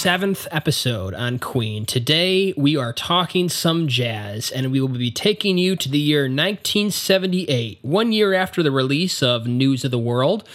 Seventh episode on Queen. Today we are talking some jazz, and we will be taking you to the year 1978, one year after the release of News of the World.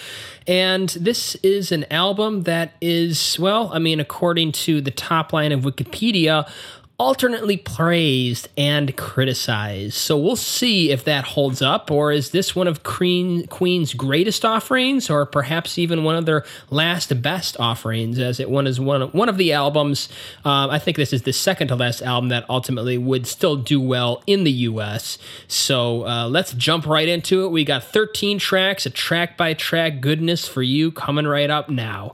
And this is an album that is, well, I mean, according to the top line of Wikipedia, alternately praised and criticized. So we'll see if that holds up, or is this one of Queen, Queen's greatest offerings, or perhaps even one of their last best offerings, as it one is one of, one of the albums. Um, I think this is the second to last album that ultimately would still do well in the U.S. So uh, let's jump right into it. We got 13 tracks, a track by track goodness for you coming right up now.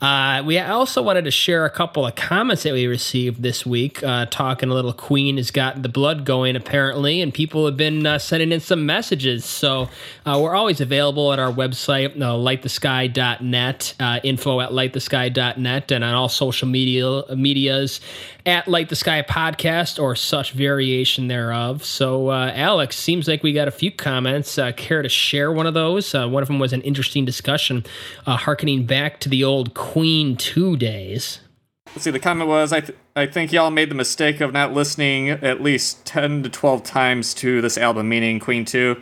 Uh, we also wanted to share a couple of comments that we received this week, uh, talking a little Queen has got the blood going apparently, and people have been uh, sending in some messages. So uh, we're always available at our website, uh, lightthesky.net, uh, info at lightthesky.net, and on all social media medias at Light the Sky Podcast or such variation thereof. So, uh, Alex, seems like we got a few comments. Uh, care to share one of those? Uh, one of them was an interesting discussion, uh, harkening back to the old Queen 2 days. Let's see, the comment was I, th- I think y'all made the mistake of not listening at least 10 to 12 times to this album, meaning Queen 2.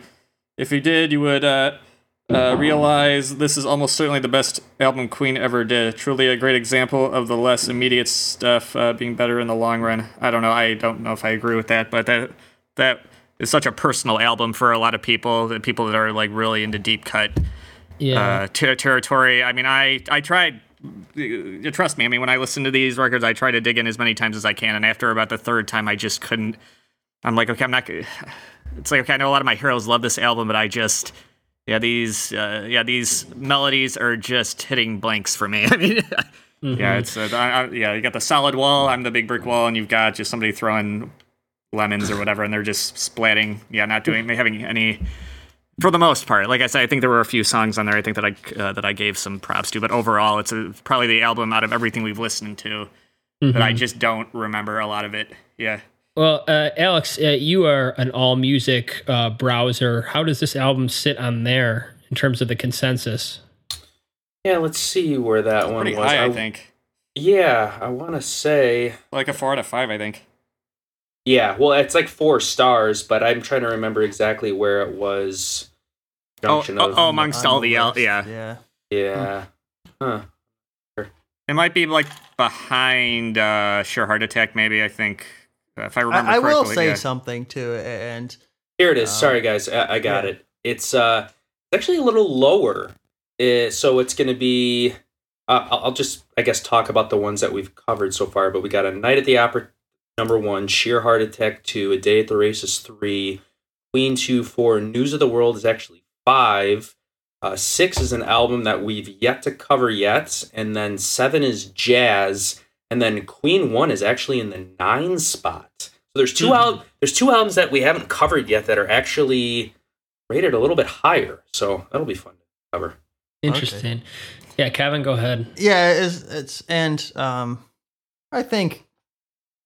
If you did, you would uh, uh, realize this is almost certainly the best album Queen ever did. Truly a great example of the less immediate stuff uh, being better in the long run. I don't know. I don't know if I agree with that, but that that is such a personal album for a lot of people. The people that are like really into deep cut Yeah. uh, ter- territory. I mean, I I tried. You trust me. I mean, when I listen to these records, I try to dig in as many times as I can, and after about the third time, I just couldn't. I'm like, okay, I'm not. It's like okay, I know a lot of my heroes love this album, but I just, yeah, these, uh, yeah, these melodies are just hitting blanks for me. I mean, yeah, it's uh, I, I, yeah, you got the solid wall, I'm the big brick wall, and you've got just somebody throwing lemons or whatever, and they're just splatting. Yeah, not doing having any for the most part. Like I said, I think there were a few songs on there. I think that I uh, that I gave some props to, but overall, it's a, probably the album out of everything we've listened to that I just don't remember a lot of it. Yeah. Well, uh, Alex, uh, you are an all music uh, browser. How does this album sit on there in terms of the consensus? Yeah, let's see where that one was. high, I think. Yeah, I want to say. Like a four out of five, I think. Yeah, well, it's like four stars, but I'm trying to remember exactly where it was. Oh, Junction oh, of, oh, amongst all the the L, yeah. Yeah. yeah. Huh. It might be like behind uh, Sheer Heart Attack, maybe. I think if I remember. I, I will say yeah. something too, and Here it is. Um, Sorry, guys. I, I got yeah. it. It's uh, actually a little lower. Uh, so it's going to be. Uh, I'll I'll just, I guess, talk about the ones that we've covered so far. But we got a Night at the Opera, number one, Sheer Heart Attack two, A Day at the Races three, Queen two, four, News of the World is actually five. Uh, six is an album that we've yet to cover yet, and then seven is jazz, and then Queen one is actually in the nine spot. So there's 2 Mhm. al- there's two albums that we haven't covered yet that are actually rated a little bit higher. So that'll be fun to cover. Interesting. Yeah, Kevin, go ahead. yeah, it's, it's and um, I think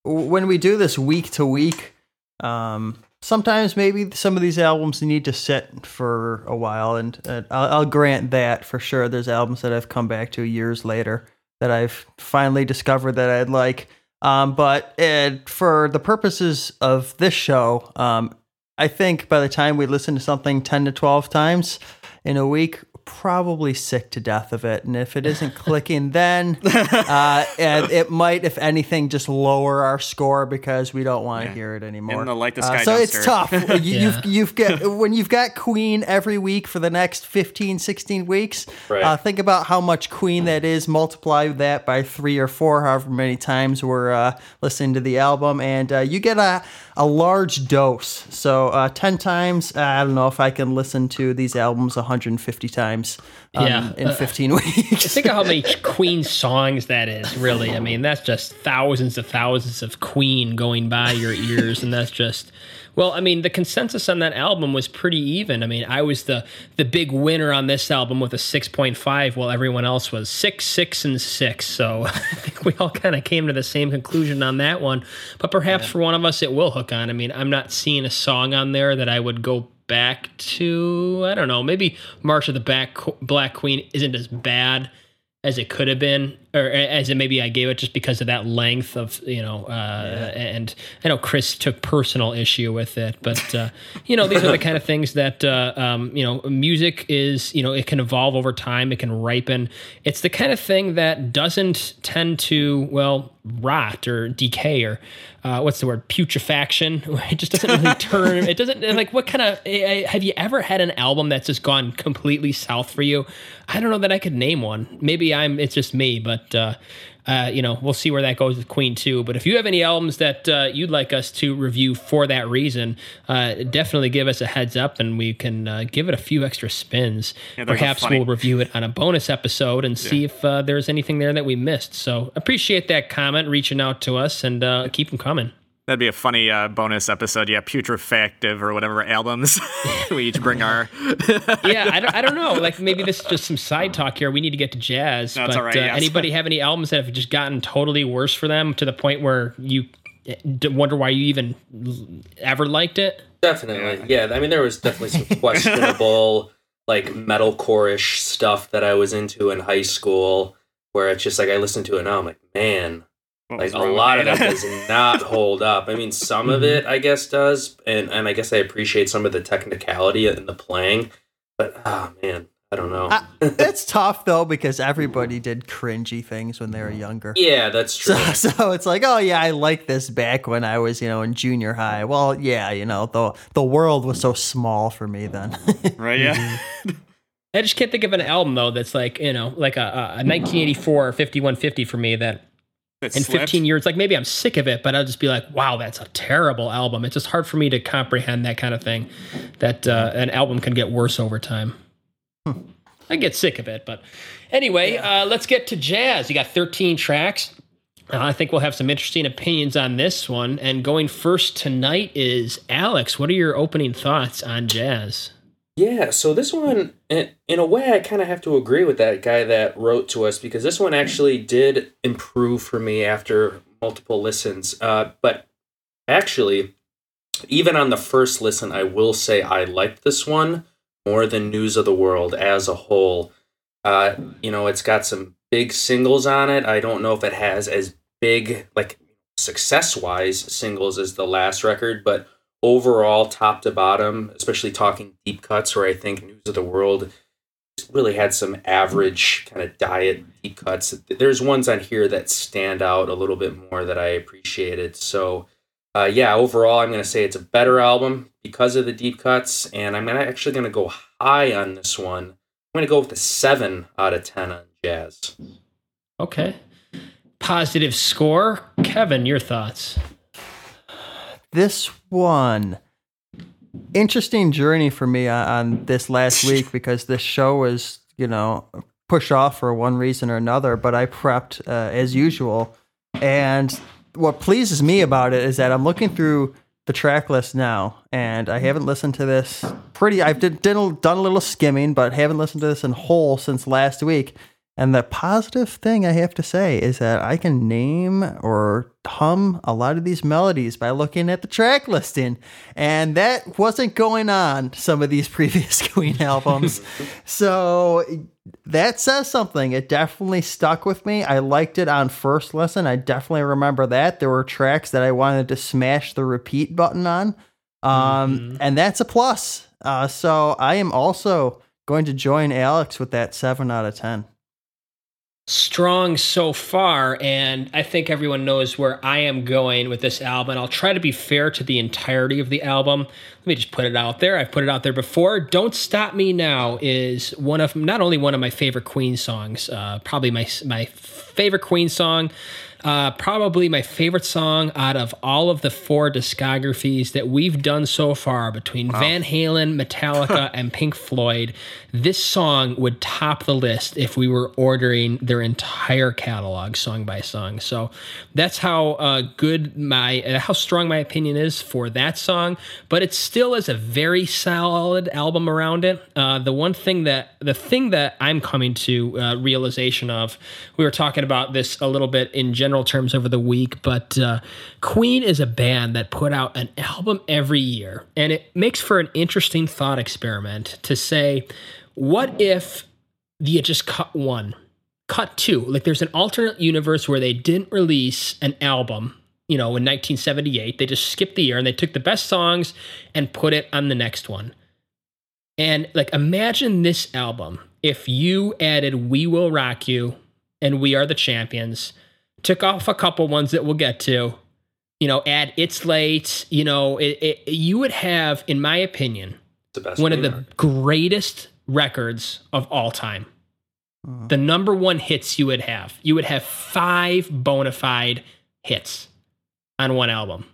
when we do this week to week, um, sometimes maybe some of these albums need to sit for a while, and uh, I'll, I'll grant that for sure. There's albums that I've come back to years later that I've finally discovered that I'd like. Um, but uh, for the purposes of this show, um, I think by the time we listen to something 10 to 12 times in a week, probably sick to death of it. And if it isn't clicking, then uh, and it might, if anything, just lower our score because we don't want to Yeah. hear it anymore. In the Light the Uh, Sky so it's tough. You, Yeah. You've you've got when you've got Queen every week for the next 15, 16 weeks. Right. Uh, think about how much Queen that is. Multiply that by three or four, however many times we're uh, listening to the album, and uh, you get a a large dose. So uh, ten times. I don't know if I can listen to these albums 150 times. Um, Yeah. in Uh, 15 weeks. Think of how many Queen songs that is, really. I mean, that's just thousands of thousands of Queen going by your ears, and that's just. Well, I mean, the consensus on that album was pretty even. I mean, I was the the big winner on this album with a six point five, while everyone else was six, six, and six. So I think we all kind of came to the same conclusion on that one. But perhaps for one of us, it will hook on. I mean, I'm not seeing a song on there that I would go back to. I don't know. Maybe March of the Back Black Queen isn't as bad as it could have been, or as it maybe I gave it just because of that length of you know. Uh, And I know Chris took personal issue with it, but uh, you know these are the kind of things that uh, um, you know music is. You know it can evolve over time, it can ripen. It's the kind of thing that doesn't tend to well rot or decay or uh, what's the word putrefaction. It just doesn't really turn. It doesn't like what kind of have you ever had an album that's just gone completely south for you? I don't know that I could name one. Maybe I'm. It's just me, but uh, uh, you know, we'll see where that goes with Queen too. But if you have any albums that uh, you'd like us to review for that reason, uh, definitely give us a heads up, and we can uh, give it a few extra spins. Yeah, Perhaps funny- we'll review it on a bonus episode and see if uh, there's anything there that we missed. So appreciate that comment, reaching out to us, and uh, keep them coming. That'd be a funny uh, bonus episode. Yeah, putrefactive or whatever albums. we each bring our. yeah, I don't, I don't know. Like maybe this is just some side talk here. We need to get to jazz. No, but all right, uh, yes. anybody have any albums that have just gotten totally worse for them to the point where you uh, wonder why you even ever liked it? Definitely. Yeah. I mean, there was definitely some questionable, like, metalcore-ish stuff that I was into in high school where it's just like I listened to it now. I'm like, man, what like a lot of me? it does not hold up. I mean, some of it I guess does, and and I guess I appreciate some of the technicality in the playing, but oh man, I don't know. Uh, it's tough though because everybody did cringy things when they were younger. yeah, that's true. So, so it's like, oh yeah, I liked this back when I was, you know, in junior high. Well, yeah, you know, the the world was so small for me then. right? Yeah. I just can't think of an album though that's like you know like a, a 1984 or 5150 for me that In slipped. 15 years like maybe I'm sick of it, but I'll just be like, wow, that's a terrible album. It's just hard for me to comprehend that kind of thing. That uh, an album can get worse over time. I get sick of it, but anyway, uh, let's get to jazz. You got 13 tracks. Uh, I think we'll have some interesting opinions on this one. And going first tonight is Alex. What are your opening thoughts on jazz? Yeah, so this one, in, a way, I kind of have to agree with that guy that wrote to us because this one actually did improve for me after multiple listens. Uh, but actually, even on the first listen, I will say I liked this one more than News of the World as a whole. Uh, you know, it's got some big singles on it. I don't know if it has as big, like success wise, singles as the last record, but overall, top to bottom, especially talking deep cuts, where I think News of the World really had some average kind of diet deep cuts. There's ones on here that stand out a little bit more that I appreciated. So, uh, yeah, overall, I'm going to say it's a better album because of the deep cuts, and I'm gonna, actually going to go high on this one. I'm going to go with a 7 out of 10 on jazz. Okay. Positive score. Kevin, your thoughts? this one interesting journey for me on, this last week because this show was you know pushed off for one reason or another but i prepped uh, as usual. And what pleases me about it is that i'm looking through the track list now and i haven't listened to this pretty i've did, did, done a little skimming but haven't listened to this in whole since last week and the positive thing I have to say is that I can name or hum a lot of these melodies by looking at the track listing. And that wasn't going on some of these previous Queen albums. so that says something. It definitely stuck with me. I liked it on first listen. I definitely remember that. There were tracks that I wanted to smash the repeat button on. Um, And that's a plus. Uh, so I am also going to join Alex with that 7 out of 10. Strong so far, and I think everyone knows where I am going with this album. And I'll try to be fair to the entirety of the album. Let me just put it out there. I've put it out there before. "Don't Stop Me Now" is one of not only one of my favorite Queen songs, uh, probably my my favorite Queen song. Uh, probably my favorite song out of all of the four discographies that we've done so far between Van Halen, Metallica, and Pink Floyd. This song would top the list if we were ordering their entire catalog song by song. So that's how uh, good my, uh, how strong my opinion is for that song. But it still is a very solid album around it. Uh, the one thing that, the thing that I'm coming to uh, realization of, we were talking about this a little bit in general terms over the week, but uh, Queen is a band that put out an album every year, and it makes for an interesting thought experiment to say, what if you just cut one? cut two? like there's an alternate universe where they didn't release an album you know in 1978 they just skipped the year and they took the best songs and put it on the next one and like imagine this album if you added we will rock you and we are the champions took off a couple ones that we'll get to you know add it's late you know it, it, you would have in my opinion the best one of the record. greatest records of all time. Mhm. The number one hits you would have. You would have five bona fide hits on one album.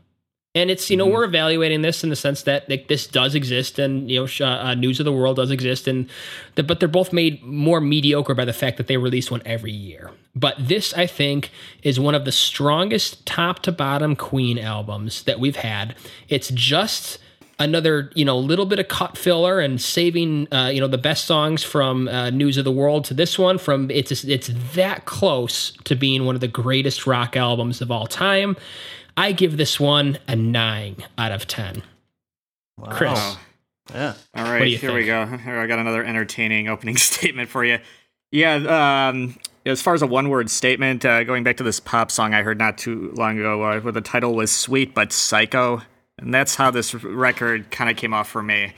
And it's, you know, Mhm. we're evaluating this in the sense that like, this does exist and, you know, uh, News of the World does exist. And, the, but they're both made more mediocre by the fact that they release one every year. But this, I think, is one of the strongest top to bottom Queen albums that we've had. It's just another you know little bit of cut filler and saving uh, you know the best songs from uh, news of the world to this one from it's it's that close to being one of the greatest rock albums of all time i give this one a 9 out of 10 Wow. Chris. Yeah. All right. do right, you here we go. Here, I got another entertaining opening statement for you. Yeah, um, as far as a one-word statement, uh, going back to this pop song I heard not too long ago, uh, where the title was "Sweet but Psycho," and that's how this record kind of came off for me.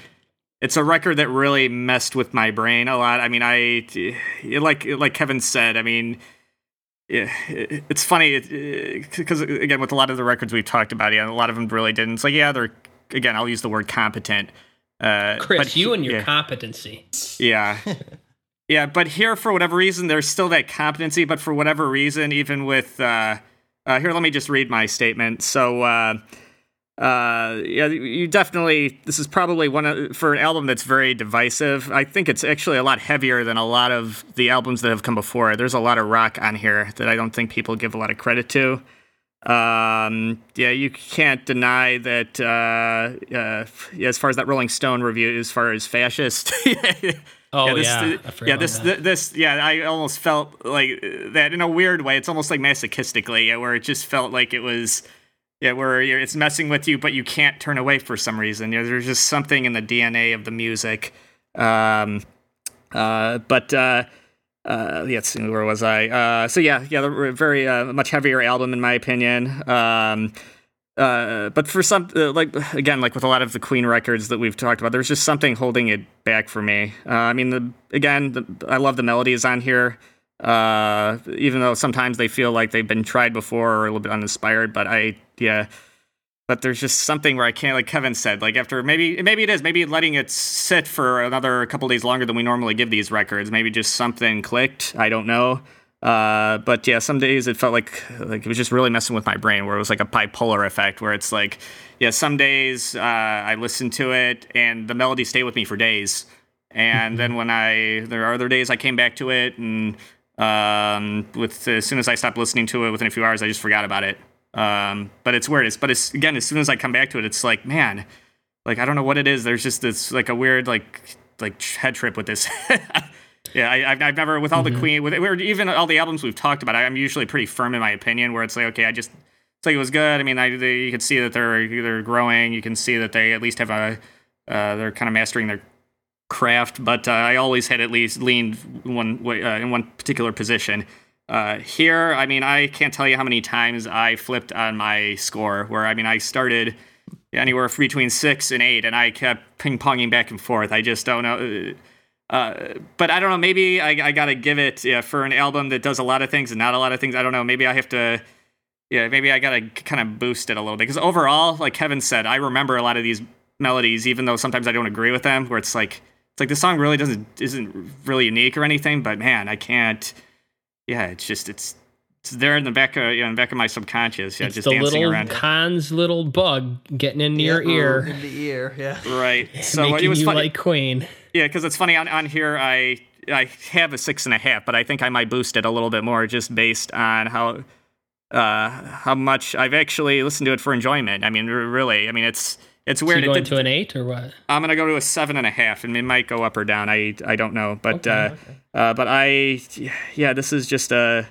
It's a record that really messed with my brain a lot. I mean, I like like Kevin said. I mean, yeah, it- it's funny because again, with a lot of the records we've talked about, yeah, a lot of them really didn't. It's like, yeah, they're again, I'll use the word competent. Uh, chris but you he- and your yeah. competency Yeah. yeah, but here for whatever reason there's still that competency, but for whatever reason even with uh uh here let me just read my statement. So uh yeah, you definitely this is probably one of for an album that's very divisive. I think it's actually a lot heavier than a lot of the albums that have come before. There's a lot of rock on here that I don't think people give a lot of credit to. Um, yeah, you can't deny that. Uh, uh, as far as that Rolling Stone review, as far as fascist, oh yeah, this, forgot yeah, this, th- this, yeah, I almost felt like that in a weird way. It's almost like masochistically, yeah, where it just felt like it was, yeah, where it's messing with you, but you can't turn away for some reason. Yeah, there's just something in the DNA of the music. Um, uh, but uh, uh, yeah, where was I? Uh, so yeah, yeah, very uh, much heavier album in my opinion. Um, uh, but for some, uh, like again, like with a lot of the Queen records that we've talked about, there's just something holding it back for me. I mean, the again, the, I love the melodies on here, uh, even though sometimes they feel like they've been tried before or a little bit uninspired. But I, yeah, but there's just something where I can't, like Kevin said, like after maybe maybe it is maybe letting it sit for another couple days longer than we normally give these records. Maybe just something clicked. I don't know. Uh, but yeah, some days it felt like like it was just really messing with my brain, where it was like a bipolar effect, where it's like, yeah, some days uh, I listen to it and the melody stay with me for days, and then when I there are other days I came back to it and um, with as soon as I stopped listening to it within a few hours, I just forgot about it. Um, but it's weird. It's but it's again as soon as I come back to it, it's like man, like I don't know what it is. There's just this like a weird like like head trip with this. yeah, I, I've, I've never with all the Queen with or even all the albums we've talked about. I'm usually pretty firm in my opinion, where it's like okay, I just it's like it was good. I mean, I they, you can see that they're they're growing. You can see that they at least have a uh, they're kind of mastering their craft. But uh, I always had at least leaned one way uh, in one particular position. Uh, here, I mean, I can't tell you how many times I flipped on my score. Where I mean, I started anywhere between six and eight, and I kept ping ponging back and forth. I just don't know. Uh, but I don't know. Maybe I, I got to give it yeah, for an album that does a lot of things and not a lot of things. I don't know. Maybe I have to. Yeah, maybe I got to kind of boost it a little bit because overall, like Kevin said, I remember a lot of these melodies, even though sometimes I don't agree with them. Where it's like, it's like the song really doesn't isn't really unique or anything, but man, I can't. Yeah, it's just it's it's there in the back of you know, in the back of my subconscious. Yeah, it's just the dancing little around. Khan's little bug getting in your ear, In the ear, yeah. Right. So making it was you funny. like Queen. Yeah, because it's funny on, on here. I I have a six and a half, but I think I might boost it a little bit more just based on how uh how much I've actually listened to it for enjoyment. I mean, r- really. I mean, it's it's So weird. you It going did- to an eight or what? I'm gonna go to a seven and a half, and it might go up or down. I I don't know, but Okay, uh, okay. uh, but I yeah, this is just a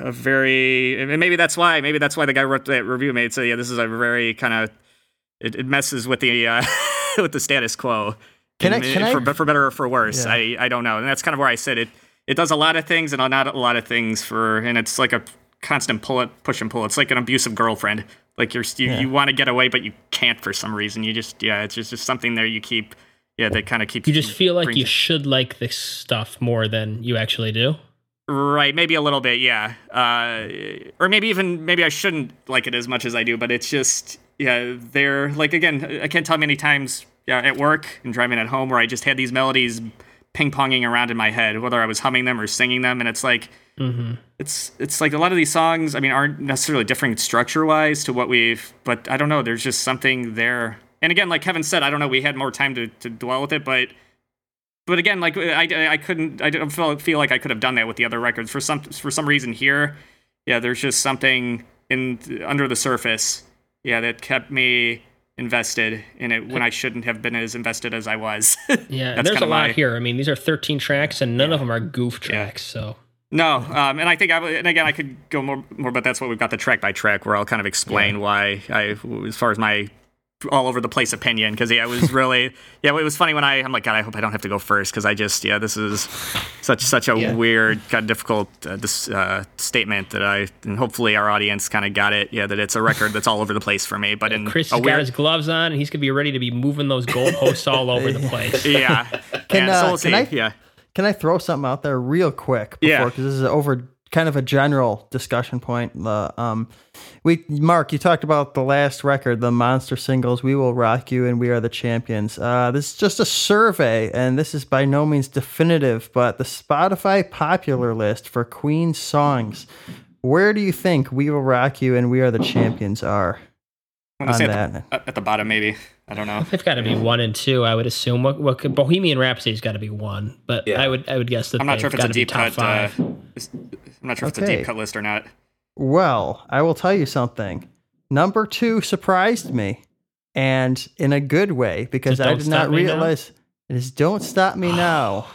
a very and maybe that's why maybe that's why the guy wrote that review made so yeah, this is a very kind of it, it messes with the uh, with the status quo. Can I- And can I- for, for better or for worse? Yeah. I I don't know, and that's kind of where I said it. it does a lot of things and not a lot of things for, and it's like a constant pull it, push and pull. It's like an abusive girlfriend. Like you're you, Yeah. you want to get away, but you can't for some reason. You just yeah, it's just, just something there you keep. Yeah, that kind of keeps. You just feel like you should like this stuff more than you actually do. Right, maybe a little bit, yeah. Uh, or maybe even maybe I shouldn't like it as much as I do, but it's just yeah, they're like again, I can't tell how many times yeah at work and driving at home where I just had these melodies ping ponging around in my head, whether I was humming them or singing them, and it's like Mm-hmm. it's it's like a lot of these songs. I mean, aren't necessarily different structure wise to what we've, but I don't know. There's just something there. And again, like Kevin said, I don't know. We had more time to, to dwell with it, but but again, like I, I couldn't. I don't feel feel like I could have done that with the other records for some for some reason here. Yeah, there's just something in under the surface. Yeah, that kept me invested in it when I shouldn't have been as invested as I was. Yeah, and there's a lot my- here. I mean, these are 13 tracks, and none of them are goof tracks. So No, um, and I think I and again I could go more more, but that's what we've got the track by track where I'll kind of explain why I, as far as my all over the place opinion, because yeah, it was really yeah, it was funny when I I'm like God, I hope I don't have to go first because I just yeah, this is such such a Yeah. weird, kind of difficult uh, this uh, statement that I and hopefully our audience kind of got it. Yeah, that it's a record that's all over the place for me, but in Chris a has got weird his gloves on, and he's gonna be ready to be moving those goalposts all over the place. yeah, Can, yeah, so uh, we'll can see. I- yeah. Can I throw something out there real quick before? Yeah. Because this is over kind of a general discussion point. The um, we Mark, you talked about the last record, the monster singles. We will rock you, and we are the champions. Uh, this is just a survey, and this is by no means definitive. But the Spotify popular list for Queen songs. Where do you think "We Will Rock You" and "We Are the Champions" are? I'm gonna on say that. at the, at the bottom maybe. I don't know. They've got to be one and two, I would assume. What, what could, Bohemian Rhapsody's got to be one, but Yeah. I would I would guess that I'm not sure if it's a deep top cut. Uh, five. it's- I'm not sure if it's a deep cut list or not. Well, I will tell you something. Number two surprised me, and in a good way because So I did not Me Now? realize it is "Don't Stop Me Now."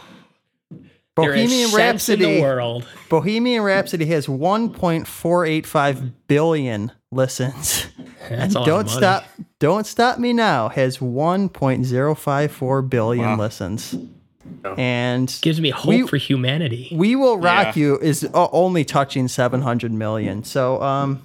Bohemian sense in the Rhapsody. world. Bohemian Rhapsody has 1.485 billion listens. That's a Don't stop. Don't stop me now has 1.054 billion Wow. listens. And Gives me hope We- for humanity. we Will Rock Yeah. You is only touching 700 million. So, um,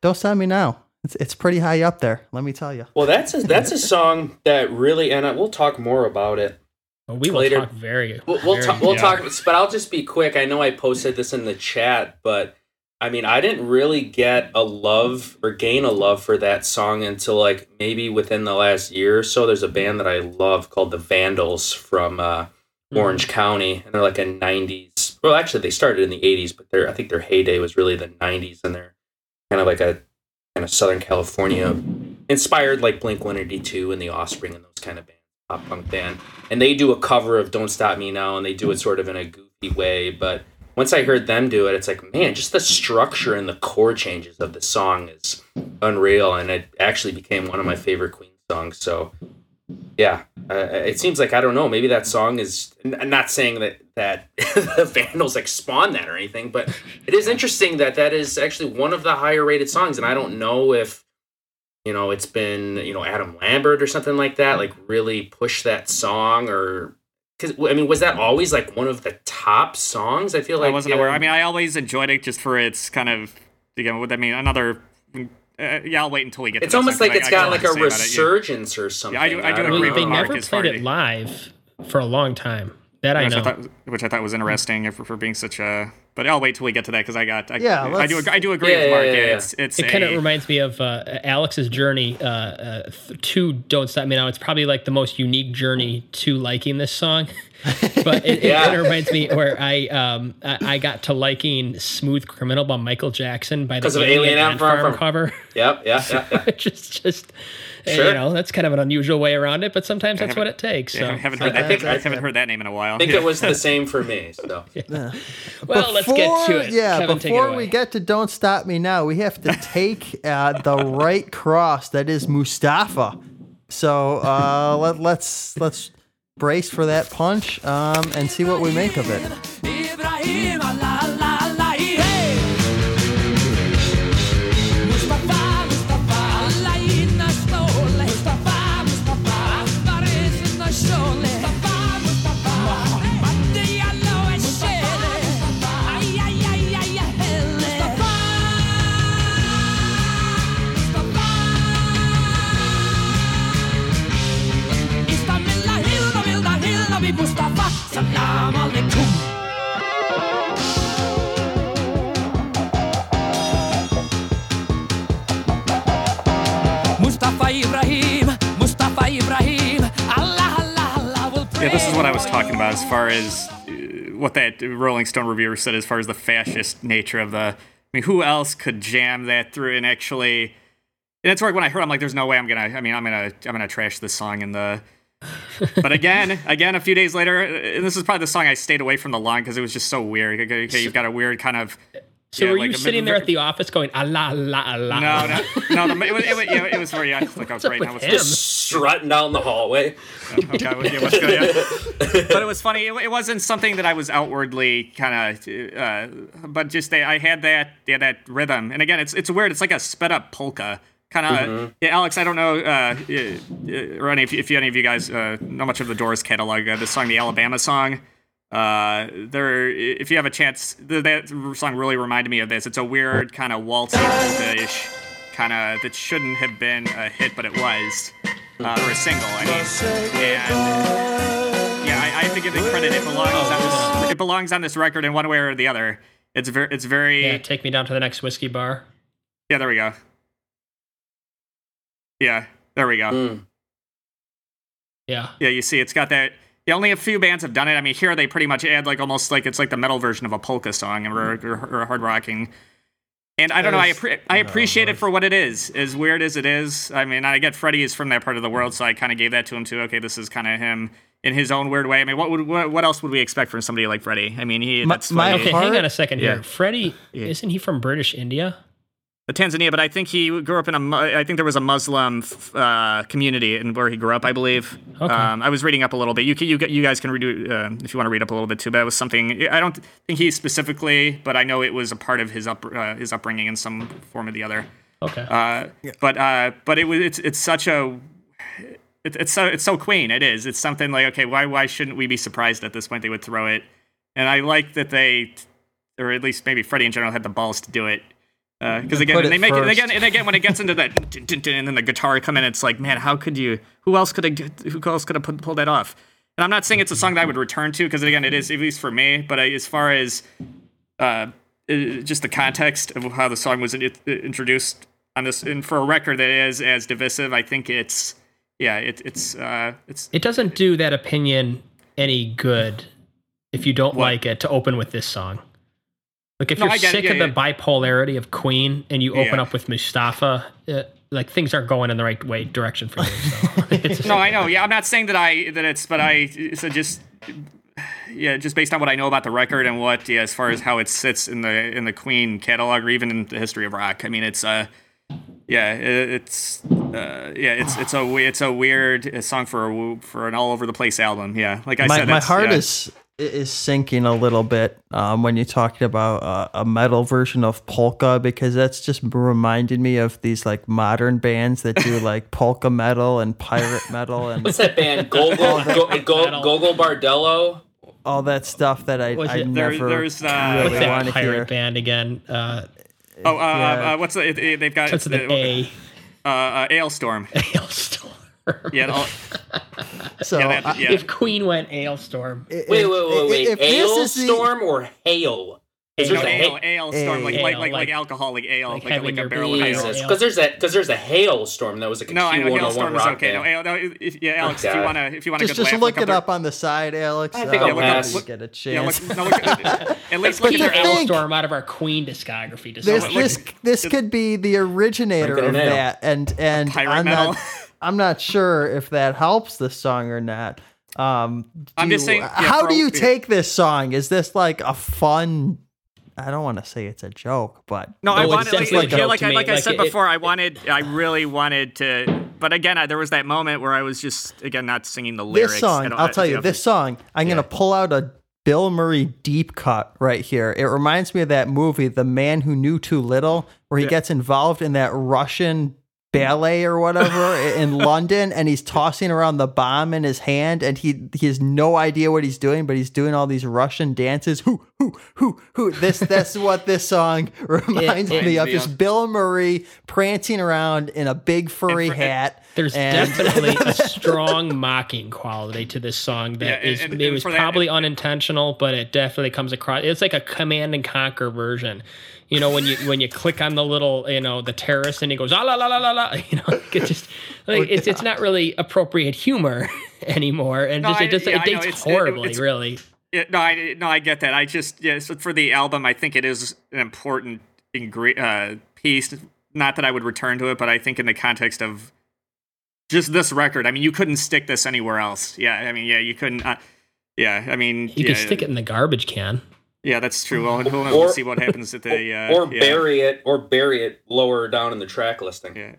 don't stop me now. It's, it's pretty high up there, let me tell you. Well, that's a, that's a song that really, and I, we'll talk more about it. Well, we will later. talk very. We'll we'll, very- ta- we'll yeah. talk, but I'll just be quick. I know I posted this in the chat, but I mean, I didn't really get a love or gain a love for that song until like maybe within the last year or so. There's a band that I love called the Vandals from uh, Orange County, and they're like a '90s. Well, actually, they started in the '80s, but their I think their heyday was really the '90s, and they're kind of like a kind of Southern California inspired, like Blink 182 and The Offspring and those kind of bands, pop punk band. And they do a cover of "Don't Stop Me Now," and they do it sort of in a goofy way, but once I heard them do it, it's like, man, just the structure and the chord changes of the song is unreal, and it actually became one of my favorite Queen songs. So, yeah, uh, it seems like I don't know. Maybe that song is. I'm not saying that that the Vandals like spawned that or anything, but it is interesting that that is actually one of the higher rated songs, and I don't know if you know it's been you know Adam Lambert or something like that, like really push that song or. Because I mean, was that always like one of the top songs? I feel like I wasn't yeah, aware. I mean, I always enjoyed it just for its kind of again. What I mean, another. Uh, yeah, I'll wait until we get. It's to that almost like like 'cause it's I- I got got like a say about it, yeah. resurgence or something. I do- I do don't agree Well, they never played as- it live for a long time. That I which know. I, thought, which I thought was interesting for, for being such a. But I'll wait till we get to that because I got. I, Yeah, I do. let's- I do agree Yeah, with yeah, Mark. yeah, Yeah, yeah. It's it's it kind of reminds me of uh, Alex's journey uh, uh, to "Don't Stop Me Now." It's probably like the most unique journey to liking this song, but it, Yeah. it kind of reminds me where I um I, I got to liking "Smooth Criminal" by Michael Jackson by the 'Cause of Alien Alien Ant Ant Farm Farm from- cover. Yep, yeah, yeah, yeah. Which is just uh, Sure. you know that's kind of an unusual way around it, but sometimes that's what it takes. yeah, I haven't heard I that. think- I haven't heard that name in a while. I think it was the same for me. So well, let's get to it. Yeah, Kevin, take it before we get to "Don't Stop Me Now," we have to take uh, the right cross that is Mustafa. So uh, let, let's let's brace for that punch um, and see what we make of it. Habib Mustafa, Salam Alaikum. Mustafa Ibrahim, Mustafa Ibrahim, Allah, Allah, Allah will pray. Yeah, this is what I was talking about as far as uh, what that Rolling Stone reviewer said as far as the fascist nature of the. I mean, who else could jam that through and actually? And that's where when I heard, I'm like, "There's no way I'm gonna." I mean, I'm gonna, I'm gonna trash this song in the but again, again, a few days later, and this is probably the song I stayed away from the line because it was just so weird. Okay, okay, you've got a weird kind of. So yeah, were like you a- sitting there at the office going Allah Allah Allah? No, no, no. The, it was, it was, yeah, it was very. I was like, I was right with now. him? Strutting down the hallway. Okay, well, yeah, good, yeah. but it was funny. It, it wasn't something that I was outwardly kind of, uh, but just they, I had that, yeah, that rhythm. And again, it's it's weird. It's like a sped up polka. Kind of, yeah, Alex. I don't know, uh, uh, or any if, if any of you guys uh, know much of the Doors catalog. Uh, the song, the Alabama song. Uh, there, if you have a chance, th- that song really reminded me of this. It's a weird kind of waltzy polka-ish kind of that shouldn't have been a hit, but it was, uh, or a single. I mean, and yeah, I, I have to give it credit. It belongs on this. It belongs on this record in one way or the other. It's very. It's very. Yeah, Yeah. take me down to the next whiskey bar. Yeah there we go. Yeah. There we go. Mm. Yeah. Yeah, you see, it's got that. Yeah, only a few bands have done it. I mean, here they pretty much add like almost like it's like the metal version of a polka song or, or, or hard rocking. And I don't know. I, appre- I no, appreciate it for what it is. As weird as it is, I mean, I get Freddie is from that part of the world, so I kind of gave that to him too. Okay, this is kind of him in his own weird way. I mean, what would what, what else would we expect from somebody like Freddie? I mean, he My- that's my funny. Okay, Part- hang on a second here. Yeah. Freddie, Yeah. isn't he from British India? The Tanzania, but I think he grew up in a. I think there was a Muslim uh, community in where he grew up. I believe. Okay. Um, I was reading up a little bit. You can, you you guys can redo uh, if you want to read up a little bit too. But it was something. I don't think he specifically, but I know it was a part of his up uh, his upbringing in some form or the other. Okay. Uh, But uh, but it was it's it's such a. It, it's so it's so Queen. It is. It's something like okay, why why shouldn't we be surprised at this point they would throw it? And I like that they, or at least maybe Freddie in general, had the balls to do it. Because again, and they it make it again, and again when it gets into that, and then the guitar come in, it's like, man, how could you? Who else could have? Who else could have pulled that off? And I'm not saying it's a song that I would return to, because again, it is at least for me. But I, as far as uh, uh, just the context of how the song was in, introduced on this, and for a record that is as divisive, I think it's yeah, it, it's uh, it's it doesn't do that opinion any good if you don't What? like it to open with this song. Like if No, you're I it. sick Yeah, of the bipolarity of Queen and you open Yeah. up with Mustafa, uh, like things aren't going in the right way direction for you. So it's, no, I know. Yeah, I'm not saying that I that it's, but I so just yeah, just based on what I know about the record and what yeah, as far as how it sits in the in the Queen catalog or even in the history of rock. I mean, it's uh yeah, it's uh, yeah, it's it's a it's a weird uh, song for a wo- for an all over the place album. Yeah, like I my, said, my that's- heart yeah. is is sinking a little bit um, when you're talking about uh, a metal version of polka because that's just reminded me of these like modern bands that do like polka metal and pirate metal and What's that band? Gogol, Go, Go, Gogol Bordello. all that stuff that I, I it- There- never there's, uh, really want to pirate hear. band again? Uh, Oh, uh, Yeah. uh, what's the, it, it- they've got starts with an A. uh, uh, Alestorm. Hailstorm. Yeah, all- So yeah, that, yeah. If Queen went Hailstorm, i- Wait, wait, wait, wait. if this is the- Hailstorm or hail? 'Cause Ale. there's a ale, hail. ale storm, like, Ale, like, like, like, like- alcohol, like ale, like like, having like a your barrel of ale. Because there's that because there's a hailstorm that was like a No, I know Q101 hailstorm is rock okay. No, band. ale, no, if, yeah, Alex, if you wanna, if you wanna just just laugh, look up it up on the side, Alex. I think uh, I'll when pass. you get a Yeah, chance. look, no, look, at- at least put look at your think- Hailstorm out of our Queen discography. This this this could be the originator of it in ale. that and and pirate I'm metal. not I'm not sure if that helps the song or not. Um I'm just you- saying, yeah, how do you yeah. take this song? Is this like a fun I don't want to say it's a joke, but No, I No, it's wanted, like, definitely like, yeah, like, to I, like I said it- before, I wanted, I really wanted to, but again, I, there was that moment where I was just, again, not singing the lyrics. this song, I don't- I'll I- tell you, yeah, this song, I'm Yeah. gonna pull out a Bill Murray deep cut right here. It reminds me of that movie, The Man Who Knew Too Little, where he gets involved in that Russian ballet or whatever in London and he's tossing around the bomb in his hand and he he has no idea what he's doing, but he's doing all these Russian dances. Who who who who this that's what this song reminds it- me of. me Just Bill Murray prancing around in a big furry for- hat There's And- definitely a strong mocking quality to this song that Yeah, is and- it was for that- probably unintentional, but it definitely comes across. It's like a command and conquer version. You know, when you when you click on the little, you know, the terrorist and he goes ah la la la la la. You know, it just like it's it's not really appropriate humor anymore, and No, just I- it just yeah, it dates it's- it- horribly, it's- really. Yeah, no, I no, I get that. I just yeah, so for the album, I think it is an important ingre- uh, piece. Not that I would return to it, but I think in the context of just this record, I mean, you couldn't stick this anywhere else. Yeah, I mean, yeah, you couldn't. Uh, yeah, I mean, You yeah, can stick it in the garbage can. Yeah, that's true. Well, we'll, Or- we'll see what happens at the uh, or yeah. bury it, or bury it lower down in the track listing. Yeah,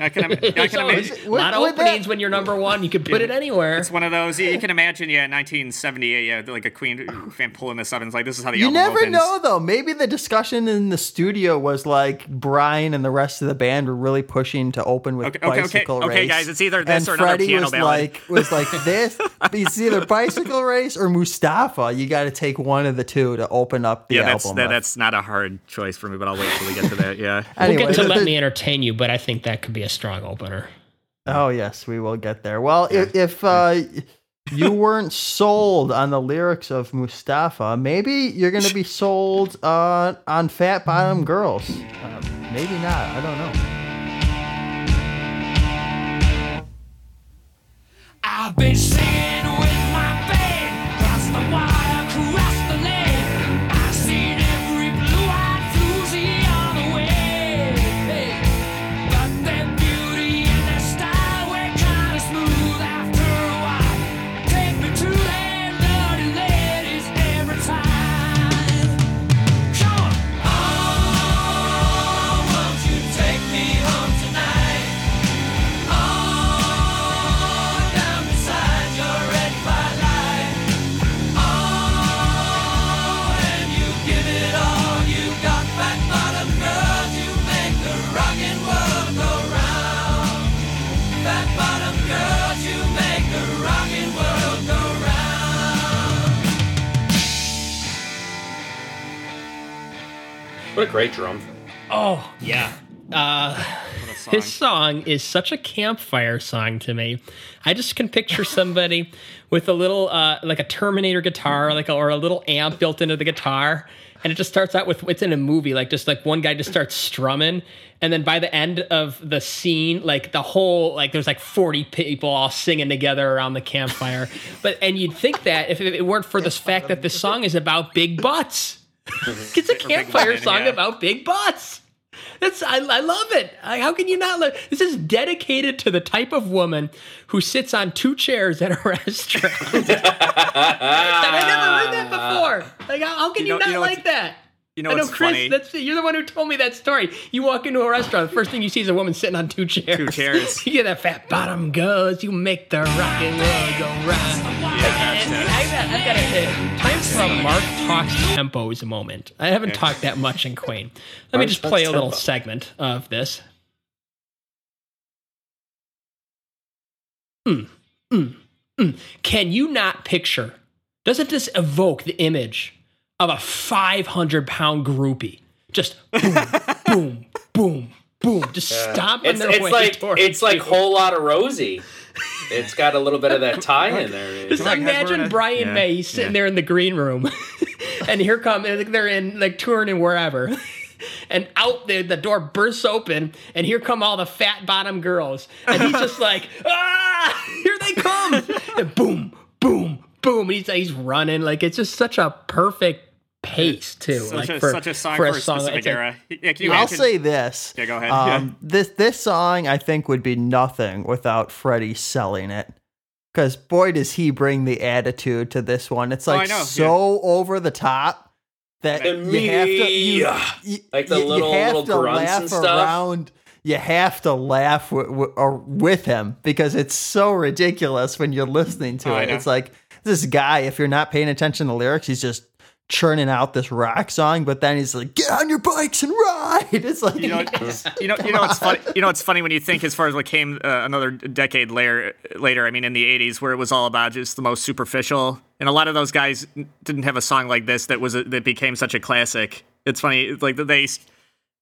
I can, I can always imagine. a lot of With- with openings that- when you're number one. You can put it anywhere. It's one of those. You can imagine, yeah, 1978, yeah, like a Queen fan pulling this up and it's like, this is how the You album never opens. know though. Maybe the discussion in the studio was like Brian and the rest of the band were really pushing to open with Okay, okay, okay, bicycle okay, race. guys, it's either this and or another Freddie piano was ballad. like was like this. it's either bicycle race or Mustafa. You got to take one of the two to open up the Yeah, that's album. that, that's not a hard choice for me, but I'll wait till we get to that. Yeah. We'll get to the- let the- me entertain you, but I think that could be a strong opener. Oh yes, we will get there. Well, if, if uh, you weren't sold on the lyrics of Mustafa, maybe you're going to be sold uh, on Fat Bottom Girls. Uh, maybe not. I don't know. I've been singing with What a great drum. Oh yeah. Uh, this song is such a campfire song to me. I just can picture somebody with a little, uh, like a Terminator guitar, like a, or a little amp built into the guitar, and it just starts out with it's in a movie, like just like one guy just starts strumming, and then by the end of the scene, like the whole like there's like 40 people all singing together around the campfire. but and you'd think that if it weren't for this fact that this song is about big butts. it's a campfire song yeah. about big butts. That's I, I love it. I, how can you not love? This is dedicated to the type of woman who sits on two chairs at a restaurant. and I never heard that before. Like, how, how can You you, know- not you know like that? You know I know, what's Chris. funny? That's you're the one who told me that story. You walk into a restaurant, the first thing you see is a woman sitting on two chairs. Two chairs. you get that fat bottom goes. You make the rock and roll go round. And I've got, I've got a, time for a Mark talks tempos moment. I haven't talked that much in Queen. Let me just play a little tempo. segment of this. Mm, mm, mm. Can you not picture? Doesn't this evoke the image of a 500 pound groupie? Just boom, boom, boom, boom, just stomping It's, their it's way like towards it's like you. whole lot of Rosie. It's got a little bit of that tie in there. Just Like, imagine in Brian yeah, May sitting yeah. there in the green room, and here come they're in like touring and wherever, and out there the door bursts open, and here come all the fat bottom girls, and he's just like, ah, here they come, and boom, boom, boom, and he's he's running like it's just such a perfect pace too, Such, like a, for, such a song for for, a a song. specific it's like- era. Yeah, can you I'll imagine- say this. Yeah, go ahead. Um, This this song I think would be nothing without Freddie selling it. Because boy does he bring the attitude to this one. It's Oh, like know, so over the top that The you have to you, me. you- Like the you- you little- have little to grunts laugh and stuff. around. You have to laugh w- w- or with him because it's so ridiculous when you're listening to Oh, it. It's like this guy, if you're not paying attention to the lyrics, he's just churning out this rock song, but then he's like, "Get on your bikes and ride." It's like you know, you know, you know, it's funny. You know, it's funny when you think as far as what came uh, another decade later. Later, I mean, in the '80s, where it was all about just the most superficial, and a lot of those guys didn't have a song like this that was a, that became such a classic. It's funny, like they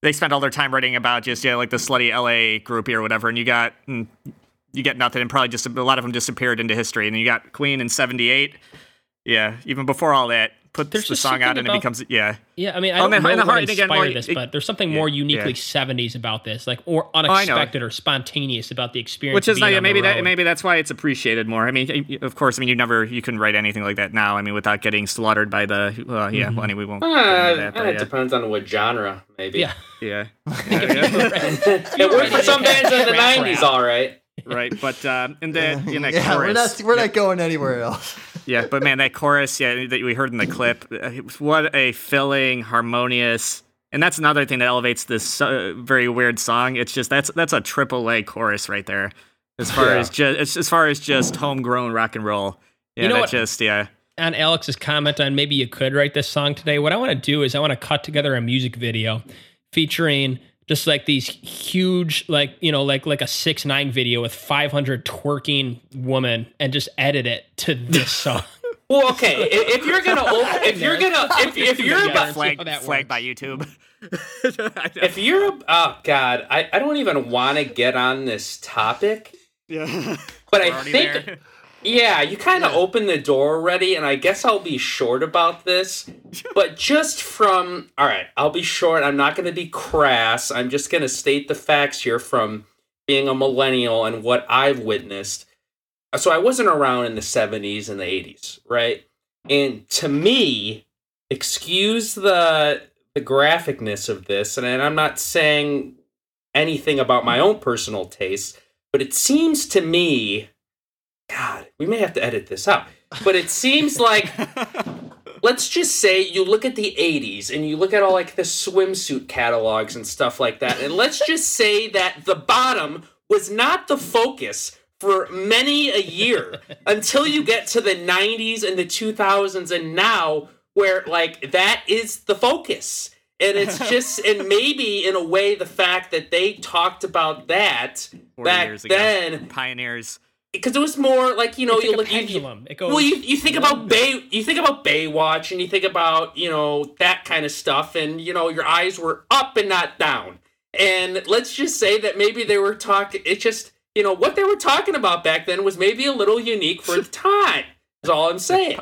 they spent all their time writing about just yeah, like the slutty LA groupie or whatever, and you got. mm, you get nothing, and probably just a lot of them disappeared into history. And you got Queen in '78. Yeah, even before all that, put There's the song out and about- it becomes yeah. Yeah, I mean, I Oh, don't man, know and the what inspired again, like, this, it- but there's something yeah, more yeah. uniquely 70s about this, like or I know. unexpected or spontaneous about the experience. Which is being like on maybe that maybe that's why it's appreciated more. I mean, of course, I mean you never you couldn't write anything like that now. I mean, without getting slaughtered by the well, yeah. Well, anyway, we won't. Uh, that, but it yeah. depends on what genre, maybe. Yeah. Yeah. Yeah, yeah. It worked for some bands in the '90s, all right. right. But um, in that in that yeah, we're not we're not going anywhere else. Yeah. But man, that chorus, yeah, that we heard in the clip, uh, what a filling, harmonious, and that's another thing that elevates this uh, very weird song. It's just that's that's a triple A chorus right there, as far Yeah. as just as far as just homegrown rock and roll. Yeah, You know that what? just yeah. on Alex's comment on maybe you could write this song today, what I want to do is I want to cut together a music video featuring just like these huge, like you know, like like a six nine video with five hundred twerking women, and just edit it to this song. Well, okay. i- If you're gonna, op- if you're gonna, if, if you're about, see flag, how that flagged by YouTube. if you're, oh god, I, I don't even want to get on this topic, yeah. but We're I think, there. Yeah, you kind of opened the door already, and I guess I'll be short about this. But just from, all right, I'll be short. I'm not going to be crass. I'm just going to state the facts here from being a millennial and what I've witnessed. So I wasn't around in the 70s and the 80s, right? And to me, excuse the the graphicness of this, and I'm not saying anything about my own personal taste, but it seems to me, God, we may have to edit this out. But it seems like let's just say you look at the 80s and you look at all like the swimsuit catalogs and stuff like that and let's just say that the bottom was not the focus for many a year until you get to the 90s and the 2000s and now where like that is the focus and it's just and maybe in a way the fact that they talked about that back then Pioneers. Because it was more like you know It's you like look you- you, pendulum. It goes. well, you, you think about Bay, you think about Baywatch, and you think about you know that kind of stuff, and you know your eyes were up and not down. And let's just say that maybe they were talking. It just you know what they were talking about back then was maybe a little unique for the time. Is all I'm saying.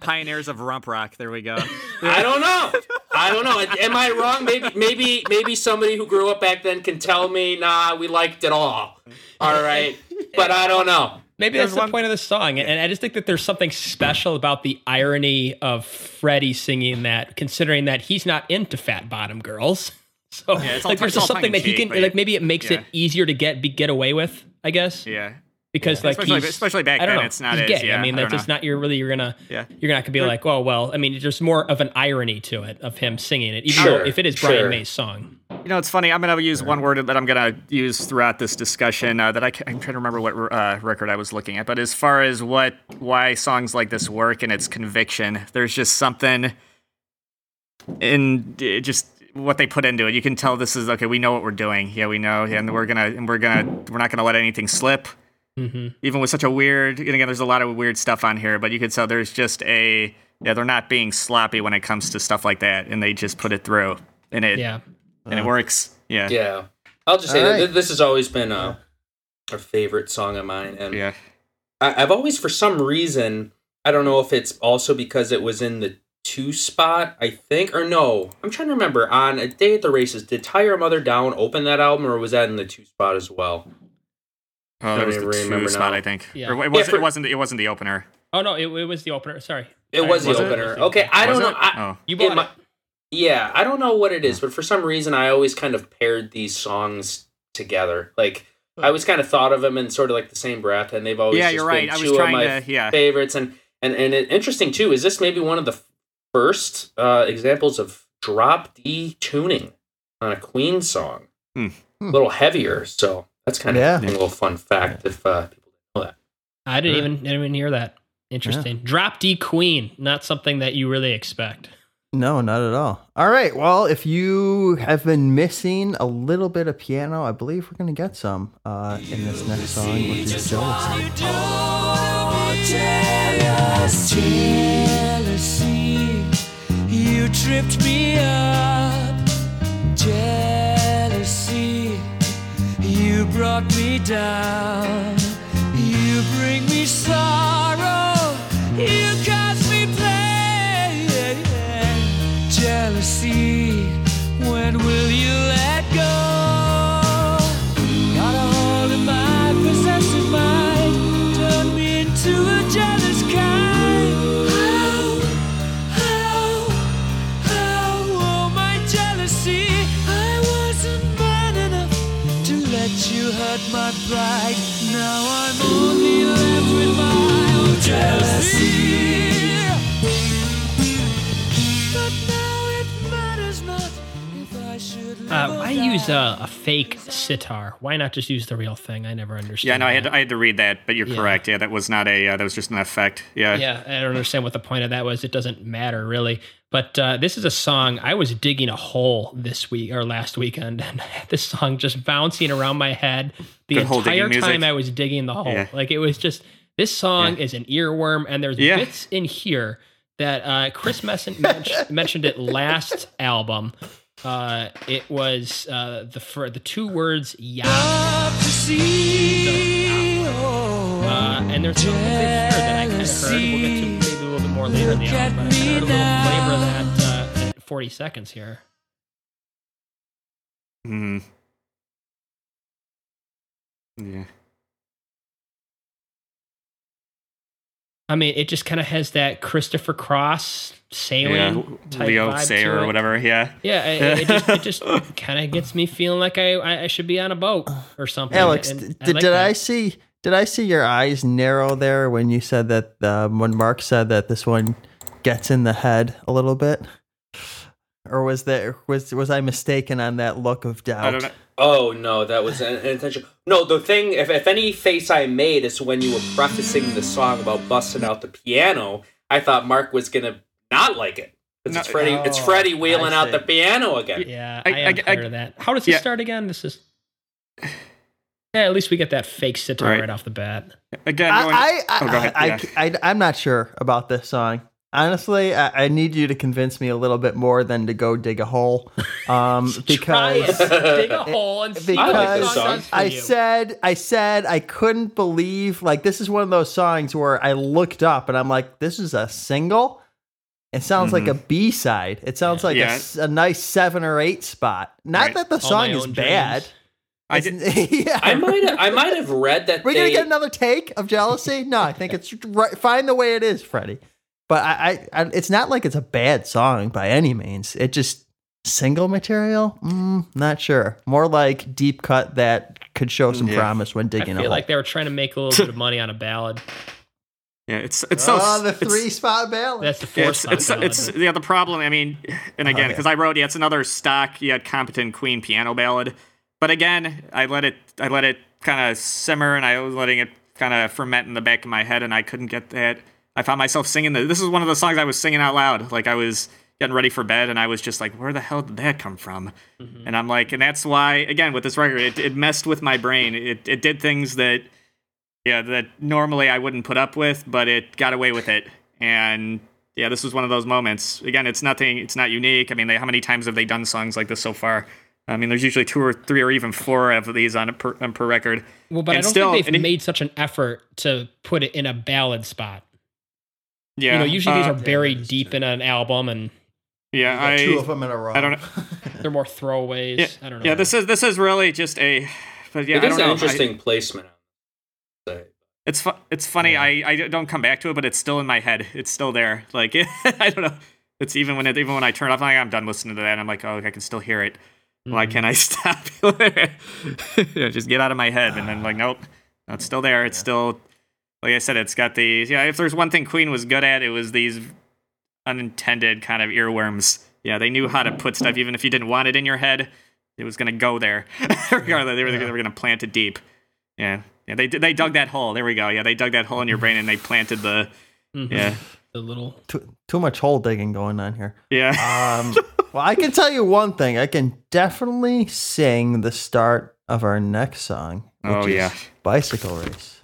Pioneers of rump rock. There we go. I don't know. I don't know. Am I wrong? Maybe maybe maybe somebody who grew up back then can tell me. Nah, we liked it all. All right, but I don't know. Maybe There's that's the point of the song, and I just think that there's something special about the irony of Freddie singing that, considering that he's not into fat bottom girls. So, Yeah, it's like, tongue- there's it's just something that he can, like, maybe it makes yeah. it easier to get be, get away with, I guess, Yeah. Because like Especially- he's, especially back I don't then, know, it's not he's as- gay. yeah, I mean, I that's don't just not you're really you're gonna Yeah. you're gonna be like, oh well. I mean, there's more of an irony to it of him singing it, even Sure, though if it is Brian sure. May's song. You know, it's funny. I'm going to use one word that I'm going to use throughout this discussion uh, that I can, I'm trying to remember what uh, record I was looking at. But as far as what why songs like this work and its conviction, there's just something in uh, just what they put into it. You can tell this is okay. We know what we're doing. Yeah, we know, and we're gonna and we're gonna we're not gonna let anything slip. Hmm Even with such a weird, and again, there's a lot of weird stuff on here, but you could tell there's just a yeah, they're not being sloppy when it comes to stuff like that, and they just put it through, and it Yeah. and it works. Yeah. Yeah, I'll just say All that right. this has always been a, a favorite song of mine, and Yeah. I, I've always, for some reason, I don't know if it's also because it was in the two spot, I think, or no, I'm trying to remember. On a day at the races, did Tie Your Mother Down open that album, or was that in the two spot as well? Oh, Don't that was the even two spot, now. I think. Yeah. Or it, wasn't, for- it wasn't. It wasn't the opener. Oh no, it, it was the opener. Sorry, It Sorry, was the Was it? opener. Okay, I Was don't know. it? I, oh, You bought my- it. Yeah, I don't know what it is, but for some reason, I always kind of paired these songs together. Like I always kind of thought of them in sort of like the same breath, and they've always yeah, just you're right. been I was two of trying my to. Yeah. favorites. And and and it, interesting too is this maybe one of the first uh, examples of drop D tuning on a Queen song. Hmm. A little heavier, so that's kind of Yeah. a little fun fact if uh, people didn't know that. I didn't Yeah. even didn't even hear that. Interesting. Drop D Queen, not something that you really expect. No, not at all. All right. Well, if you have been missing a little bit of piano, I believe we're going to get some uh, in this next song, which is Jealousy. Jealousy, jealousy, you tripped me up. Brought me down. You bring me sorrow. You cause me pain. Jealousy, Uh, why use a, a fake sitar? Why not just use the real thing? I never understood. Yeah, no, I had to, I had to read that, but you're Yeah. correct. Yeah, that was not a uh, that was just an effect. Yeah. Yeah, I don't understand what the point of that was. It doesn't matter really. But uh, this is a song I was digging a hole this week or last weekend, and this song just bouncing around my head the Good entire music. time I was digging the hole. Yeah. Like it was just this song is an earworm, and there's Yeah. bits in here that uh, Chris Messon men- mentioned it last album. Uh, it was uh, the for the two words "yeah," Love to see. uh, and there's something here that I kind of heard. We'll get to maybe a little bit more later in the album, at but I kinda heard a little flavor of that uh, at 40 seconds here. Hmm. Yeah. I mean, it just kind of has that Christopher Cross sailing Yeah. type Leo vibe Sayer to or whatever. Yeah. Yeah, it, it just, it just kind of gets me feeling like I, I I should be on a boat or something. Alex, And d- I did, like did. I see did I see your eyes narrow there when you said that um, when Mark said that this one gets in the head a little bit? Or was that was was I mistaken on that look of doubt? I don't know. Oh no, that was an, an intention. No, the thing, if, if any face I made is when you were prefacing the song about busting out the piano, I thought Mark was gonna not like it. 'Cause it's No, Freddie, it's oh, Freddie wheeling out the piano again. Yeah, I- I, am I- I- of that. How does it Yeah. start again? This is. Yeah, at least we get that fake sitar Right. right, off the bat. Again, going, I, I, oh, yeah. I, I, I'm not sure about this song. Honestly, I, I need you to convince me a little bit more than to go dig a hole. Um, because dig a hole and see I like the this song song. does for I said, I said, I couldn't believe like this is one of those songs where I looked up and I'm like, this is a single. It sounds like a B side. It sounds like a Yeah. s- a, nice seven or eight spot. Not Right. that the song is Own bad. Dreams. I did, yeah. I might I might have read that We're they, gonna get another take of jealousy. No, I think it's right, fine the way it is, Freddie. But I, I, I, it's not like it's a bad song by any means. It just single material. Mm, not sure. More like deep cut that could show some Yeah. promise when I digging a feel hole. like they were trying to make a little bit of money on a ballad. yeah, it's it's so oh, the it's- three spot ballad. That's the Yeah, fourth it's spot it's, ballad. it's yeah the problem. I mean, and again, yeah. because I wrote yeah, it's another stock yet competent Queen piano ballad. But again, I let it I let it kind of simmer, and I was letting it kind of ferment in the back of my head, and I couldn't get that. I found myself singing the. This is one of the songs I was singing out loud, like I was getting ready for bed, and I was just like, "Where the hell did that come from?" Mm-hmm. And I'm like, and that's why again with this record, it, it messed with my brain. It it did things that yeah, that normally I wouldn't put up with, but it got away with it. And yeah, this was one of those moments. Again, it's nothing, it's not unique. I mean, they, how many times have they done songs like this so far? I mean, there's usually two or three or even four of these on a per, on per record. well, but I don't still- think they've it- made such an effort to put it in a ballad spot. Yeah, you know, usually these uh, are buried deep in an album, and yeah, Got two of I, them in a row. I don't know. they're more throwaways. yeah, I don't know. yeah. This is this is really just a, but yeah, it I don't an know. I- interesting placement. It's fu- it's funny. I, I don't come back to it, but it's still in my head. It's still there. Like I don't know. It's even when it even when I turn off, I'm like I'm done listening to that. I'm like, oh, I can still hear it. Why can't I stop? yeah, just get out of my head. And then like, nope, no, it's still there. It's still like I said. It's got these. Yeah, if there's one thing Queen was good at, it was these unintended kind of earworms. Yeah, they knew how to put stuff, even if you didn't want it in your head, it was gonna go there. Regardless, they were, they were gonna plant it deep. Yeah, yeah. They they dug that hole. There we go. Yeah, they dug that hole in your brain and they planted the. Mhm. Yeah, the little. too, too much hole digging going on here. yeah. Um, well, I can tell you one thing. I can definitely sing the start of our next song. Which Oh, is yeah. bicycle race.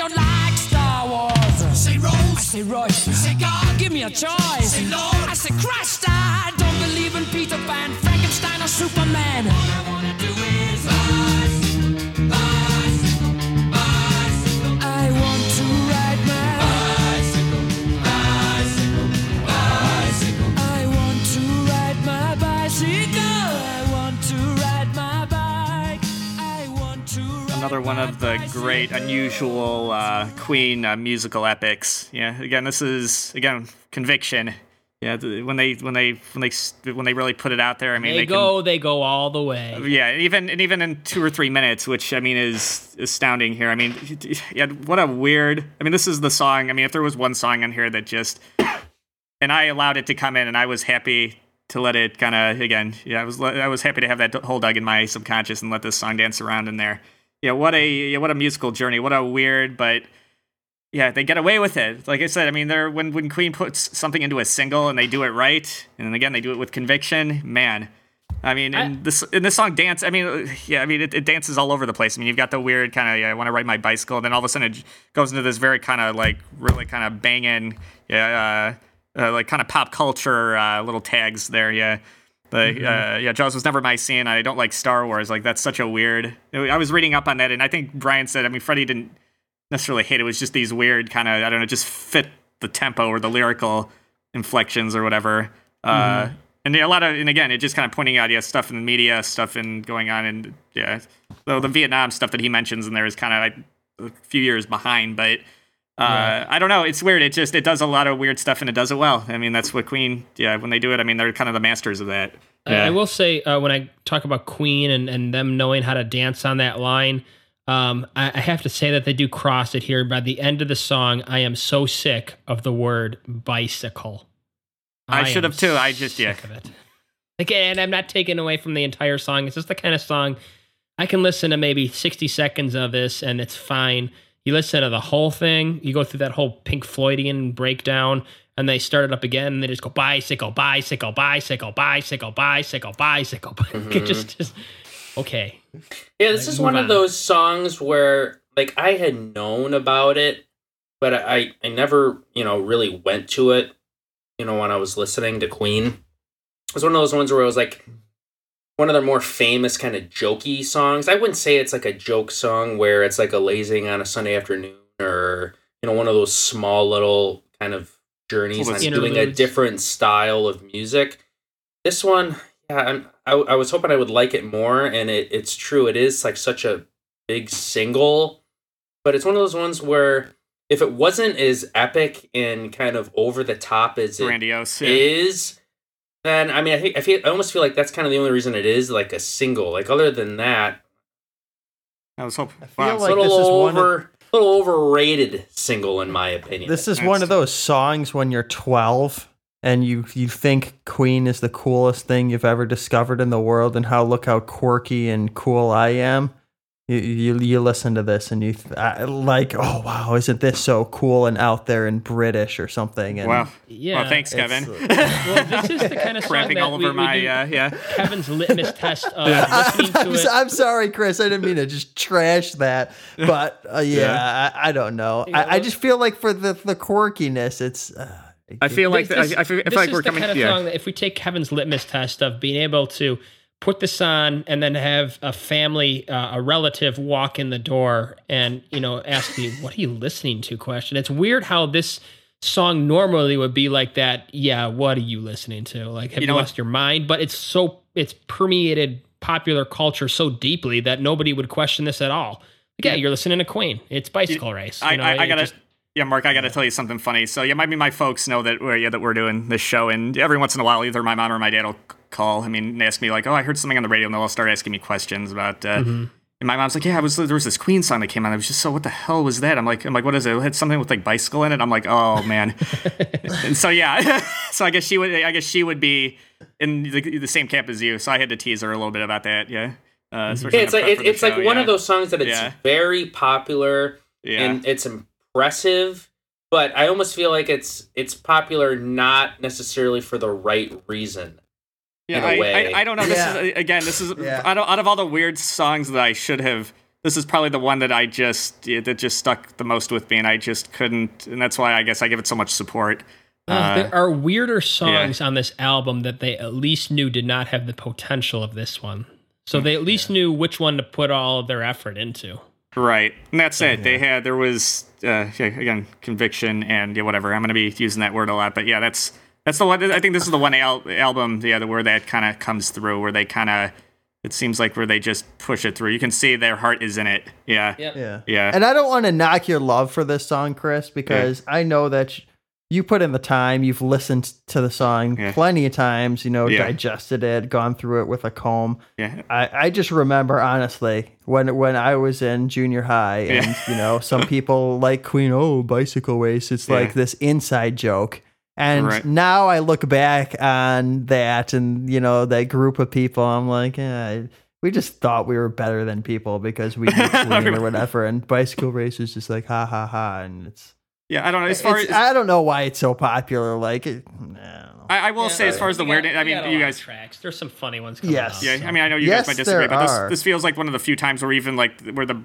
say say say God, give me a choice. say Lord, I say Christ. I don't believe in Peter Pan, Frankenstein, or Superman. Another one of the great, unusual uh, Queen uh, musical epics. Yeah, again, this is again conviction. Yeah, when they when they when they when they really put it out there. I mean, They they, go, they go all the way. Yeah, even and even in two or three minutes, which I mean is astounding here. I mean, yeah, what a weird. I mean, this is the song. I mean, if there was one song on here that just, and I allowed it to come in, and I was happy to let it kind of again. Yeah, I was I was happy to have that hole dug in my subconscious and let this song dance around in there. Yeah, what a yeah, what a musical journey. What a weird, but yeah, they get away with it. Like I said, I mean, they're when when Queen puts something into a single and they do it right, and then again they do it with conviction. Man, I mean, in I- this in this song, dance. I mean, yeah, I mean, it, it dances all over the place. I mean, you've got the weird kind of, yeah, I want to ride my bicycle, and then all of a sudden it goes into this very kind of like really kind of banging, yeah, uh, uh, like kind of pop culture uh, little tags there, yeah. The, uh, yeah, Jaws was never my scene. I don't like Star Wars. Like that's such a weird. I was reading up on that, and I think Brian said. I mean, Freddie didn't necessarily hate it. It was just these weird kind of I don't know, just fit the tempo or the lyrical inflections or whatever. Uh, and yeah, a lot of and again, it just kind of pointing out yeah stuff in the media, stuff in going on, and yeah, so the Vietnam stuff that he mentions in there is kind of like, a few years behind, but. Uh, I don't know. It's weird. It just it does a lot of weird stuff and it does it well. I mean, that's what Queen. Yeah, when they do it, I mean, they're kind of the masters of that. I- I will say uh, when I talk about Queen and, and them knowing how to dance on that line, um, I, I have to say that they do cross it here. By the end of the song, I am so sick of the word bicycle. I should have too. I just- yeah. sick of it. Again, I'm not taking away from the entire song. It's just the kind of song I can listen to maybe 60 seconds of this and it's fine. You listen to the whole thing, you go through that whole Pink Floydian breakdown, and they start it up again, and they just go bicycle, bicycle, bicycle, bicycle, bicycle, bicycle. It mm-hmm. just, just okay. Yeah, this Like, is one on. of those songs where like I had known about it, but I I never, you know, really went to it, you know, when I was listening to Queen. It was one of those ones where I was like one of their more famous kind of jokey songs. I wouldn't say it's like a joke song where it's like a lazing on a Sunday afternoon or you know one of those small little kind of journeys on doing a different style of music. This one, yeah, I'm, I, I was hoping I would like it more, and it, it's true. It is like such a big single, but it's one of those ones where if it wasn't as epic and kind of over the top as it Grandiose. Yeah. is, then I mean, I think I feel I almost feel like that's kind of the only reason it is like a single. Like other than that, I was hoping. I feel wow, like a little this is one of- a little overrated single in my opinion. This is one of those songs when you're 12 and you you think Queen is the coolest thing you've ever discovered in the world, and how look how quirky and cool I am. You you, you listen to this and you th- I- like, oh wow, isn't this so cool and out there and British or something? And wow. Yeah. Well, thanks, it's- Kevin. Well, this is the kind of song Crapping that all we, over we my do uh, yeah. Kevin's litmus test of listening I'm, to it. I'm sorry, Chris. I didn't mean to just trash that, but uh, yeah, I, I don't know. I, I just feel like for the the quirkiness, it's. Uh, I feel like This- I, I feel, I this feel like is we're the coming. kind of yeah. song that if we take Kevin's litmus test of being able to put this on and then have a family, uh, a relative walk in the door and you know ask you, "What are you listening to?" Question. It's weird how this song normally would be like that. Yeah, what are you listening to? Like, have you, know what? lost your mind? But it's so it's permeated popular culture so deeply that nobody would question this at all. Like, yeah, you're listening to Queen. It's bicycle race. I, you know, I, I gotta. just- yeah, Mark, I got to tell you something funny. So, yeah, maybe my folks know that we're, yeah, that we're doing this show, and every once in a while, either my mom or my dad will call. I mean, ask me like, "Oh, I heard something on the radio," and they'll start asking me questions about. Uh, Mm-hmm. And my mom's like, "Yeah, I was there was this Queen song that came on. I was just so, what the hell was that?" I'm like, "I'm like, what is it? It had something with like bicycle in it." I'm like, "Oh man." and so yeah, so I guess she would. I guess she would be in the, the same camp as you. So I had to tease her a little bit about that. Yeah. Uh, Yeah, it's like the prep it, for the it's like one yeah. of those songs that it's Yeah. very popular Yeah. and it's impressive, but I almost feel like it's it's popular not necessarily for the right reason. Yeah, in a I, way. I, I don't know. This Yeah. is again. This is Yeah. out, of, out of all the weird songs that I should have. This is probably the one that I just yeah, that just stuck the most with me, and I just couldn't. And that's why I guess I give it so much support. Uh, there are weirder songs on this album that they at least knew did not have the potential of this one. So they at least knew which one to put all of their effort into. Right, and that's it. They had there was uh, yeah, again conviction and yeah, whatever. I'm going to be using that word a lot, but yeah, that's that's the one. I think this is the one al- album, yeah, the where that kind of comes through, where they kind of it seems like where they just push it through. You can see their heart is in it. Yeah, Yeah. yeah. And I don't want to knock your love for this song, Chris, because I know that sh- you put in the time. You've listened to the song Yeah. plenty of times, you know, Yeah. digested it, gone through it with a comb. yeah. I, I just remember honestly when when I was in junior high and Yeah. you know some people like Queen oh bicycle race it's like this inside joke and Right. now I look back on that and you know that group of people I'm like eh, we just thought we were better than people because we knew Queen or whatever and bicycle race is just like ha ha ha and it's, Yeah, I don't know. As far as I don't know why it's so popular like it, I. I, I will say, as far as the weird, I mean, you guys. tracks. There's some funny ones. Coming Yes. out, Yeah, so. I mean, I know you Yes, guys might disagree, there but are. this this feels like one of the few times where even like where the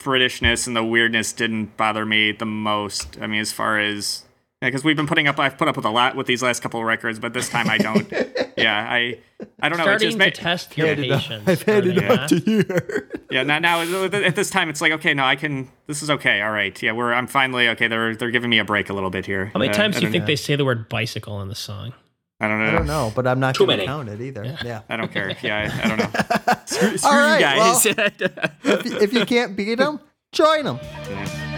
Britishness and the weirdness didn't bother me the most. I mean, as far as because we've been putting up, I've put up with a lot with these last couple of records, but this time I don't. yeah, I I don't know. It starting just to ma- test your Had it up- patience. I've had are it up to you. yeah. Now now at this time it's like okay, no, I can. This is okay. All right. Yeah, we're I'm finally okay. They're they're giving me a break a little bit here. How many Uh, times do you don't- think they say the word bicycle in the song? I don't know. I don't know but I'm not Too going to many. count it either yeah. I don't care. Yeah, I, I don't know. Screw, screw All right, you guys. if, if you can't beat them, join them. If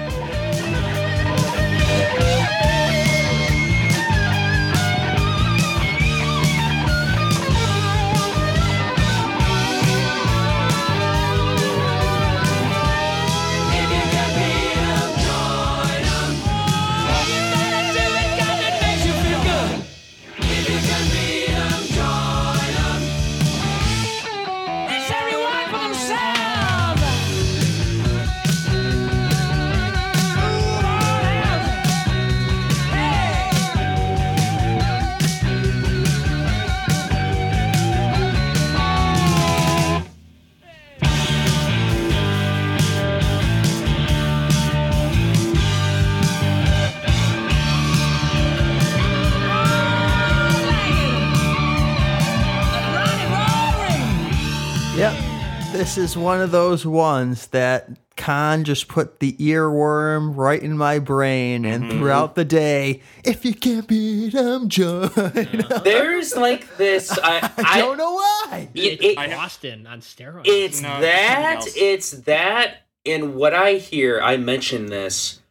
This is one of those ones that Khan just put the earworm right in my brain, and throughout the day, if you can't beat them, join. 'em." There's like this. I, I I don't know why. It, it- It's Boston on steroids. it's No, that. It's that. And what I hear, I mentioned this.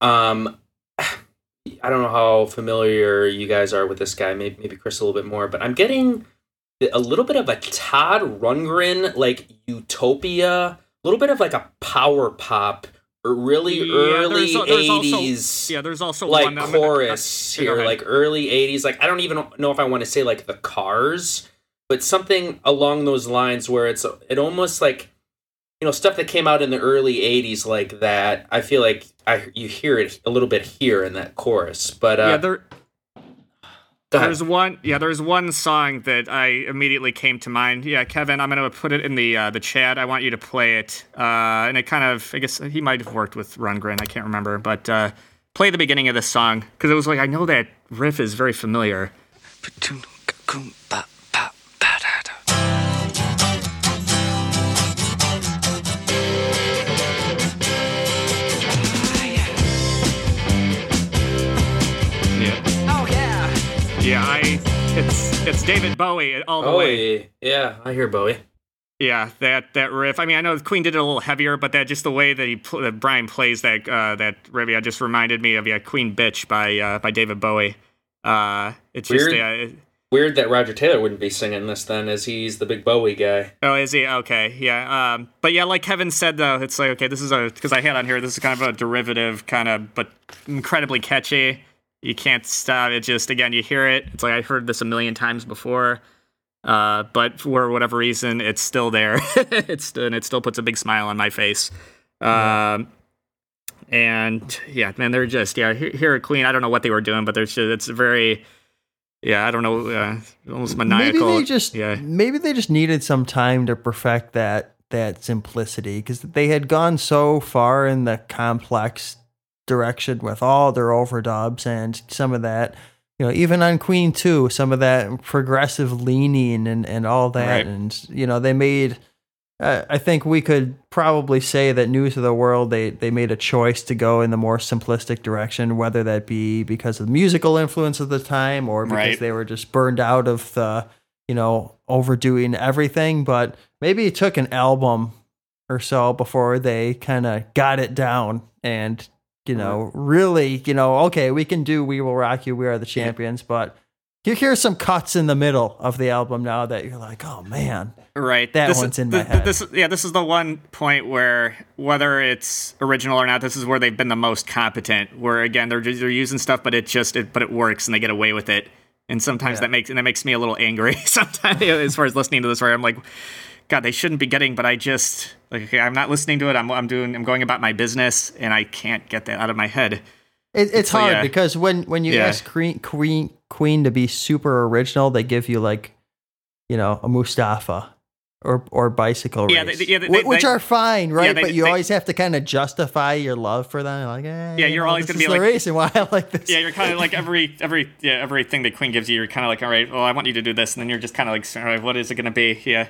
Um, I don't know how familiar you guys are with this guy. Maybe, maybe Chris a little bit more, but I'm getting a little bit of a Todd Rundgren like Utopia, a little bit of like a power pop, really Yeah, early there's al- there's also- '80s. yeah, there's also like one gonna- chorus here, like early '80s. Like I don't even know if I want to say like the Cars, but something along those lines where it's it almost like you know stuff that came out in the early '80s like that. I feel like I you hear it a little bit here in that chorus, but uh, yeah, there, go ahead. there's one. Yeah, there's one song that I immediately came to mind. Yeah, Kevin, I'm gonna put it in the uh, the chat. I want you to play it. Uh, and it kind of, I guess he might have worked with Rundgren. I can't remember, but uh, play the beginning of this song because it was like I know that riff is very familiar. Yeah. I. It's it's David Bowie all the Oh way. yeah, I hear Bowie. Yeah, that that riff. I mean, I know Queen did it a little heavier, but that just the way that he pl- that Brian plays that uh, that riff, yeah, just reminded me of yeah, Queen Bitch by uh, by David Bowie. Uh, it's just Weird. yeah. it- Weird that Roger Taylor wouldn't be singing this then, as he's the big Bowie guy. oh, is he okay? Yeah. Um, but yeah, like Kevin said though, it's like okay, this is a because I had on here. This is kind of a derivative, kind of, but incredibly catchy. You can't stop it. Just again, you hear it. It's like I heard this a million times before. Uh, but for whatever reason, it's still there. it's and it still puts a big smile on my face. Um, and yeah, man, they're just yeah. Here, here at Queen, I don't know what they were doing, but there's just it's very. yeah, I don't know, uh, almost maniacal. Maybe they just yeah, maybe they just needed some time to perfect that that simplicity because they had gone so far in the complex direction with all their overdubs and some of that you know even on queen 2 some of that progressive leaning and and all that Right. and you know they made uh, I think we could probably say that News of the World they they made a choice to go in the more simplistic direction, whether that be because of the musical influence of the time or because Right. they were just burned out of the you know overdoing everything. But maybe it took an album or so before they kind of got it down and you know really you know okay we can do We Will Rock You We Are the Champions, but here here's some cuts in the middle of the album now that you're like oh man right. That this one's is, in my head. This, yeah, this is the one point where whether it's original or not, this is where they've been the most competent. Where again, they're just, they're using stuff, but it just it, but it works and they get away with it. And sometimes Yeah. that makes and that makes me a little angry. Sometimes as far as listening to this, where I'm like, God, they shouldn't be getting, but I just like okay, I'm not listening to it. I'm I'm doing I'm going about my business, and I can't get that out of my head. It, it's So, hard yeah. because when when you Yeah. ask Queen, Queen Queen to be super original, they give you like, you know, a Mustafa or or bicycle Yeah, race, they- yeah, they- which they- are fine, right? they- but you always have to kind of justify your love for them. Like, eh, Yeah, you you're know, always gonna be the like- reason why I like this. Yeah, you're kind of like every every yeah everything that Queen gives you, you're kind of like, all right, well, I want you to do this, and then you're just kind of like, all right, what is it going to be? Yeah.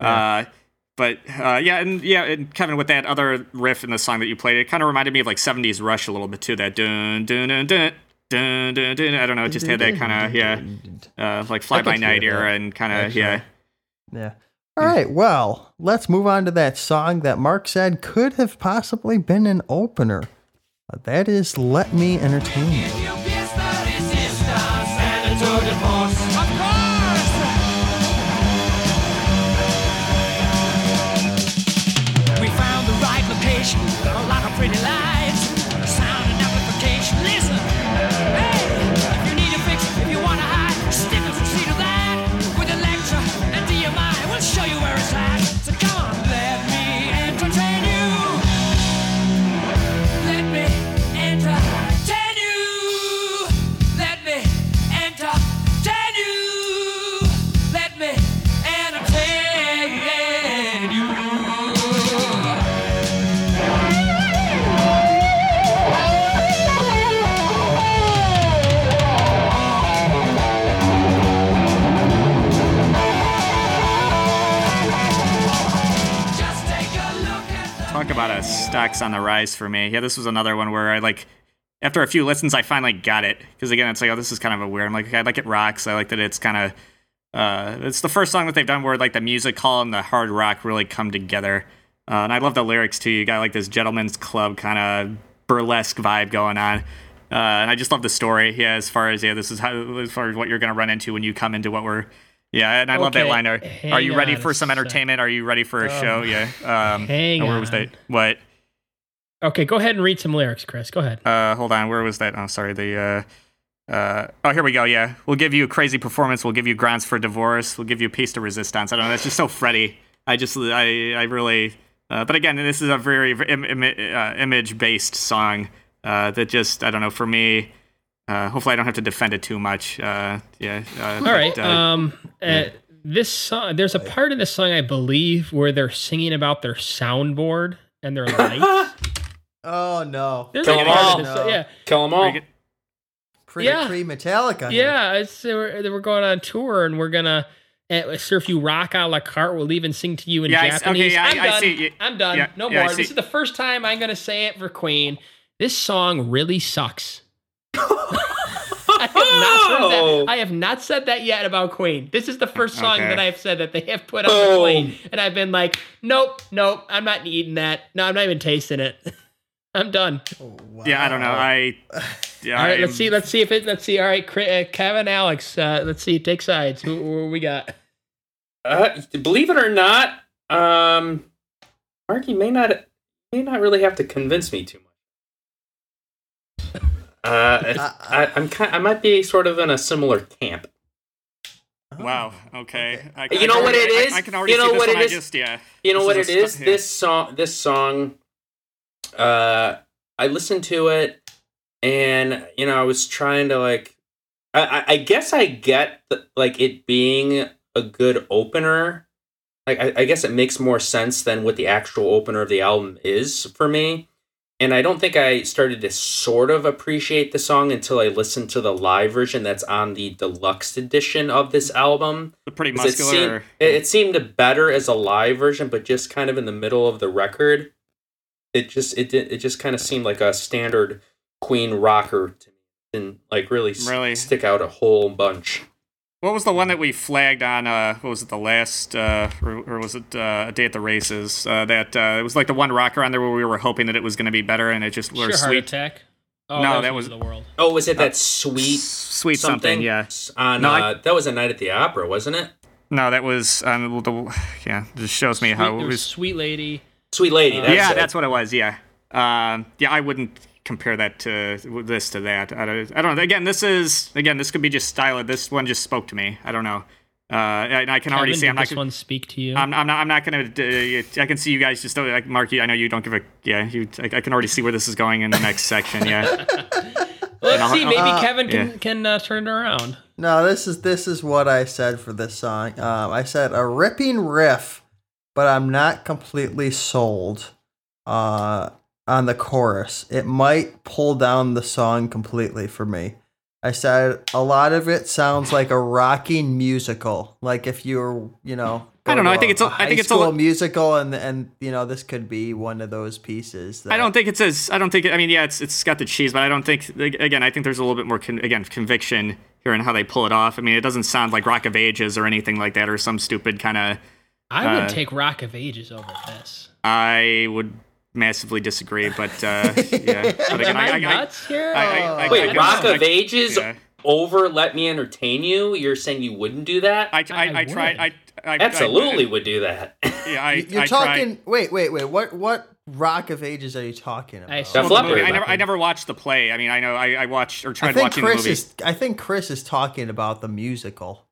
Uh, but uh, yeah, and yeah, and Kevin, with that other riff in the song that you played, it kind of reminded me of like '70s Rush a little bit too. That dun dun dun dun dun dun. dun. I don't know, it just had that kind of yeah, uh, like Fly By Night era and kind of yeah. Yeah. All right. Well, let's move on to that song that Mark said could have possibly been an opener. Uh, That is "Let Me Entertain You." Stocks on the rise for me. Yeah, this was another one where I like after a few listens I finally got it because again it's like oh this is kind of a weird. I'm like okay, I like it rocks. I like that it's kind of uh, it's the first song that they've done where like the music hall and the hard rock really come together. Uh, and I love the lyrics too. You got like this gentleman's club kind of burlesque vibe going on. Uh, and I just love the story. Yeah, as far as yeah, this is how as far as what you're gonna run into when you come into what we're yeah, and I love that Okay, liner. Are you ready for some entertainment? Are you ready for a show? Yeah. Um, hang oh, where was that? What? Okay, go ahead and read some lyrics, Chris. Go ahead. Uh, hold on. Where was that? Oh, sorry. The uh, uh, oh, here we go. Yeah, we'll give you a crazy performance. We'll give you grounds for divorce. We'll give you a piece de resistance. I don't know. That's just so Freddie. I just, I, I really. Uh, but again, this is a very Im- Im- uh, image-based song uh, that just, I don't know. For me, uh, hopefully, I don't have to defend it too much. Uh, yeah. Uh, All right. but, uh, um, uh, this song, there's a part in the song, I believe, where they're singing about their soundboard and their lights. Oh no! There's Kill a 'em part all. in this- Yeah. Kill them all. Pre Yeah. pre Metallica. Yeah. It's, we're, we're going on tour and we're going to uh, surf you rock a la carte. We'll even sing to you in Yeah, I s- okay, Japanese. yeah, I- I'm I done. see. I'm done. yeah, no yeah, more. This is the first time I'm going to say it for Queen. This song really sucks. I have not said Oh. that. I have not said that yet about Queen. This is the first song Okay. that I've said that they have put on the Boom. plane, and I've been like, nope, nope, I'm not eating that. No, I'm not even tasting it. I'm done. yeah, I don't know. I. Yeah, All right, I let's am- see. Let's see if it. Let's see. All right, Chri- uh, Kevin, Alex. Uh, let's see. Take sides. Who, who we got? Uh, believe it or not, um, Mark, you may not may not really have to convince me too much. Uh, it's- I, I'm kind, I might be sort of in a similar camp. Wow. Okay. I, You I know can what already- it I- I, can already You know see what one. it I just yeah. You know This what is it a is? stu- yeah. This song, this song, uh, I listened to it, and you know, I was trying to like, I, I- guess I get the, like it being a good opener. Like I, I guess it makes more sense than what the actual opener of the album is for me. And I don't think I started to sort of appreciate the song until I listened to the live version that's on the deluxe edition of this album. Pretty It muscular. seemed, it, it seemed better as a live version, but just kind of in the middle of the record. It just it did it just kind of seemed like a standard Queen rocker to me. Didn't like really, s- Really? stick out a whole bunch. What was the one that we flagged on? Uh, what was it? The last, uh, or, or was it uh, a day at the races? Uh, that uh, it was like the one rocker on there where we were hoping that it was going to be better, and it just Sure, was heart sweet, attack. Oh, No, that that was was- the world. Oh, was it that sweet sweet something. Yeah. On No, I- uh, that was a night at the opera, wasn't it? No, that was um, the yeah. It just shows me Sweet, how it there was was. sweet lady. Sweet lady. That's yeah, it. that's what it was. Yeah. Um, yeah, I wouldn't compare that to this to that. I don't, I don't know. Again, this is again, this could be just style. This one just spoke to me. I don't know. Uh, and I can already see. did I'm not. this gonna- one speak to you? I'm, I'm not. I'm not gonna. Uh, I can see you guys just don't like Mark. you- I know you don't give a. Yeah, you. I, I can already see where this is going in the next section. Yeah. Let's see. Maybe uh, Kevin can yeah. can uh, turn it around. No, this is this is what I said for this song. Um, I said a ripping riff, but I'm not completely sold uh, on the chorus. It might pull down the song completely for me. I said a lot of it sounds like a rocking musical, like if you're, you know, I don't know, I think it's a- I think it's a musical, and and you know this could be one of those pieces. That, I don't think it's as. I don't think. I mean, yeah, it's it's got the cheese, but I don't think. Again, I think there's a little bit more. Con, again, conviction here in how they pull it off. I mean, it doesn't sound like Rock of Ages or anything like that, or some stupid kind of. I would Uh, take Rock of Ages over this. I would massively disagree, but uh, yeah. But again, Am I, I, I, I, nuts here? I- I- I- Wait, I- Rock I- of Ages yeah. over Let Me Entertain You? You're saying you wouldn't do that? I, I, I I, tried. I, I Absolutely would do that. Yeah, I, You're I talking. Tried. Wait, wait, wait. What what rock of ages are you talking about? I Well, movie, I never, I never watched the play. I mean, I know I, I watched or I tried think watching Chris the movie. is. I think Chris is talking about the musical.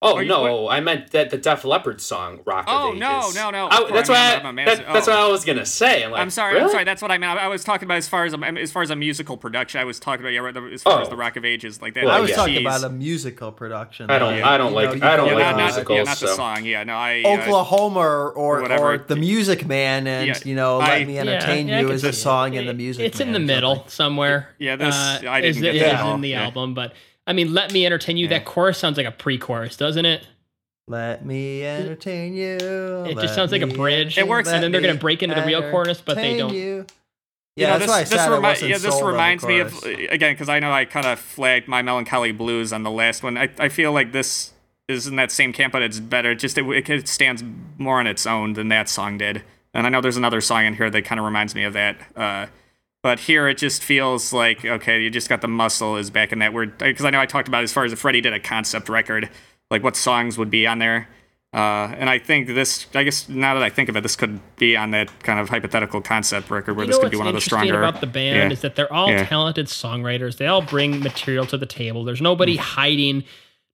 Oh Are you- no, I meant that the Def Leppard song "Rock Oh, of Ages." no, no, no. I- that's why. I'm- I, I'm a massive- that- that's oh. what I was gonna say. I'm, like, I'm sorry. I'm sorry. That's what I meant. I, I was talking about as far as a, as far as a musical production. I was talking about yeah, as far as Oh. the Rock of Ages, like that. Well, I was yeah. talking about a musical production. I don't- though. I don't You like- know, I don't yeah, like not, go, not, musicals, yeah, not the so- song. Yeah, no, I. uh, Oklahoma or or, whatever. or the Music Man and Yeah, you know I- Let Me Entertain yeah, You can is a song in the Music. It's in the middle somewhere. Yeah, this- uh, I didn't get that at in the album, but I mean, "Let Me Entertain You." That chorus sounds like a pre-chorus, doesn't it? Let me entertain you. It let just sounds like a bridge. It works, and then they're gonna break into the real chorus, but they don't. You. You Yeah, know, that's this, why I this said remi- yeah, this sold on reminds me of again because I know I kind of flagged my melancholy blues on the last one. I, I feel like this is in that same camp, but it's better. Just it, it stands more on its own than that song did. And I know there's another song in here that kind of reminds me of that. Uh, but here it just feels like okay, you just got the muscle is back in that word because I know I talked about as far as if Freddie did a concept record, like what songs would be on there. Uh, and I think this, I guess now that I think of it, this could be on that kind of hypothetical concept record where You this could be one of the stronger. about the band yeah. is that they're all Yeah. talented songwriters. They all bring material to the table. There's nobody Mm. hiding,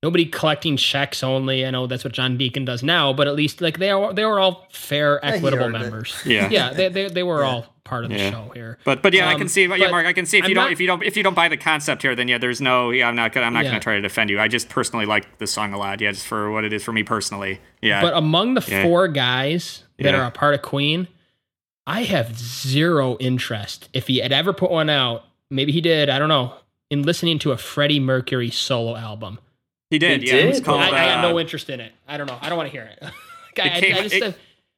nobody collecting checks only. I know that's what John Deacon does now, but at least like they are, they were all fair, equitable earned it. members. Yeah. yeah, they they, they were all part of the Yeah. show here. But but yeah, I Um, can see. Yeah, Mark, I can see if I'm you don't not- if you don't if you don't buy the concept here, then yeah, there's no. Yeah, I'm not gonna I'm not Yeah. gonna try to defend you. I just personally like the song a lot. Yeah, just for what it is for me personally. Yeah. But among the Yeah. four guys that Yeah. are a part of Queen, I have zero interest. If he had ever put one out, maybe he did. I don't know. In listening to a Freddie Mercury solo album, he did. He yeah, it was did? called. I, I got uh, no interest in it. I don't know. I don't want to hear it. I, I- came- I just, it- uh,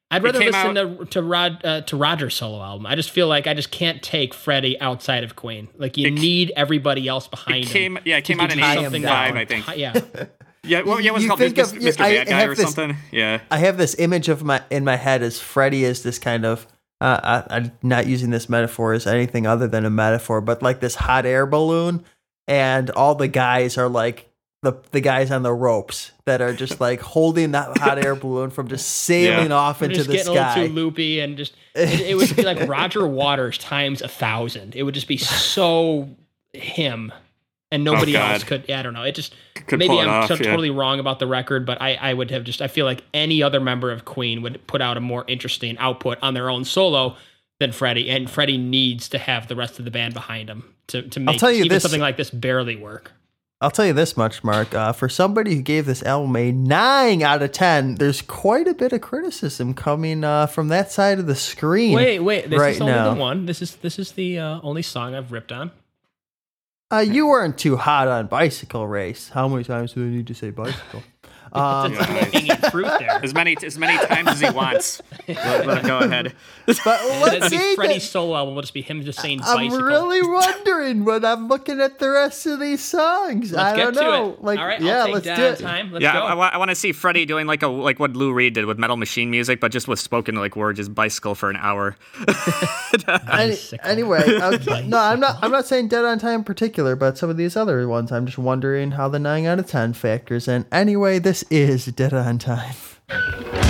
I'd rather came listen to to Rod uh, to Roger's solo album. I just feel like I just can't take Freddie outside of Queen. Like you It- need everybody else behind It came. him. Yeah, it came out in tie him '85. I think. Yeah, Yeah. Well, yeah, it was You called think Mr. of- Mr. I Bad Guy have or this- something. Yeah. I have this image of my in my head as Freddie is this kind of. Uh, I, I'm not using this metaphor as anything other than a metaphor, but like this hot air balloon, and all the guys are like the the guys on the ropes that are just like holding that hot air balloon from just sailing Yeah. off into just the getting a little too loopy and just it, it would be like Roger Waters times a thousand. It would just be so him and oh, nobody Oh, else could. Yeah, I don't know. It just Could maybe I'm off, so- yeah. totally wrong about the record, but I I would have just I feel like any other member of Queen would put out a more interesting output on their own solo than Freddie, and Freddie needs to have the rest of the band behind him to to make tell you even this- something like this barely work. I'll tell you this much, Mark. Uh, for somebody who gave this album a nine out of ten, there's quite a bit of criticism coming uh, from that side of the screen. Wait, wait. This right is only now. the one. This is this is the uh, only song I've ripped on. Uh, you weren't too hot on bicycle race. How many times do I need to say bicycle? Um, That's low-hanging fruit there. As many as many times as he wants. Let, let him go ahead. but That'd let's see. Freddie's that- solo album. Will just be him just saying I'm bicycle. really wondering when I'm looking at the rest of these songs. Let's I don't to know. it. Like, All right, yeah, I'll take let's do it. time. Let's yeah, go. I, want to see Freddie doing like a like what Lou Reed did with Metal Machine music, but just with spoken like words, just bicycle for an hour. Any, anyway, okay, no, I'm not. I'm not saying Dead on Time in particular, but some of these other ones, I'm just wondering how the nine out of ten factors in. Anyway, this is Dead on Time.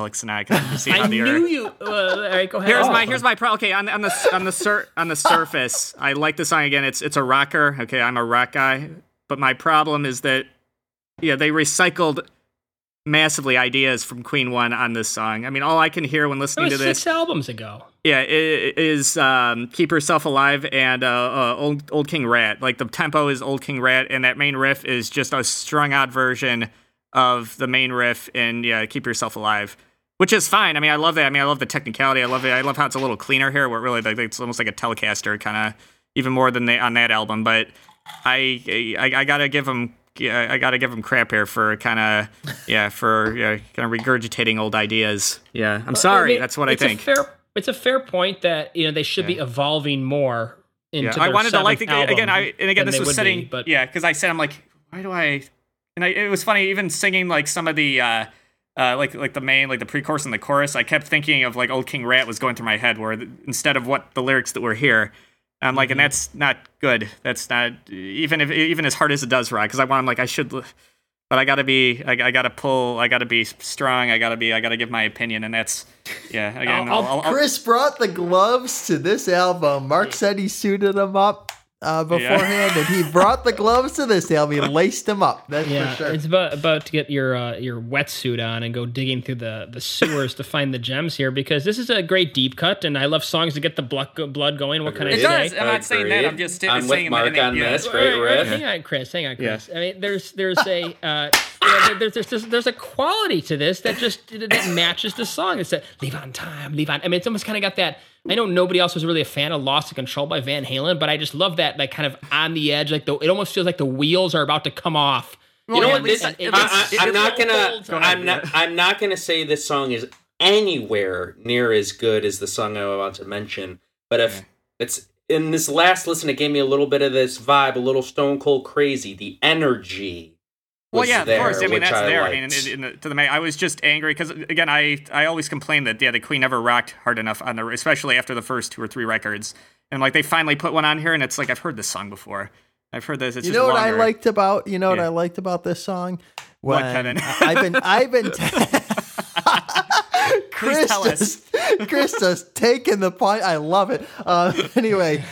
Alex, and I. 'cause you see how the knew you. Uh, all right, go ahead. Here's Oh. my here's my problem. Okay, on, on the on the sur- on the surface, I like the song again. It's it's a rocker. Okay, I'm a rock guy, but my problem is that yeah, they recycled massively ideas from Queen One on this song. I mean, all I can hear when listening to this, six albums ago. yeah, i- i- is um, "Keep Yourself Alive" and uh, uh, "Old Old King Rat." Like the tempo is "Old King Rat," and that main riff is just a strung out version of the main riff in yeah, "Keep Yourself Alive." Which is fine. I mean, I love that. I mean, I love the technicality. I love it. I love how it's a little cleaner here, where it really like it's almost like a Telecaster, kind of even more than they on that album. But I, I, I gotta give them. yeah, I gotta give him crap here for kind of, yeah, for yeah, kind of regurgitating old ideas. Yeah, I'm sorry. mean, That's what I think. Fair, it's a fair point that you know they should be evolving more. Into Yeah, I wanted to like the, again. I and again this was setting, be, but yeah, because I said I'm like, why do I? And I, it was funny even singing like some of the. uh uh, like like the main like the pre-chorus and the chorus, I kept thinking of like Old King Rat was going through my head, where th- instead of what the lyrics that were here, I'm like, and Mm-hmm. that's not good. That's not even if even as hard as it does, right? Because I want, I'm like, I should, but I gotta be, I, I gotta pull, I gotta be strong, I gotta be, I gotta give my opinion, and that's, yeah. Again, I'll- I'll, I'll, I'll, Chris brought the gloves to this album. Mark said he suited them up uh, beforehand, and he brought the gloves to this album. He laced them up. That's Yeah, for sure. it's about about to get your uh, your wetsuit on and go digging through the, the sewers to find the gems here because this is a great deep cut and I love songs to get the blood blood going. What can I it say? does. I'm not saying that. I'm Agreed. just I'm saying with Mark that- on yeah. this. Great wait, wait, riff. Hang on, Chris. Hang on, Chris. I mean, there's there's a uh, you know, there- there's, there's there's a quality to this that just that matches the song. It's that leave on time, leave on. I mean, it's almost kind of got that. I know nobody else was really a fan of "Loss of Control" by Van Halen, but I just love that like kind of on the edge. Like the it almost feels like the wheels are about to come off. You know Well, what? at least This, it- I, it- I, I'm not gonna. holds. I'm not. I'm not gonna say this song is anywhere near as good as the song I'm about to mention. But if it's in this last listen, it gave me a little bit of this vibe, a little Stone Cold Crazy. The energy. Well, yeah, there, of course. I mean, which that's there. I mean, in, in the, to the May, I was just angry because again, I I always complain that yeah, the Queen never rocked hard enough on the, especially after the first two or three records, and like they finally put one on here, and it's like I've heard this song before. I've heard this. It's you just know what I liked about you know what I liked about this song? What, When Kevin? I've been I've been Chris tell us. just, Chris just taking the point. I love it. Uh, anyway,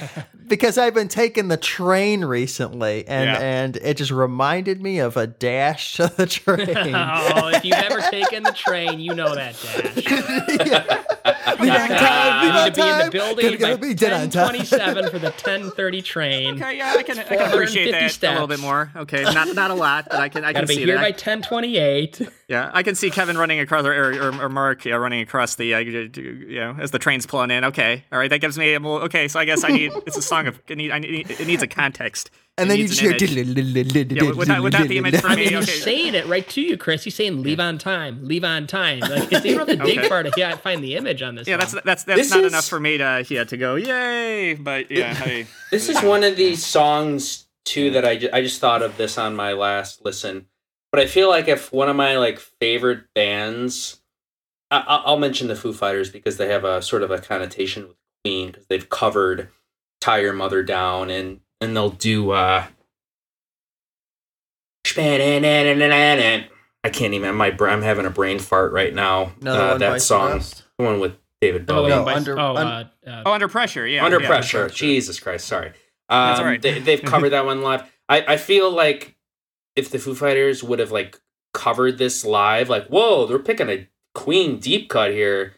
because I've been taking the train recently, and Yeah. and it just reminded me of a dash to the train. Oh, if you've ever taken the train, you know that dash. Leave on time, leave You on should be in the building Gotta- gotta by be dead on 10:27 for the 10:30 train. Okay, yeah, I can, I can appreciate 450 that a little bit more. Okay, not not a lot, but I can I Got to can be see here that. by 10:28. Yeah, I can see Kevin running across, or, or, or Mark yeah, running across the, uh, you know, as the train's pulling in. Okay, all right, that gives me, well, okay, so I guess I need, it's a song of, it, need, I need, it needs a context. And It then you just hear. image. Yeah, without- without the image for I me, mean, he's okay. saying it right to you, Chris. He's saying leave on time, leave on time. Like, it's, you don't have dig Okay. far to yeah, find the image on this. Yeah, that's song. that's that's This not is- enough for me to yeah to go yay, but yeah, hey, This is one of these songs too that I, ju- I just thought of this on my last listen. But I feel like if one of my like favorite bands, I, I- I'll mention the Foo Fighters because they have a sort of a connotation with Queen because they've covered "Tie Your Mother Down" and and they'll do. uh I can't even. My bra- I'm having a brain fart right now. Uh, one that song, Dust? the one with David Bowie. No, by- under- oh, un- uh, uh, oh under pressure, yeah, under yeah, pressure. Jesus Christ, sorry. Um, That's all right. They, they've covered that one live. I, I feel like if the Foo Fighters would have like covered this live, like whoa, they're picking a Queen deep cut here.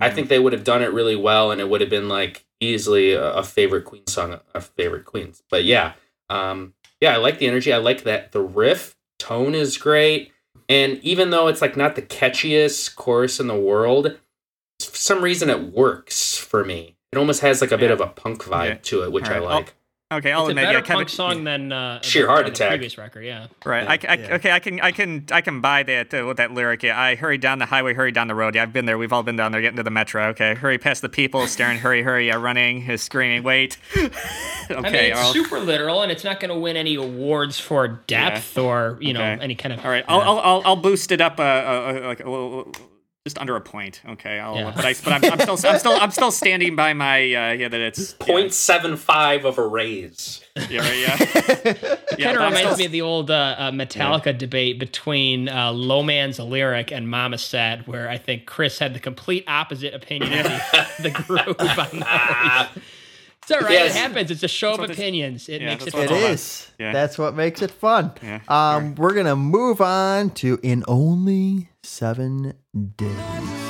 I Mhm. think they would have done it really well, and it would have been like easily a, a favorite Queen song, a favorite Queens. But yeah, um, yeah, I like the energy. I like that the riff tone is great, and even though it's like not the catchiest chorus in the world, for some reason it works for me. It almost has like a bit of a punk vibe Yeah. to it, which I Alright, I'll- like. Okay, I'll it's a admit, better yeah, Kevin, punk song than uh, Sheer than Heart the Attack. previous record. Yeah. Right. Yeah, I, I, yeah. Okay, I can, I can, I can buy that uh, with that lyric. Yeah, I hurry down the highway, hurry down the road. Yeah, I've been there. We've all been down there, getting to the metro. Okay, hurry past the people, staring, hurry, hurry. Yeah, running, is screaming, wait. okay, I mean, it's I'll- super literal, and it's not going to win any awards for depth or you know Okay. any kind of. all right. I'll, I'll, I'll, I'll boost it up, uh, uh, uh, like a little- just under a point. Okay, I'll, Yeah. but I, but I'm, I'm still, I'm still, I'm still standing by my, uh, yeah, that it's yeah, Point seven five of a raise. Yeah, right, yeah. yeah kind of reminds still- me of the old uh, uh, Metallica debate between uh, Low Man's Lyric and Mama Said, where I think Chris had the complete opposite opinion of the, the group on that. It's all right. Yes. It happens. It's a show of opinions. It yeah, makes it that's what It fun. all about. is. Yeah. That's what makes it fun. Yeah. Um, we're gonna move on to in only seven days.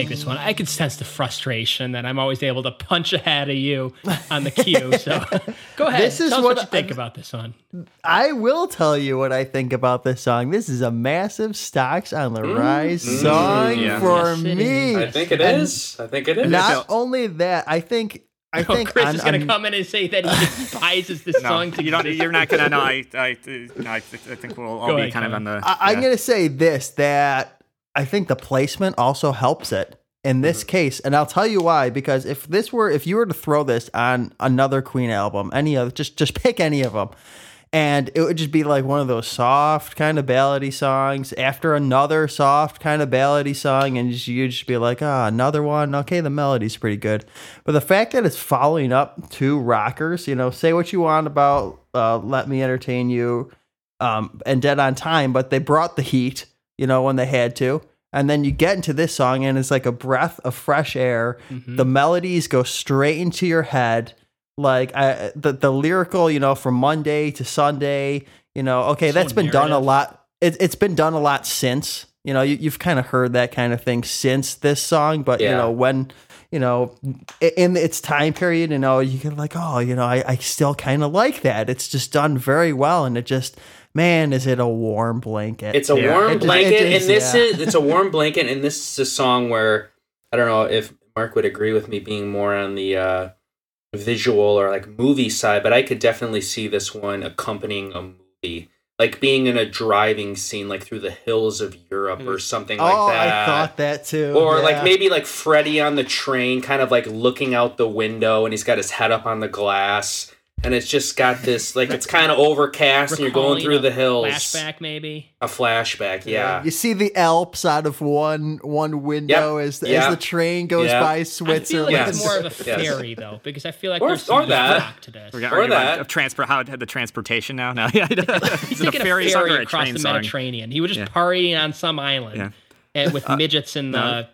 Take this one. I can sense the frustration that I'm always able to punch ahead of you on the cue. So go ahead. This is Tell us what what you think I'm- about this one. I will tell you what I think about this song. This is a massive stocks on the rise song yeah. for Yes, me. I think it And is. I think it is. Not only that, I think I Oh, think Chris on- is going to come in and say that he despises this No, song. To you don't. You're not gonna. No, I, I, no, I, I think we'll all Go be ahead, kind of on the. I, I'm going to say this that I think the placement also helps it in this case, and I'll tell you why. Because if this were, if you were to throw this on another Queen album, any other, just just pick any of them, and it would just be like one of those soft kind of ballady songs after another soft kind of ballady song, and you'd just be like, ah, another one. Okay, the melody's pretty good, but the fact that it's following up two rockers, you know, say what you want about uh, "Let Me Entertain You." um, and Dead on Time, but they brought the heat, you know, when they had to. And then you get into this song, and it's like a breath of fresh air. Mm-hmm. The melodies go straight into your head. Like I, the the lyrical, you know, from Monday to Sunday, you know, okay, So that's been done a lot. It, it's been done a lot since. You know, you, you've kind of heard that kind of thing since this song, but you know when you know in its time period, you know, you can like, oh, you know, I, I still kind of like that. It's just done very well, and it just, man, is it a warm blanket? It's a Yeah. warm It just- blanket, it just- and this yeah. is it's a warm blanket, and this is a song where I don't know if Mark would agree with me being more on the uh, visual or like movie side, but I could definitely see this one accompanying a movie, like being in a driving scene, like through the hills of Europe or something like oh, that. I thought that too. or yeah. like maybe like Freddie on the train, kind of like looking out the window, and he's got his head up on the glass, and it's just got this like it's kind of overcast, and you're going through a the hills. Flashback, maybe. A flashback, yeah. You see the Alps out of one one window Yep. as the, Yeah. as the train goes Yeah. by I feel Switzerland. like Yes. it's more of a Yes. ferry though, because I feel like Or- there's or some that. rock to this. We're gonna Or argue about that. of transport how the transportation now. No, yeah, He's is it a taking ferry, a song or ferry a across train the song? Mediterranean. He was just Yeah. partying on some island Yeah. and with midgets and uh,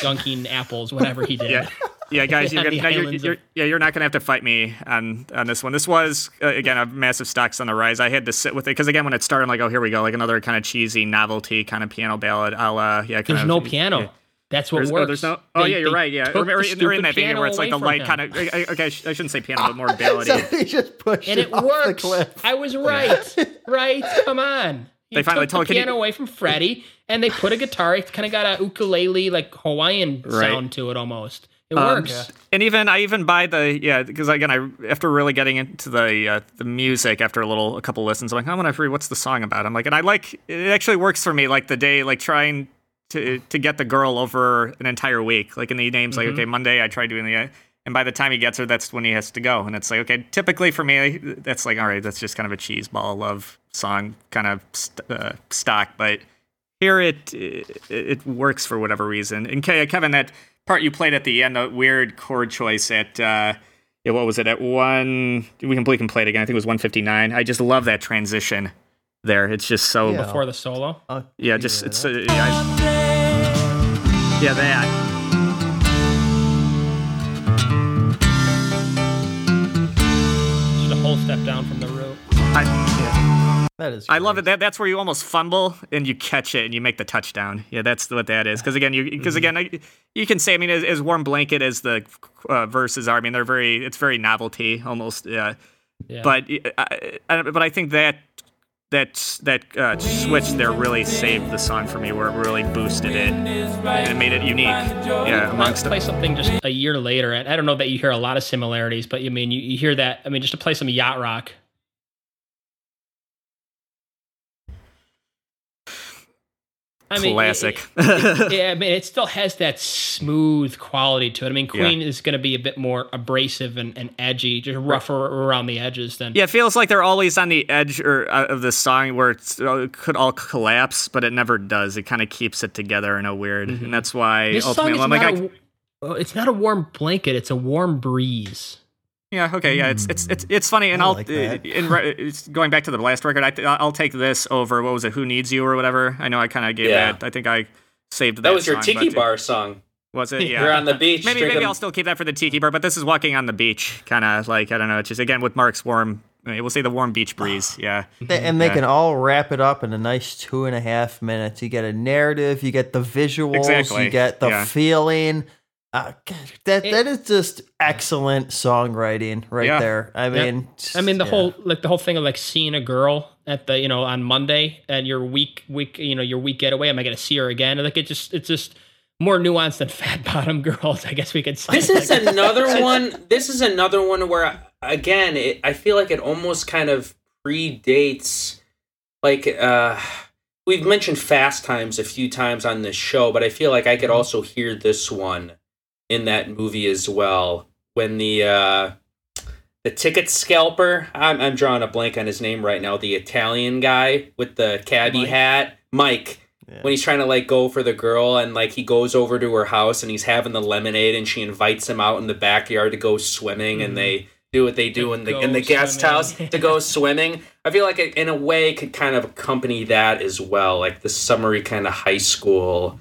dunking apples, whatever he did. Yeah. Yeah, guys, you're gonna, you're, you're, yeah, you're not gonna have to fight me on on this one. This was uh, again a massive stocks on the rise. I had to sit with it because again, when it started, I'm like, oh, here we go, like another kind of cheesy novelty kind of piano ballad. I'll uh, yeah, There's of, no piano. yeah. That's what There's, works. oh, there's no. Oh They- yeah, you're right. Yeah, or, or, or in that piano where it's like the light kind of. Okay, I sh- I shouldn't say piano, but more ballady. so he just pushed and it, it off the works. cliff. I was right. right? Come on. You They finally took told- the can you- piano away from Freddie, and they put a guitar. It kind of got a ukulele like Hawaiian Right. sound to it almost. It Um, works. And even I even buy the yeah because again I after really getting into the uh, the music after a little a couple listens I'm like I'm gonna read what's the song about? I'm like and I like it actually works for me like the day like trying to to get the girl over an entire week. Like in the names like okay Monday I try doing the and by the time he gets her that's when he has to go. And it's like okay typically for me that's like all right that's just kind of a cheese ball love song kind of st- uh, stock. But here it, it it works for whatever reason. And Kevin, that part you played at the end, the weird chord choice at uh, yeah, what was it at one? We can we can play it again. I think it was one fifty nine. I just love that transition there. It's just so Yeah. yeah, Before the solo. I'll just cue it's uh, yeah, I- yeah that. Just a whole step down from the root. I, yeah. That is. I love it. That that's where you almost fumble and you catch it and you make the touchdown. Yeah, that's what that is. Because again, you because again, I, you can say I mean as, as warm blanket as the uh, verses are. I mean they're very it's very novelty almost. Yeah. Yeah. But I, I, but I think that that that uh, switch there really saved the song for me, where it really boosted it and it made it unique. Yeah, amongst play something just a year later, and I don't know that you hear a lot of similarities, but you mean you, you hear that. I mean, just to play some yacht rock. I mean, it- classic. it- yeah, I mean, it still has that smooth quality to it. I mean, Queen is going to be a bit more abrasive and, and edgy, just rougher around the edges than. yeah, it feels like they're always on the edge or uh, of the song where it's, uh, it could all collapse, but it never does. It kind of keeps it together in a weird, and that's why Mm-hmm. This song is I'm like, not I, a, uh, it's not a warm blanket; it's a warm breeze. Yeah. Okay. Yeah. It's it's it's it's funny, and I I'll like uh, in re- going back to the last record. I I'll take this over what was it? Who needs you or whatever. I know I kind of gave Yeah. that. I think I saved that. That was your song, Tiki but- Bar song. Was it? Yeah. You're on the beach. maybe drinking- maybe I'll still keep that for the tiki bar, but this is walking on the beach, kind of like I don't know. It's just again with Mark's warm. We'll say the warm beach breeze. Yeah. And they Yeah. can all wrap it up in a nice two and a half minutes. You get a narrative, you get the visuals, Exactly. you get the Yeah. feeling. Uh, God, that It- that is just excellent songwriting right Yeah. there. I mean, I mean, the yeah. whole like the whole thing of like seeing a girl at the you know on Monday and your week week you know your week getaway. Am I going to see her again? Like it just it's just more nuanced than fat bottom girls. I guess we could say. This is Like, another one. This is another one where, again, it, I feel like it almost kind of predates. Like, uh, we've mentioned Fast Times a few times on this show, but I feel like I could also hear this one in that movie as well. When the uh, the ticket scalper, I'm, I'm drawing a blank on his name right now. The Italian guy with the cabbie Mike? hat, Mike when he's trying to like go for the girl and like he goes over to her house and he's having the lemonade and she invites him out in the backyard to go swimming and they do what they do in the in the guest swimming. house to go swimming. I feel like it in a way could kind of accompany that as well, like the summery kind of high school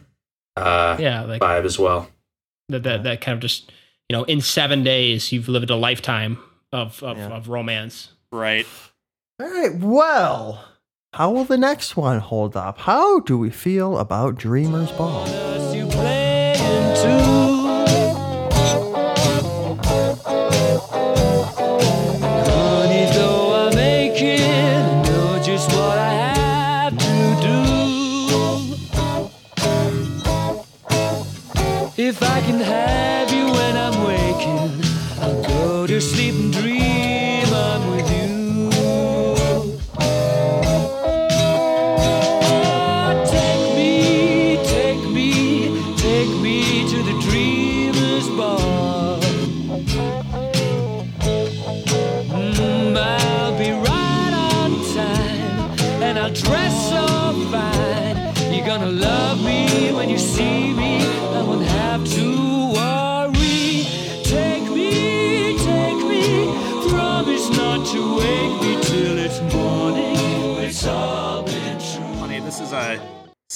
uh yeah, like vibe as well. That, that that kind of just you know in seven days you've lived a lifetime of of, Yeah. of romance. Right. All right. Well, how will the next one hold up? How do we feel about Dreamer's Ball?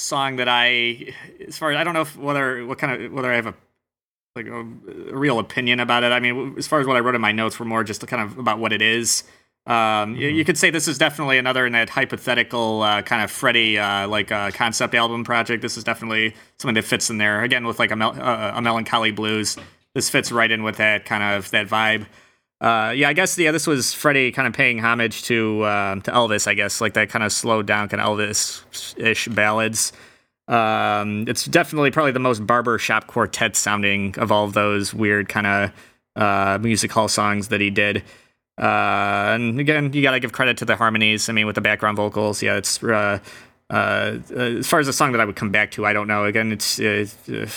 Song that I, as far as I don't know if whether what kind of whether I have a like a, a real opinion about it. I mean, as far as what I wrote in my notes were more just kind of about what it is. Um, you, you could say this is definitely another in that hypothetical uh, kind of Freddie uh, like uh, concept album project. This is definitely something that fits in there again with like a, mel- uh, a melancholy blues. This fits right in with that kind of that vibe. Uh, yeah, I guess yeah, this was Freddie kind of paying homage to uh, to Elvis. I guess like that kind of slowed down kind of Elvis-ish ballads. Um, it's definitely probably the most barber shop quartet sounding of all of those weird kind of uh, music hall songs that he did. Uh, and again, you gotta give credit to the harmonies. I mean, with the background vocals, yeah, it's. Uh, uh, as far as a song that I would come back to, I don't know. Again, it's uh,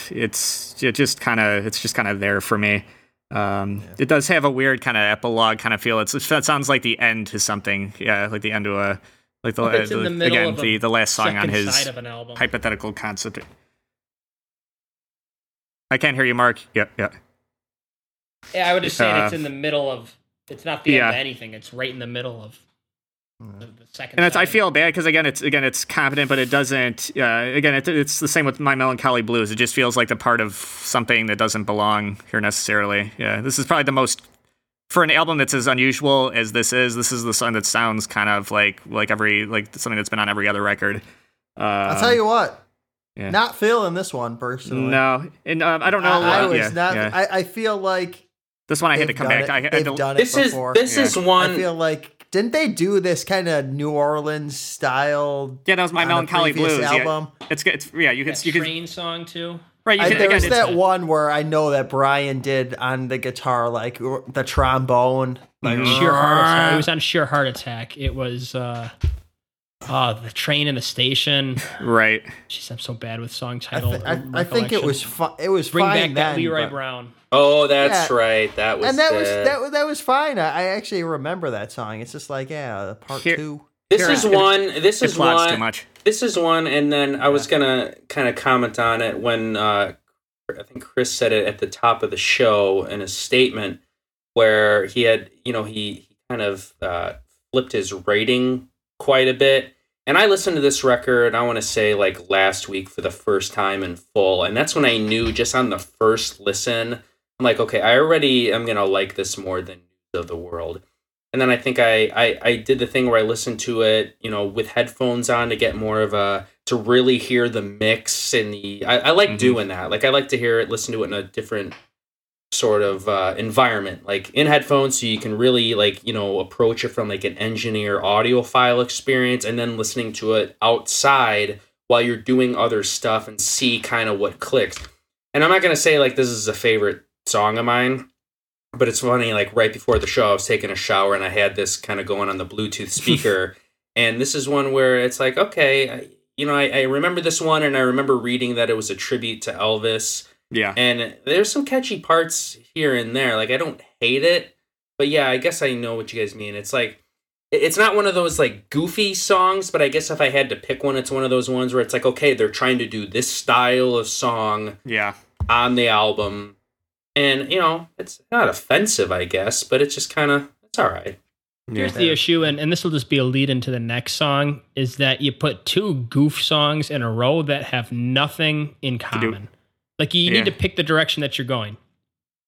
it's it just kind of it's just kind of there for me. Um, It does have a weird kind of epilogue kind of feel. It's that sounds like the end to something. Yeah, like the end to a like the, It's in the- the again the the last song on his side of an album. hypothetical concept. I can't hear you, Mark. Yep, yeah. Yeah, I would just say Uh, it's in the middle of. It's not the yeah. end of anything. It's right in the middle of the, the second. And it's, I feel bad because again, it's again, it's competent, but it doesn't. Uh, again, it, it's the same with my melancholy blues. It just feels like the part of something that doesn't belong here necessarily. Yeah, this is probably the most for an album that's as unusual as this is. This is the song that sounds kind of like like every like something that's been on every other record. Uh, I'll tell you what. yeah. Not feeling this one personally. no, and um, I don't know. I, I was yeah, not. yeah. I, I feel like this one I had to come back. it- to. I had to, done it This is before. this Yeah. is I feel like didn't they do this kind of New Orleans style? yeah, that was my melancholy blues. album? Yeah, it's it's yeah. You can that you can train song too. right. You I, can, there again, was it's- that one where I know that Brian did on the guitar, like the trombone. Like, Sheer heart attack. It was on sheer heart attack. It was. uh Oh, the train in the station. right. Jeez, I'm so bad with song I, title. I, I think it was fu- it was Bring fine back that then, Leroy but- Brown. Oh, that's Yeah. right. That was and that the- was that was that was fine. I, I actually remember that song. It's just like yeah, part Here- two. This Here, is it- one. This It is plots one. too much. This is one, and then I was gonna kind of comment on it when uh, I think Chris said it at the top of the show in a statement where he had, you know, he, he kind of uh, flipped his rating quite a bit. And I listened to this record, I want to say like last week for the first time in full, and that's when I knew just on the first listen, I'm like, okay, I already am gonna like this more than News of the World and then I think I, I I did the thing where I listened to it, you know, with headphones on to get more of a to really hear the mix and the. I, I like Mhm. doing that. Like I like to hear it, listen to it in a different sort of uh, environment, like in headphones, so you can really like you know approach it from like an engineer audiophile experience, and then listening to it outside while you're doing other stuff and see kind of what clicks. And I'm not gonna say like this is a favorite song of mine but it's funny like right before the show i was taking a shower and i had this kind of going on the bluetooth speaker and this is one where it's like okay I, you know I, I remember this one and i remember reading that it was a tribute to elvis Yeah. and there's some catchy parts here and there like i don't hate it but yeah i guess i know what you guys mean it's like it's not one of those like goofy songs but i guess if i had to pick one it's one of those ones where it's like okay they're trying to do this style of song Yeah. on the album. And, you know, it's not offensive, I guess, but it's just kind of, it's all right. Here's the issue, and, and this will just be a lead into the next song, is that you put two goof songs in a row that have nothing in common. Like you Yeah. need to pick the direction that you're going.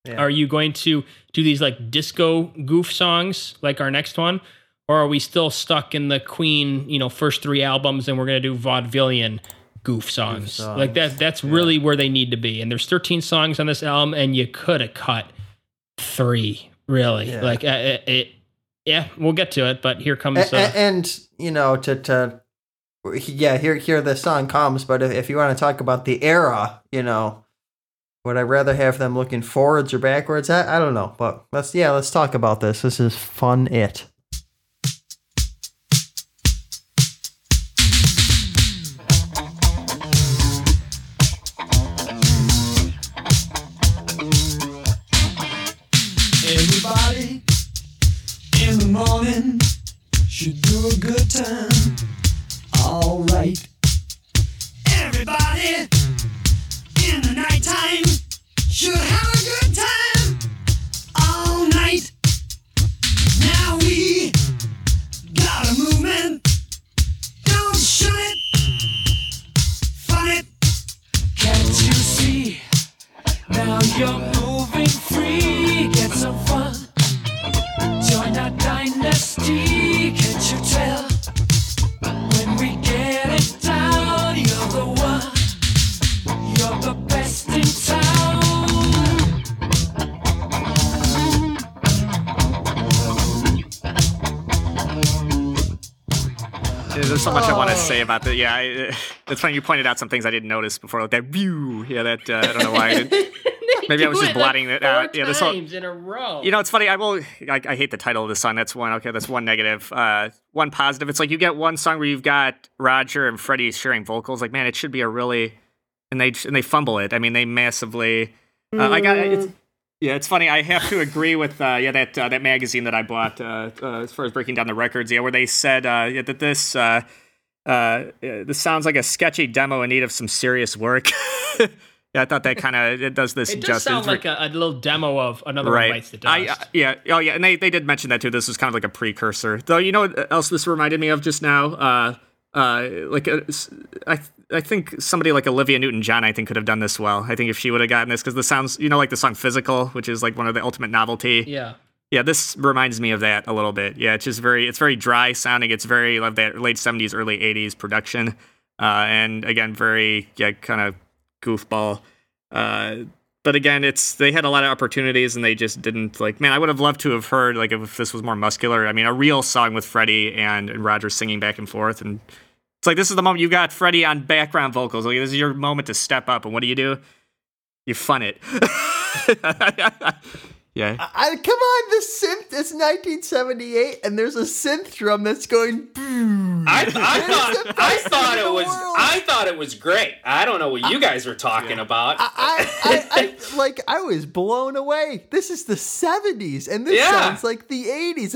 Yeah. Are you going to do these like disco goof songs like our next one? Or are we still stuck in the Queen, you know, first three albums and we're gonna do vaudevillian goof songs? songs, Like that that's really where they need to be. And there's 13 songs on this album and you could have cut three, really. Yeah. Like uh, it, it yeah, we'll get to it, but here comes A- uh, a- and you know to to yeah here here the song comes but if, if you want to talk about the era you know would i rather have them looking forwards or backwards? I, I don't know but let's yeah let's talk about this. This is fun it It's funny you pointed out some things I didn't notice before, like that view. Yeah, that uh, I don't know why. I didn't- Maybe I was just like, blotting it out. Yeah, this whole- in a row. You know, it's funny. I will. I, I hate the title of the song. That's one. Okay, that's one negative. Uh, one positive. It's like you get one song where you've got Roger and Freddie sharing vocals. Like, man, it should be a really, and they and they fumble it. I mean, they massively. Uh, I got. It's, yeah, it's funny. I have to agree with uh, yeah that uh, that magazine that I bought uh, uh, as far as breaking down the records. Yeah, where they said uh, yeah, that this uh, uh, uh, this sounds like a sketchy demo in need of some serious work. yeah, I thought that kind of it does this it does justice. sound like a, a little demo of another right. one bites the dust. I, uh, yeah. Oh, yeah. And they, they did mention that too. This was kind of like a precursor. Though, you know what else this reminded me of just now? Uh, uh, like uh, s- I, I think somebody like Olivia Newton-John, I think could have done this well. I think if she would have gotten this, because the sounds, you know, like the song "Physical," which is like one of the ultimate novelty. yeah. Yeah, this reminds me of that a little bit. Yeah, it's just very, it's very dry sounding. It's very like that late '70s, early '80s production, uh, and again, very yeah, kind of goofball. Uh, but again, it's they had a lot of opportunities and they just didn't like. Man, I would have loved to have heard like if this was more muscular. I mean, a real song with Freddie and, and Roger singing back and forth, and it's like this is the moment you got Freddie on background vocals. Like this is your moment to step up. And what do you do? You fun it. yeah. I, come on, the synth. It's 1978, and there's a synth drum that's going. Boom. I, I thought I thought it was world. I thought it was great. I don't know what you guys are talking about. I, I, I, like I was blown away. This is the 70s, and this Yeah. sounds like the 80s.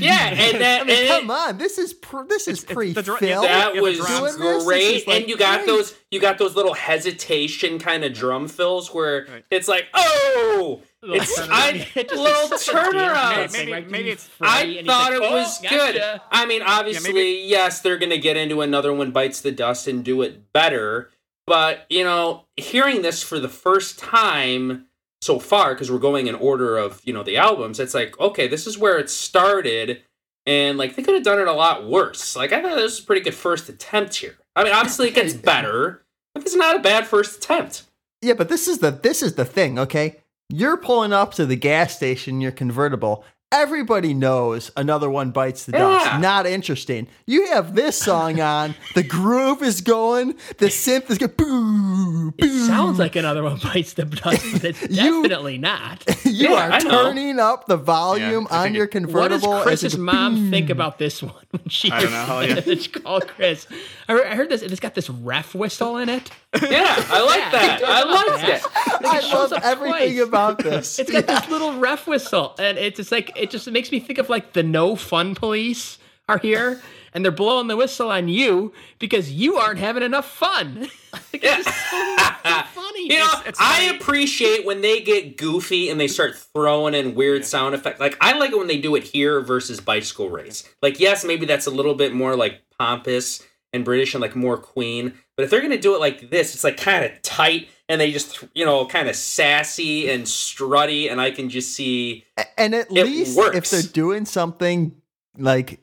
Yeah, and that- I mean, and come on, this is pr- this is pre the dr- Phil. that the was drums. Doing this, this great, like, and you got great. those you got those little hesitation kind of drum fills where Right. it's like, oh, Little it's turnaround. I, It just little is such a damn turnaround. thing, Maybe- maybe it's- I thought like, it "Oh, was gotcha." good. I mean, obviously, yes, they're going to get into another one bites the dust and do it better. But, you know, hearing this for the first time so far, because we're going in order of, you know, the albums, it's like, okay, this is where it started. And, like, they could have done it a lot worse. Like, I thought this was a pretty good first attempt here. I mean, obviously, it gets better, but it's not a bad first attempt. Yeah, but this is the this is the thing, okay? You're pulling up to the gas station, your convertible. Everybody knows another one bites the dust. Yeah. Not interesting. You have this song on, the groove is going, the synth is going. Boo, It sounds like another one bites the dust, but it's You- definitely not. you Yeah, are I know. turning up the volume I on your it- What does Chris's it- mom think about this one when she I don't know, yeah. it's called Chris? I heard this. It's got this ref whistle in it. Yeah, I like Yeah, that. I does liked that. it. Like, I it shows love everything twice. about this. It's got this little ref whistle, and it's just like it just makes me think of like the no fun police are here, and they're blowing the whistle on you because you aren't having enough fun. Like, it's just so, so funny. You know, it's I funny. appreciate when they get goofy and they start throwing in weird sound effects. Like I like it when they do it here versus bicycle race. Like yes, maybe that's a little bit more like pompous and British and like more Queen. But if they're gonna do it like this, it's like kind of tight and they just you know kind of sassy and strutty, and I can just see. and at It least if they're doing something like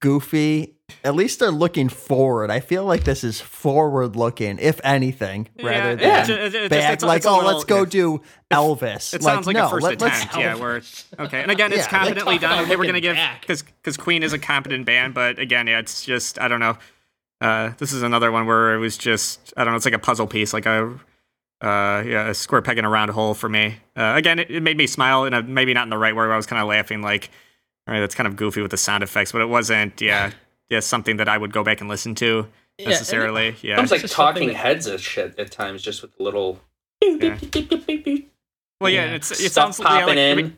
goofy, at least they're looking forward. I feel like this is forward looking, if anything, rather than yeah. It's- it's- it's- back. it's a- like, it's oh, little- let's go yeah. do Elvis. It sounds like, no, a first let, let's- attempt, Yeah, we're okay, and again, it's Yeah, competently done. Okay, we're gonna give back. because because Queen is a competent band, but again, yeah, it's just I don't know. Uh, this is another one where it was just I don't know. It's like a puzzle piece, like a uh, yeah, a square peg in a round hole for me. Uh, again, it, it made me smile, and maybe not in the right way. Where I was kind of laughing, like, all right, that's kind of goofy with the sound effects, but it wasn't. Yeah, yeah, something that I would go back and listen to Yeah, and necessarily. Yeah, Sounds like just talking heads of shit at times, just with the little. well, yeah, Yeah. it's it Stuff sounds yeah, popping like, I in. mean,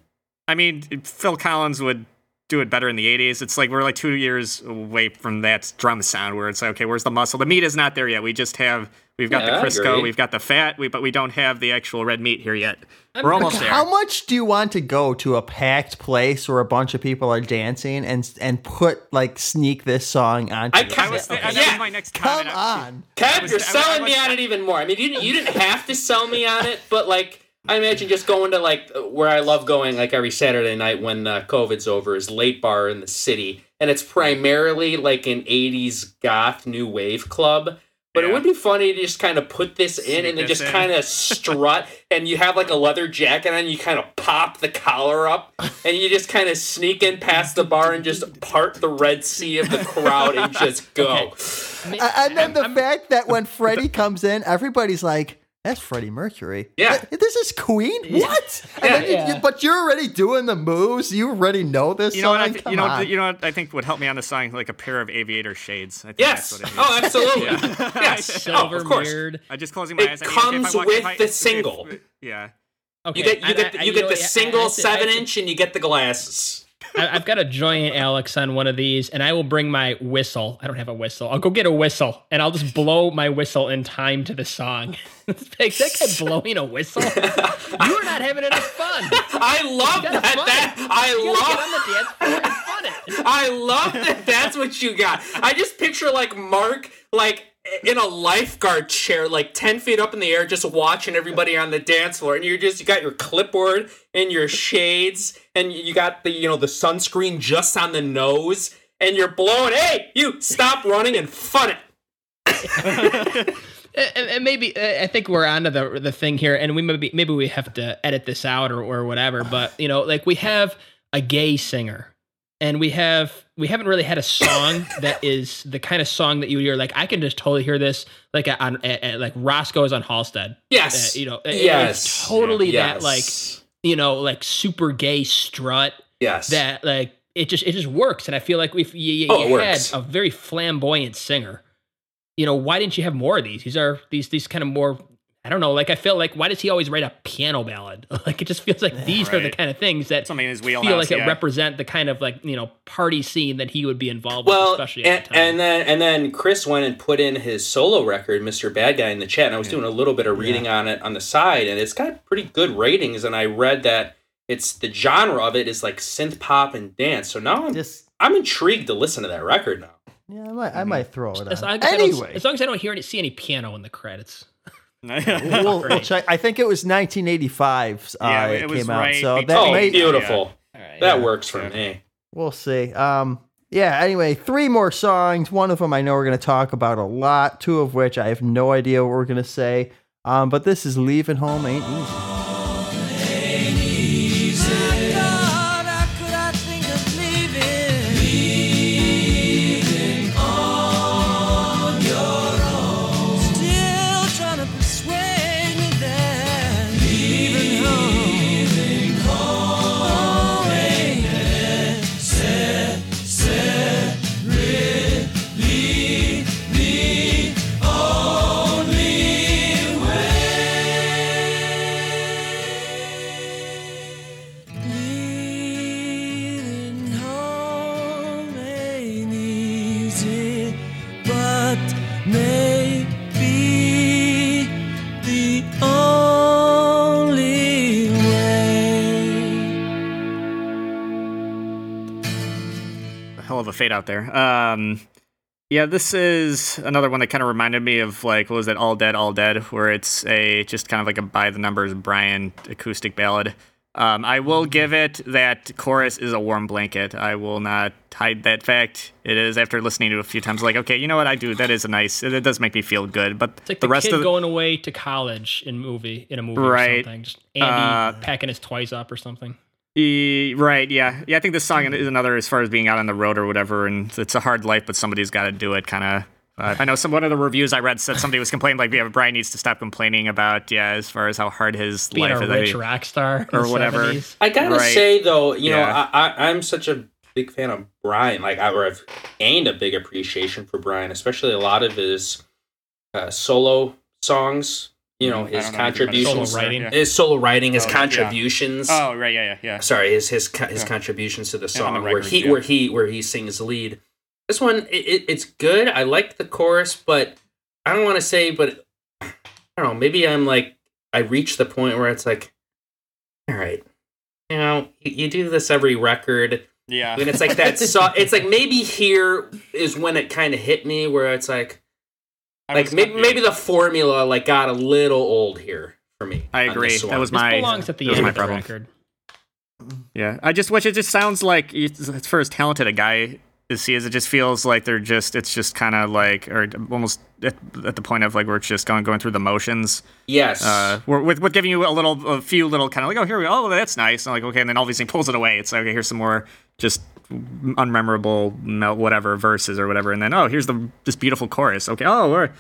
I mean, Phil Collins would do it better in the 80s. It's like we're like two years away from that drum sound where it's like, okay, where's the muscle? The meat is not there yet. We just have we've got Yeah, the Crisco, we've got the fat, we, but we don't have the actual red meat here yet. we're almost there. How much do you want to go to a packed place where a bunch of people are dancing and and put like sneak this song onto? I it? kinda- I was, Okay. that Yeah. was my next Come comment. on. Kev, you're I was- selling I me on it even more. I mean, you didn't, you didn't have to sell me on it, but like, I imagine just going to like where I love going like every Saturday night when uh, COVID's over is Late Bar in the city, and it's primarily like an '80s goth new wave club. But it would be funny to just kind of put this in Sneak and then just in. kind of strut, and you have like a leather jacket on, you kind of pop the collar up, and you just kind of sneak in past the bar and just part the Red Sea of the crowd and just go. A- And then the fact that when Freddie comes in, everybody's like, "That's Freddie Mercury." Yeah. Th- this is Queen. What? And then you- Yeah. you- but you're already doing the moves. You already know this You know song. what? I th- Come you know, on. you know what I think would help me on the song, like a pair of aviator shades. I think Yes. That's what it Oh, absolutely. Yeah. Yes. Oh, Silver of course. mirrored. I just closing my It eyes. I mean, I comes walk- with I- the if- single. yeah. Okay, You get you and get I- I- you get know, the I- I single have I seven have to- inch and you get the glasses. I've got to join Alex on one of these, and I will bring my whistle. I don't have a whistle. I'll go get a whistle, and I'll just blow my whistle in time to the song. Is that guy blowing a whistle? you are not having enough fun. I love that. that. I You gotta get on love. the dance floor and fun it. I love that. That's what you got. I just picture like Mark like in a lifeguard chair, like ten feet up in the air, just watching everybody on the dance floor, and you're just you got your clipboard and your shades, and you got the you know the sunscreen just on the nose, and you're blowing. Hey, you stop running and fun it. And, and maybe I think we're onto the the thing here, and we maybe maybe we have to edit this out or or whatever. But you know, like we have a gay singer, and we have we haven't really had a song that is the kind of song that you hear. Like I can just totally hear this, like on at, at, like Roscoe's on Halsted. Yes. Uh, you know, yes. totally Yes. that like you know like super gay strut yes. that like it just it just works and i feel like if you, you, Oh, you had works. a very flamboyant singer you know why didn't you have more of these these are these these kind of more don't know like i feel like why does he always write a piano ballad like it just feels like these are the kind of things that Something in his feel wheelhouse. like it represent the kind of like you know party scene that he would be involved well, with especially and, at the time and then and then Chris went and put in his solo record, Mr. Bad Guy, in the chat, and I was doing a little bit of reading on it on the side, and it's got pretty good ratings. And I read that it's the genre of it is like synth pop and dance. So now I'm Just I'm intrigued to listen to that record now. yeah, I might, I might throw it as, on. long as, I don't, Anyway, as long as I don't hear any see any piano in the credits we'll, we'll check. I think it was 1985. Uh, Yeah, it, it was came out, right so between- that oh, may beautiful! All right. That works for me. We'll see. Um, yeah. Anyway, three more songs. One of them I know we're going to talk about a lot. Two of which I have no idea what we're going to say. Um, but this is "Leaving Home Ain't Easy." Fade out there. Um, yeah, this is another one that kind of reminded me of like what was it, All Dead, All Dead, where it's a just kind of like a by the numbers Brian acoustic ballad. Um, I will give it that chorus is a warm blanket. I will not hide that fact. It is after listening to it a few times, like okay, you know what I do. That is a nice. It, it does make me feel good. But It's like the, the, rest kid of the, going away to college in movie in a movie Right. or something. Just Andy Uh, packing his toys up or something. E- right, yeah, yeah. I think this song is another as far as being out on the road or whatever, and it's a hard life, but somebody's got to do it. Kind of. Uh, I know some one of the reviews I read said somebody was complaining like, yeah, Brian needs to stop complaining about yeah, as far as how hard his Being life a is. I rich mean, rock star or whatever. 70s. I gotta Right. say though, you know, Yeah. I, I, I'm such a big fan of Brian. Like, I, or I've gained a big appreciation for Brian, especially a lot of his uh, solo songs. You hmm, know his know contributions, Solo writing. His solo writing, his Oh, yeah. contributions. Oh right, yeah, yeah, yeah. sorry, his his his Yeah. contributions to the on song the where he yeah. where he where he sings lead. This one, it, it, it's good. I like the chorus, but I don't want to say, but I don't know. Maybe I'm like I reach the point where it's like, all right, you know, you, you do this every record, Yeah. and it's like that. So it's like maybe here is when it kind of hit me where it's like I like was- maybe maybe the formula like got a little old here for me. I agree. this That one. was This my belongs at the that was end my of the problem. record. Yeah, I just wish it just sounds like it's it's for as talented a guy as he is. It just feels like they're just it's just kind of like or almost at, at the point of like where it's just going going through the motions. yes. Uh, we're, with with giving you a little a few little kind of like oh here we go oh that's nice and like okay and then obviously pulls it away. It's like okay here's some more just unmemorable mel- whatever verses or whatever and then oh here's the this beautiful chorus okay oh we're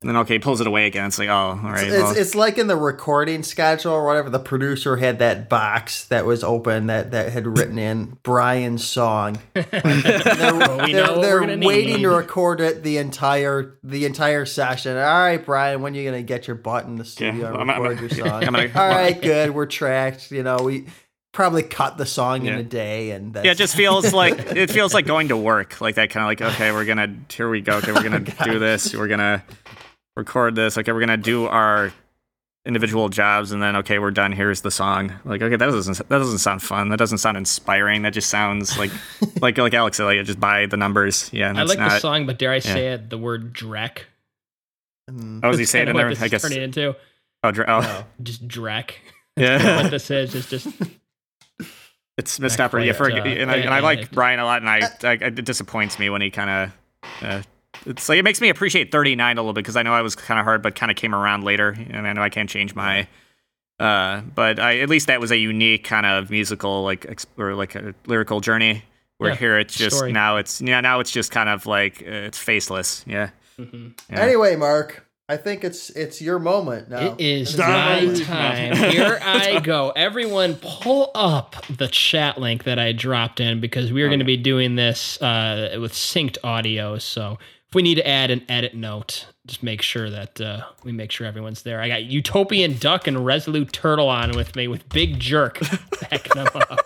and then okay pulls it away again. It's like oh all right. It's, well, it's like in the recording schedule or whatever. The producer had that box that was open that, that had written in Brian's song. they're we they're, know they're waiting need. to record it the entire the entire session. All right, Brian, when are you gonna get your butt in the studio and I'm- I'm- record your song? I'm gonna- All right, good. We're tracked. You know, we probably cut the song in a day, and that's, Yeah, it just feels like it feels like going to work, like that kind of like okay, we're gonna here we go, okay, we're gonna do this, we're gonna record this, okay, we're gonna do our individual jobs, and then okay, we're done. Here's the song. Like okay, that doesn't that doesn't sound fun. That doesn't sound inspiring. That just sounds like like like Alex said, like just by the numbers. Yeah, and I like not. the song, but dare I say it, the word Drek. Mm. Oh, is he saying it kinda in what there? I is guess. turning into Oh, dr- oh No. just Drek. yeah. what this is is just It's missed out. Yeah, for, uh, and, I, and I like it- Brian a lot, and I, I it disappoints me when he kind of. Uh, it's like it makes me appreciate 39 a little bit because I know I was kind of hard, but kind of came around later, and I know I can't change my. Uh, but I, at least that was a unique kind of musical, like ex- or like a lyrical journey. Where Yeah, here it's just story. now it's yeah now it's just kind of like uh, it's faceless. Yeah. Mhm. Yeah. Anyway, Mark, I think it's it's your moment now. It is It's your my time. Here I go. Everyone, pull up the chat link that I dropped in because we are going to be doing this uh, with synced audio. So if we need to add an edit note, just make sure that uh, we make sure everyone's there. I got Utopian Duck and Resolute Turtle on with me with Big Jerk backing them up.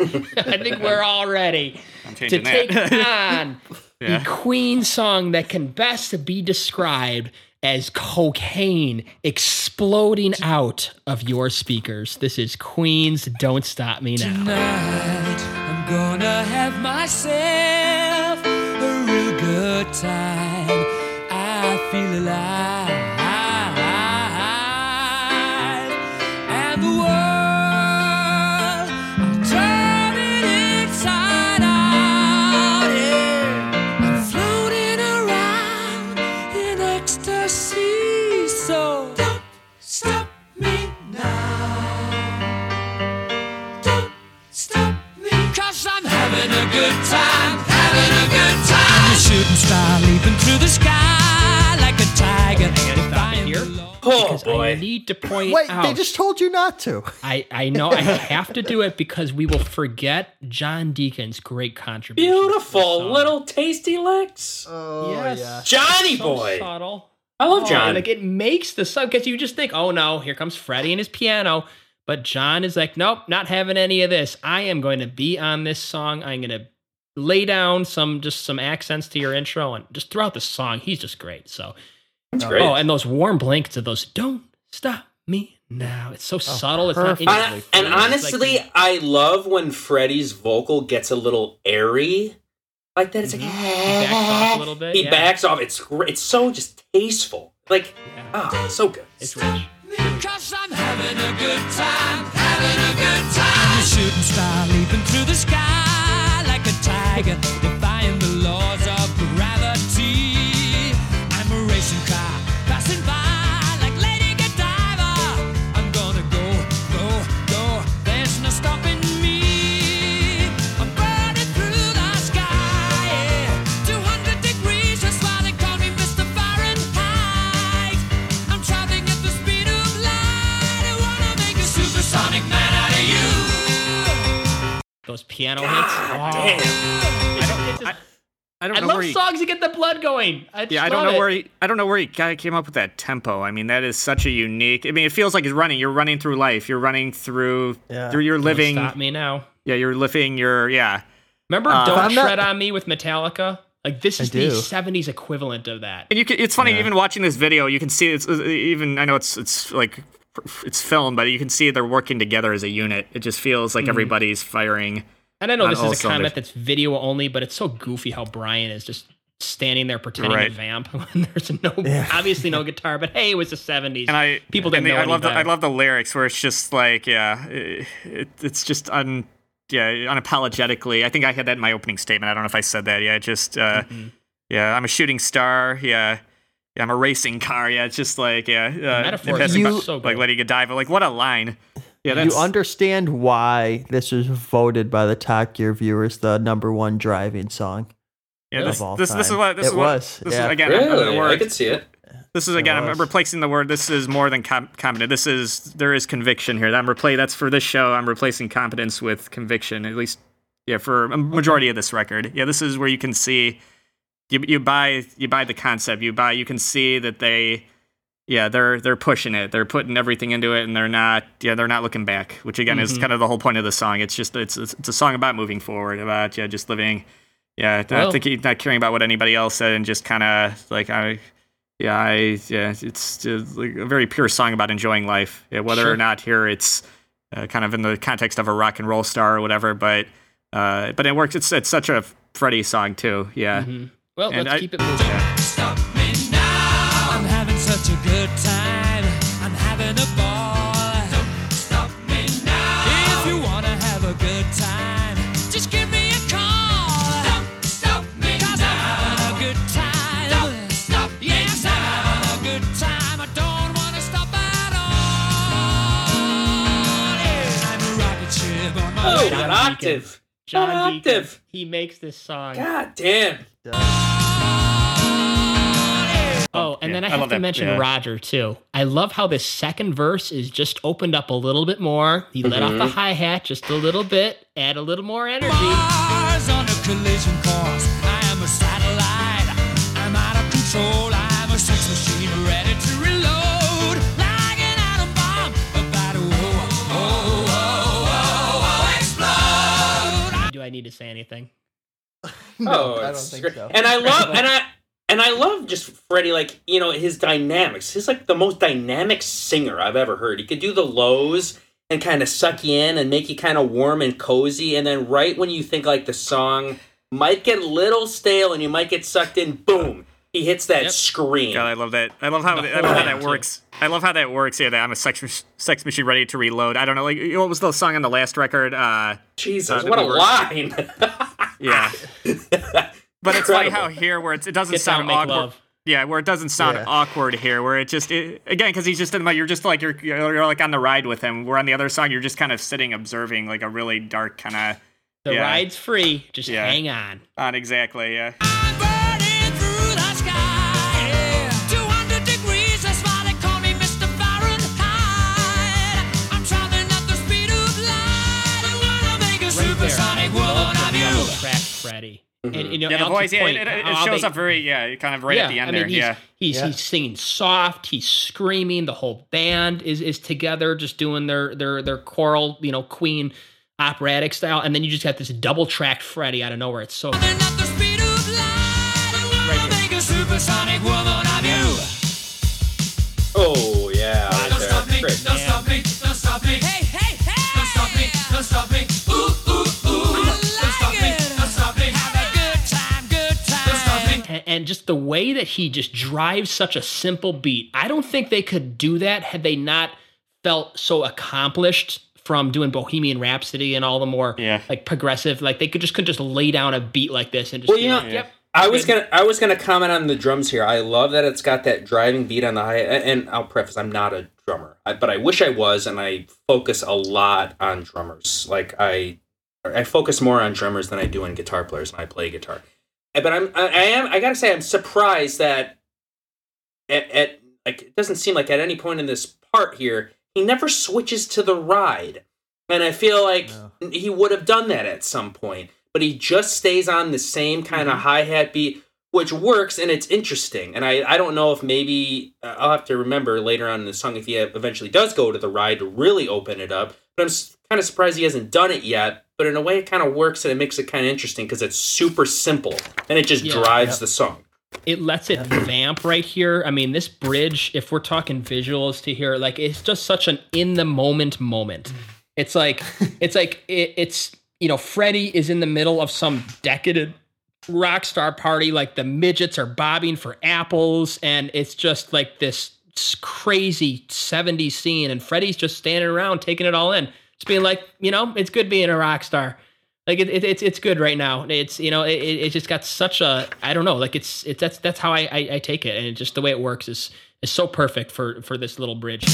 I think we're all ready to changing take on Yeah. the Queen song that can best be described as cocaine exploding out of your speakers. This is Queen's Don't Stop Me Now. Tonight, I'm gonna have myself a real good time. I feel alive. Need to point Wait, out. they just told you not to. I, I know I have to do it because we will forget John Deacon's great contribution. Beautiful little tasty licks. Oh Yes. yeah. Johnny So boy. subtle. I love Oh, John. Like it makes the sub because you just think, oh no, here comes Freddie and his piano. But John is like, nope, not having any of this. I am going to be on this song. I'm going to lay down some just some accents to your intro and just throughout the song, he's just great. So That's great. oh, and those warm blankets of those don't stop me now. It's so subtle. It's not perfect. instantly I- and feel. It's like honestly, I love when Freddie's vocal gets a little airy like that. It's like Mhm. He backs off a little bit, He yeah. backs off. It's great. It's so just tasteful. Like Yeah. ah, so good. it's rich. Cause I'm having a good time, having a good time. A shooting star leaping through the sky like a tiger, defying the Those piano hits. God Oh. I don't, it's I don't I know love where he, songs that get the blood going. I Yeah, I don't know it. where he, I don't know where he guy came up with that tempo. I mean, that is such a unique. I mean, it feels like he's running. You're running through life. You're running through. Yeah. You're, you're Don't living. Stop me now. Yeah, you're living. Your yeah. Remember Uh, "Don't I'm not- Tread on Me" with Metallica? Like this is the '70s equivalent of that. And you can, it's funny Yeah. even watching this video. You can see it's uh, even. I know it's it's like it's filmed, but you can see they're working together as a unit. It just feels Mm-hmm. like everybody's firing. And I know this is a comment that's video only, but it's so goofy how Brian is just standing there pretending Right. to vamp when there's no, Yeah. obviously no guitar. But hey, it was the '70s. And I people didn't know I love the I love the lyrics where it's just like yeah, it, it, it's just un yeah unapologetically. I think I had that in my opening statement. I don't know if I said that. Yeah, just uh, Mm-hmm. yeah, I'm a shooting star. Yeah. Yeah, I'm a racing car. Yeah, it's just like yeah, uh, metaphor it has is You- so like good. Lady Godiva. Like what a line. Yeah, that's you understand why this was voted by the Top Gear viewers the number one driving song. yeah. of This, all this, this is what this It is what was, this yeah. is again. I'm- I'm the Really? I word. could see it. This is again. I'm replacing the word. This is more than com- competent. This is there is conviction here. I'm replay. That's for this show. I'm replacing competence with conviction. At least, yeah, for a majority of this record. Yeah, this is where you can see, you you buy you buy the concept. You buy. You can see that they, yeah, they're they're pushing it. They're putting everything into it, and they're not. Yeah, they're not looking back. Which again is kind of the whole point of the song. It's just it's it's, a song about moving forward. About yeah, just living. Yeah, not Well- thinking, not caring about what anybody else said, and just kind of like I. Yeah, I yeah, it's just like a very pure song about enjoying life. Yeah, whether Sure. or not here it's uh, kind of in the context of a rock and roll star or whatever, but uh, but it works. It's it's such a Freddie song too. Yeah, Mhm. Well, And let's I- keep it moving. Stop me now. I'm having such a good time. I'm having a ball. Don't stop me now. If you wanna have a good time, just give me a call. Don't stop me Cause I'm having a good time. Don't stop yes, I'm having a good time. I don't wanna stop at all. Yeah, I'm a rocket ship on my Oh, way that John octave. John Deacon, he makes this song. God damn. Oh, and Yeah, then I I have to that, mention yeah. Roger too. I love how this second verse is just opened up a little bit more. He let off the Mm-hmm. hi hat just a little bit, add a little more energy. Mars on a collision course. I am a satellite. I'm out of control. I'm a sex machine ready to reload. Like an atom bomb about to oh, oh, oh, oh, oh, explode. Do I need to say anything? Oh, I don't it's think great. so. And I love and I and I love just Freddie, like you know his dynamics. He's like the most dynamic singer I've ever heard. He could do the lows and kind of suck you in and make you kind of warm and cozy, and then right when you think like the song might get a little stale and you might get sucked in, boom, he hits that Yep. scream. God, I love that. I love how The I love how that thing, works. I love how that works. Yeah, that I'm a sex sex machine ready to reload. I don't know, like what was the song on the last record? Uh, Jesus, Uh, what a line! yeah, but it's like how here where it's, it doesn't Get sound awkward. love. Yeah, where it doesn't sound Yeah. awkward here, where it just it, again because he's just in the you're just like you're you're like on the ride with him. Where on the other song you're just kind of sitting observing like a really dark kind of The Yeah. ride's free. Just Yeah. hang on. on exactly yeah. Track Freddie. Mm-hmm. And, you know, Yeah, the Alex's voice, yeah, point, it, it, it shows they- up very, yeah, kind of right at the end I mean, there, he's, yeah. He's Yeah. he's singing soft. He's screaming. The whole band is is together, just doing their their their choral, you know, Queen operatic style, and then you just got this double tracked Freddie out of nowhere. It's so Traveling at the speed of light. I'm gonna Right here. make a supersonic woman of you. oh yeah, Don't stop me, don't stop me, don't stop me. Hey, hey, hey. Don't stop me, don't stop me. Ooh, ooh, ooh. And, and just the way that he just drives such a simple beat. I don't think they could do that had they not felt so accomplished from doing Bohemian Rhapsody and all the more Yeah. like progressive. Like they could just could just lay down a beat like this and just Well, be you know, like, yep. I was gonna I was gonna comment on the drums here. I love that it's got that driving beat on the high. And I'll preface, I'm not a drummer, but I wish I was, and I focus a lot on drummers. Like I, I focus more on drummers than I do on guitar players, and I play guitar. But I'm I, I am I gotta say I'm surprised that at, at like it doesn't seem like at any point in this part here he never switches to the ride, and I feel like No. he would have done that at some point but he just stays on the same kind of hi hat beat, which works and it's interesting. And I, I don't know if maybe uh, I'll have to remember later on in the song if he eventually does go to the ride to really open it up. But I'm kind of surprised he hasn't done it yet. But in a way, it kind of works and it makes it kind of interesting because it's super simple and it just Yeah. drives the song. it lets it vamp right here. I mean, this bridge, if we're talking visuals to here, like it's just such an in the moment moment. Mm. It's like it's like it, it's you know, Freddie is in the middle of some decadent rock star party, like the midgets are bobbing for apples, and it's just like this s- crazy 70s scene, and Freddie's just standing around taking it all in. Just being like, you know, it's good being a rock star. Like it, it, it's it's good right now. It's you know it, it it just got such a I don't know like it's it's that's that's how I, I I take it. And just the way it works is is so perfect for for this little bridge.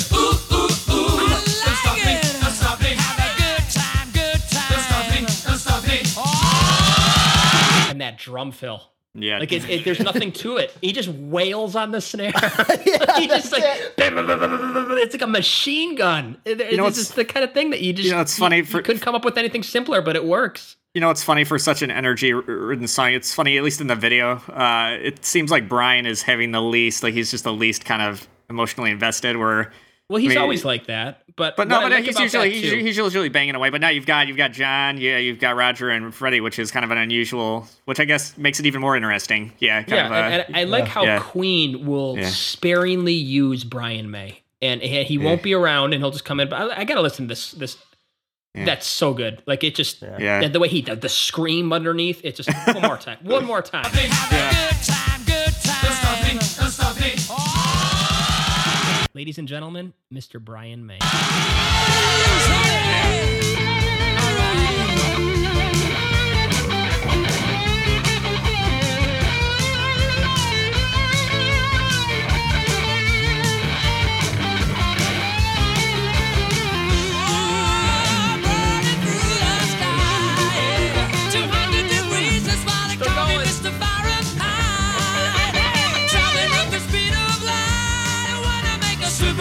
And that drum fill. Yeah. Like it, it, there's nothing to it. He just wails on the snare. he just like it's like a machine gun. It, know, it's it's- just the kind of thing that you just You know, it's funny you, for- you couldn't come up with anything simpler, but it works. You know, it's funny for such an energy-ridden song. It's funny, at least in the video. Uh, it seems like Brian is having the least, like he's just the least kind of emotionally invested. Where, Well, he's I mean, always like that, but but no, but like he's usually he's, he's usually banging away. But now you've got you've got John, yeah, you've got Roger and Freddie, which is kind of an unusual, which I guess makes it even more interesting. Yeah, kind yeah, of. Uh, and, and I like how Yeah. Queen will Yeah. sparingly use Brian May, and he, he won't be around, and he'll just come in. But I, I gotta listen to this. This Yeah. that's so good. Like it just Yeah. the, the way he the, the scream underneath. It just one more time, one more time. Ladies and gentlemen, Mr. Brian May.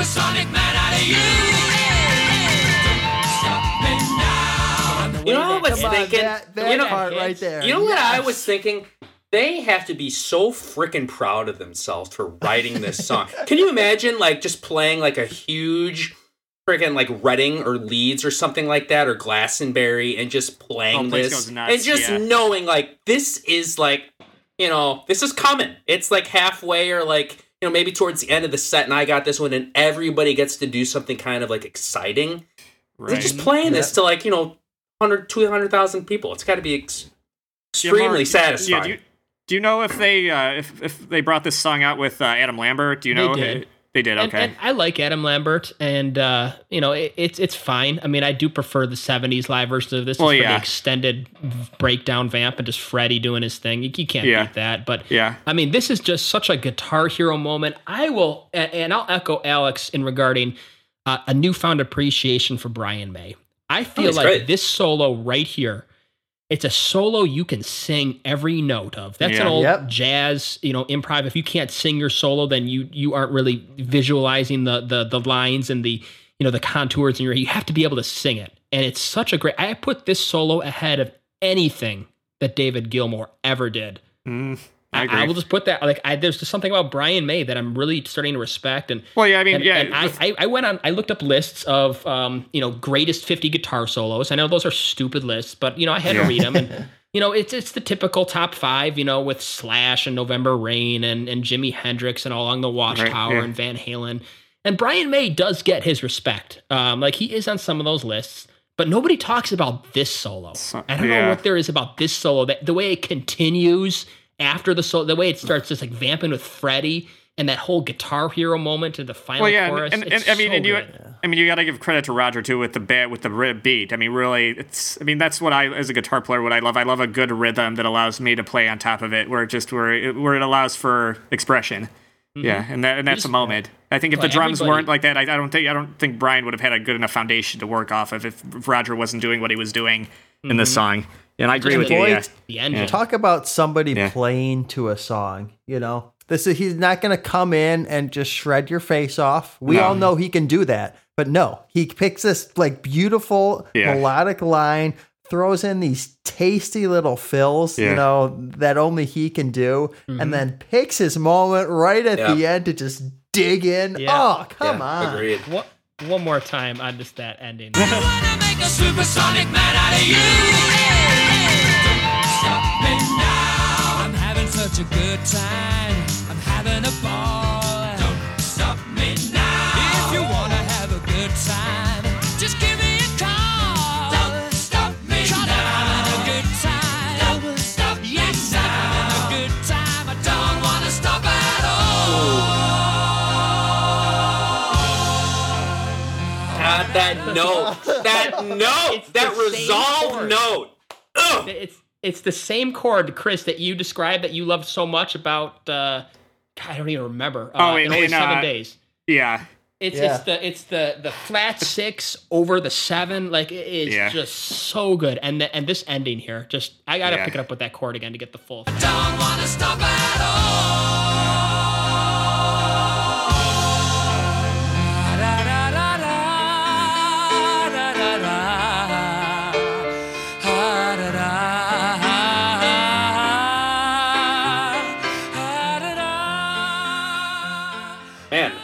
Supersonic man out of you. Stop me now. You know what I was Come on, thinking? that, that you know, part right there. You know what I was thinking? They have to be so freaking proud of themselves for writing this song. Can you imagine like just playing like a huge freaking like Reading or Leeds or something like that or Glastonbury and just playing Oh, this nuts, and just yeah. knowing like this is like you know this is coming. It's like halfway or like you know maybe towards the end of the set and I got this one and everybody gets to do something kind of like exciting. They're just playing this to like you know 100 200,000 people. It's got to be ex- extremely Yeah, Mark, satisfying. Yeah, do, you, do you know if they uh, if if they brought this song out with uh, Adam Lambert? Do you They know? did. They did. Okay. and I like Adam Lambert, and uh, you know it, it's it's fine. I mean, I do prefer the '70s live version of this Well, yeah. the extended breakdown vamp and just Freddie doing his thing. You, you can't Yeah. beat that. But yeah. I mean, this is just such a guitar hero moment. I will, and, and I'll echo Alex in regarding uh, a newfound appreciation for Brian May. I feel he's like great. this solo right here, it's a solo you can sing every note of. That's an old Yep. jazz, you know, improv. If you can't sing your solo, then you you aren't really visualizing the the the lines and the you know the contours in your. You have to be able to sing it, and it's such a great. I put this solo ahead of anything that David Gilmour ever did. Mm, I, I will just put that like I, there's just something about Brian May that I'm really starting to respect and well, yeah. I mean, and, yeah. and I, I went on I looked up lists of um you know greatest 50 guitar solos. I know those are stupid lists, but you know I had Yeah. to read them and you know it's it's the typical top 5, you know with Slash and November Rain and and Jimi Hendrix and Along the Watchtower yeah. and Van Halen. And Brian May does get his respect. Um like he is on some of those lists. But nobody talks about this solo. I don't know what there is about this solo. That the way it continues after the solo, the way it starts just like vamping with Freddie and that whole guitar hero moment and the final well, yeah, chorus. and, and, it's and I mean, so and you, good. I mean, you got to give credit to Roger too with the bit with the ri- beat. I mean, really, it's. I mean, that's what I, as a guitar player, what I love. I love a good rhythm that allows me to play on top of it, where it just where it, where it allows for expression. Mm-hmm. Yeah, and that, and that's just- a moment. I think if the drums everybody- weren't like that, I, I don't think I don't think Brian would have had a good enough foundation to work off of if, if Roger wasn't doing what he was doing in this mm-hmm. song. And I agree Just with the you. voice, Yeah. the engine. Talk about somebody Yeah. playing to a song, you know. This is he's not going to come in and just shred your face off. We No. all know he can do that. But no, he picks this like beautiful Yeah. melodic line, throws in these tasty little fills, you know, that only he can do, Mhm. and then picks his moment right at Yeah. the end to just dig in. Yeah. Oh, come Yeah, on. Agreed. One, one more time on just that ending. Such a good time. I'm having a ball. Don't stop me now. If you wanna have a good time, just give me a call. Don't stop me now. I'm having a good time. Don't stop me yes, I'm having a good time. I don't wanna stop at all. God, that note. That note. It's that resolved note. Ugh. It's it's the same chord, Chris, that you described that you loved so much about. Uh, God, I don't even remember. Uh, Oh, in in- only in, seven uh, days. Yeah. It's Yeah. it's the it's the the flat six over the seven. Like it is Yeah. just so good. And the, and this ending here, just I gotta Yeah. pick it up with that chord again to get the full.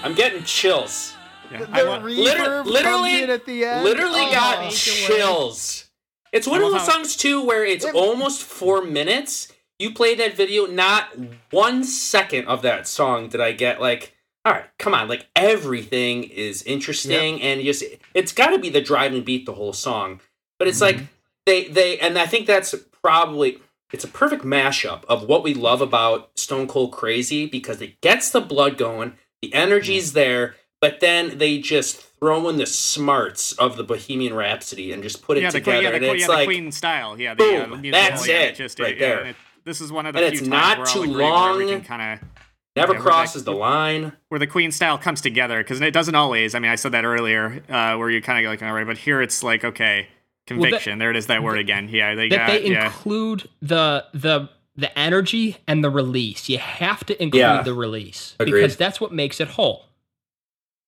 I'm getting chills. yeah. The I Liter- literally- comes in at the end. Literally Oh. got away. chills. It's one of those songs too where it's almost four minutes. You play that video, not one second of that song did I get like, all right, come on, like everything is interesting and just it's got to be the driving beat the whole song. But it's like they they and I think that's probably it's a perfect mashup of what we love about Stone Cold Crazy because it gets the blood going, the energy's there, but then they just throw in the smarts of the Bohemian Rhapsody and just put it yeah, the, together. Queen- yeah, the, and it's yeah, the like, Queen style. Yeah, the, uh, boom, the musical, that's yeah, it, just, right yeah, there. and it- this is one of the And few it's times not where I'll too agree long. kind of never yeah, crosses that- the line. where the Queen style comes together because it doesn't always. I mean, I said that earlier, uh, where you kind of go like, all right, but here it's like, okay, conviction. there it is, that word again. Yeah, they that got they yeah. include the the the energy and the release. You have to include Yeah. the release Agreed. because that's what makes it whole.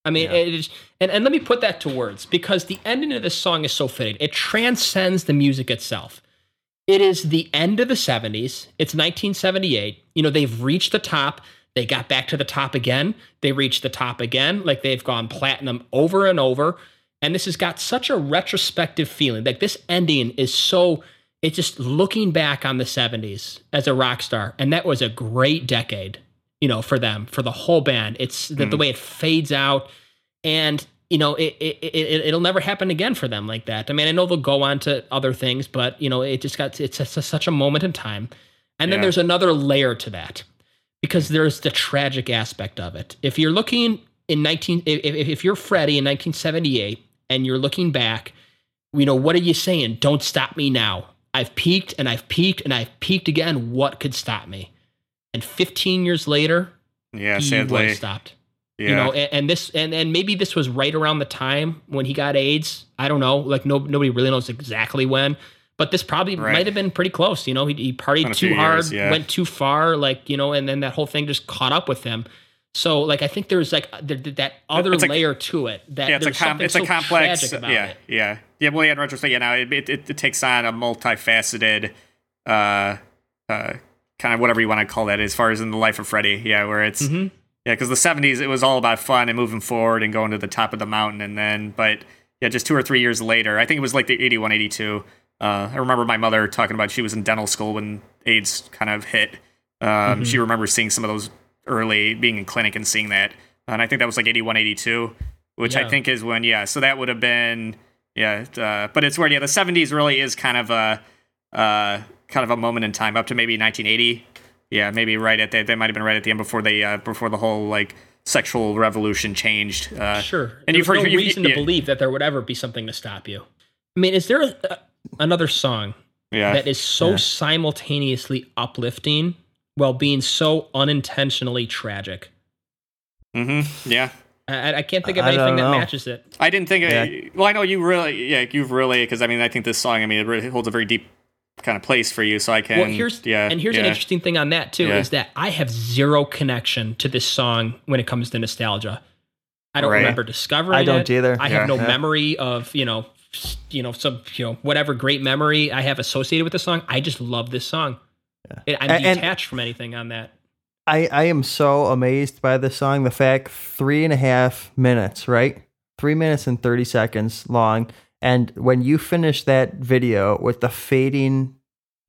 I mean, Yeah. it is, and, and let me put that to words because the ending of this song is so fitting. It transcends the music itself. It is the end of the 70s. It's 1978. You know, they've reached the top. They got back to the top again. They reached the top again. Like they've gone platinum over and over. And this has got such a retrospective feeling. Like this ending is so, it's just looking back on the 70s as a rock star. And that was a great decade, you know, for them, for the whole band. It's the, the mm-hmm. way it fades out. And, you know, it, it, it, it'll never happen again for them like that. I mean, I know they'll go on to other things, but, you know, it just got, it's just such a moment in time. And then Yeah. there's another layer to that because there's the tragic aspect of it. If you're looking in 19, if, if if you're Freddie in 1978 and you're looking back, you know, what are you saying? Don't stop me now. I've peaked and I've peaked and I've peaked again. What could stop me? And 15 years later, yeah, he sadly, was stopped. yeah. You know, and, and this and, and maybe this was right around the time when he got AIDS. I don't know. Like no nobody really knows exactly when. But this probably Right. might have been pretty close. You know, he, he partied too hard, years, yeah. went too far, like you know, and then that whole thing just caught up with him. So, like, I think there's like there, that other It's a- layer to it. That yeah, it's a com- it's a complex. Yeah, it. yeah, yeah. Well, yeah. In retrospect, yeah, now it, it, it, takes on a multifaceted, uh, uh, kind of whatever you want to call that, as far as in the life of Freddie. Yeah, where it's Mhm. yeah, because the '70s it was all about fun and moving forward and going to the top of the mountain, and then but yeah, just two or three years later, I think it was like the 81, 82. Uh, I remember my mother talking about she was in dental school when AIDS kind of hit. Um, She remembers seeing some of those early, being in clinic and seeing that. And I think that was like 81, 82, which I think is when, yeah, so that would have been, yeah, uh, but it's where, yeah, the 70s really is kind of a, uh, kind of a moment in time up to maybe 1980. Yeah, maybe right at that. They might have been right at the end before they, uh, before the whole like sexual revolution changed. Uh, Sure. And There's you've heard no you- you- reason yeah. to believe that there would ever be something to stop you. I mean, is there a, a, another song yeah. that is so Yeah. simultaneously uplifting while being so unintentionally tragic? mm-hmm. Yeah. I, I can't think of anything that matches it. I didn't think. Yeah. It, well, I know you really. Yeah, you've really because I mean I think this song. I mean it really holds a very deep kind of place for you. So I can. well, here's yeah. and here's an interesting thing on that too Yeah. is that I have zero connection to this song when it comes to nostalgia. I don't Right. remember discovering I don't it. either. I have no Yeah. memory of you know you know some you know whatever great memory I have associated with the song. I just love this song. It- I'm And- and- detached from anything on that. I, I am so amazed by this song. The fact three and a half minutes, right? Three minutes and 30 seconds long. And when you finish that video with the fading,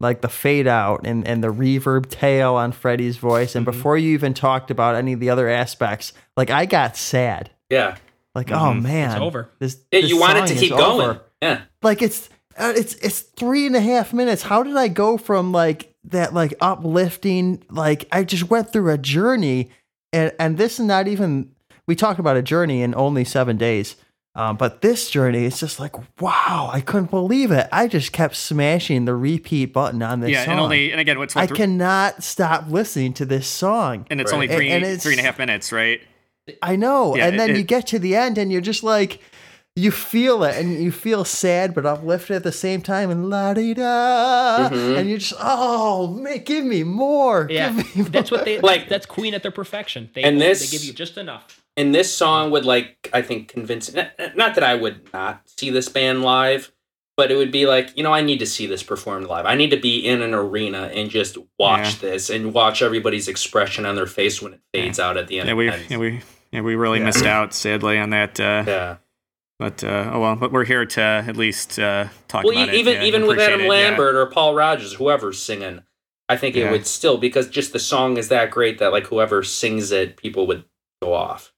like the fade out and, and the reverb tail on Freddie's voice, and Mhm. before you even talked about any of the other aspects, like I got sad. Yeah. Like, oh Mhm. man, It's over. This, Yeah, this you want it to is keep over. going. Yeah. like it's uh, it's it's three and a half minutes how did i go from like that like uplifting like i just went through a journey and and this is not even we talk about a journey in only seven days um, but this journey is just like wow i couldn't believe it i just kept smashing the repeat button on this yeah, song and only and again, what's i what, thr- cannot stop listening to this song and it's Right. only And- three and it's- three and a half minutes, right? I know. Yeah, and then it- you get to the end and you're just like, you feel it and you feel sad but uplifted at the same time and la di da. Mhm. And you're just, oh, man, give me more. Yeah, Give me that's what they Like- like. That's Queen at their perfection. They, And they this- give you just enough. And this song would like I think convince not, not that I would not see this band live, but it would be like, you know, I need to see this performed live. I need to be in an arena and just watch this and watch everybody's expression on their face when it fades out at the end. Yeah, we And- yeah, we yeah, we really Yeah. missed out sadly on that. Uh, yeah. But uh, oh well, but we're here to at least uh, talk Well, about e- it. even even with Adam it, yeah. Lambert or Paul Rodgers, whoever's singing, I think it Yeah. would still because just the song is that great that like whoever sings it, people would go off.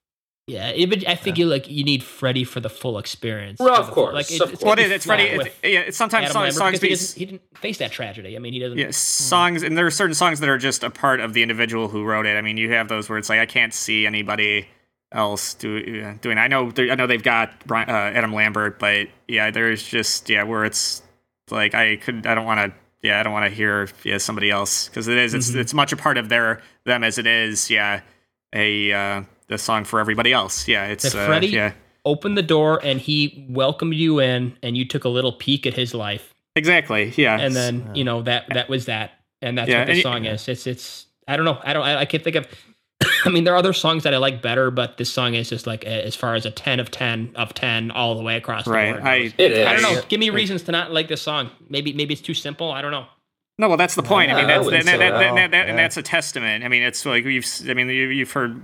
Yeah, it, but I think you like you need Freddie for the full experience. Well, of course, like of it's course. Well, gonna it it's Freddie. It's, yeah, it's sometimes Adam songs, songs because he, he didn't face that tragedy. I mean, he doesn't. yeah, songs, and there are certain songs that are just a part of the individual who wrote it. I mean, you have those where it's like I can't see anybody else do, uh, doing. I know, I know they've got Brian, uh, Adam Lambert, but yeah, there's just yeah where it's like I could, I don't want to. Yeah, I don't want to hear yeah somebody else because it is. It's Mhm. it's much a part of their them as it is. Yeah, a uh, a song for everybody else. Yeah, it's That uh, Freddie- yeah. Opened the door and he welcomed you in, and you took a little peek at his life, Exactly. Yeah. and then you know that that was that, and that's Yeah, what the and y- song is. It's it's I don't know. I don't. I, I can't think of. I mean, there are other songs that I like better, but this song is just like eh, as far as a ten of ten of ten all the way across the board. I It is. I don't know. Give me reasons to not like this song. Maybe maybe it's too simple. I don't know. No, well, that's the point. I mean, that's wouldn't that, that, that. that, that, that- and that's a testament. I mean, it's like you've, I mean, you, you've heard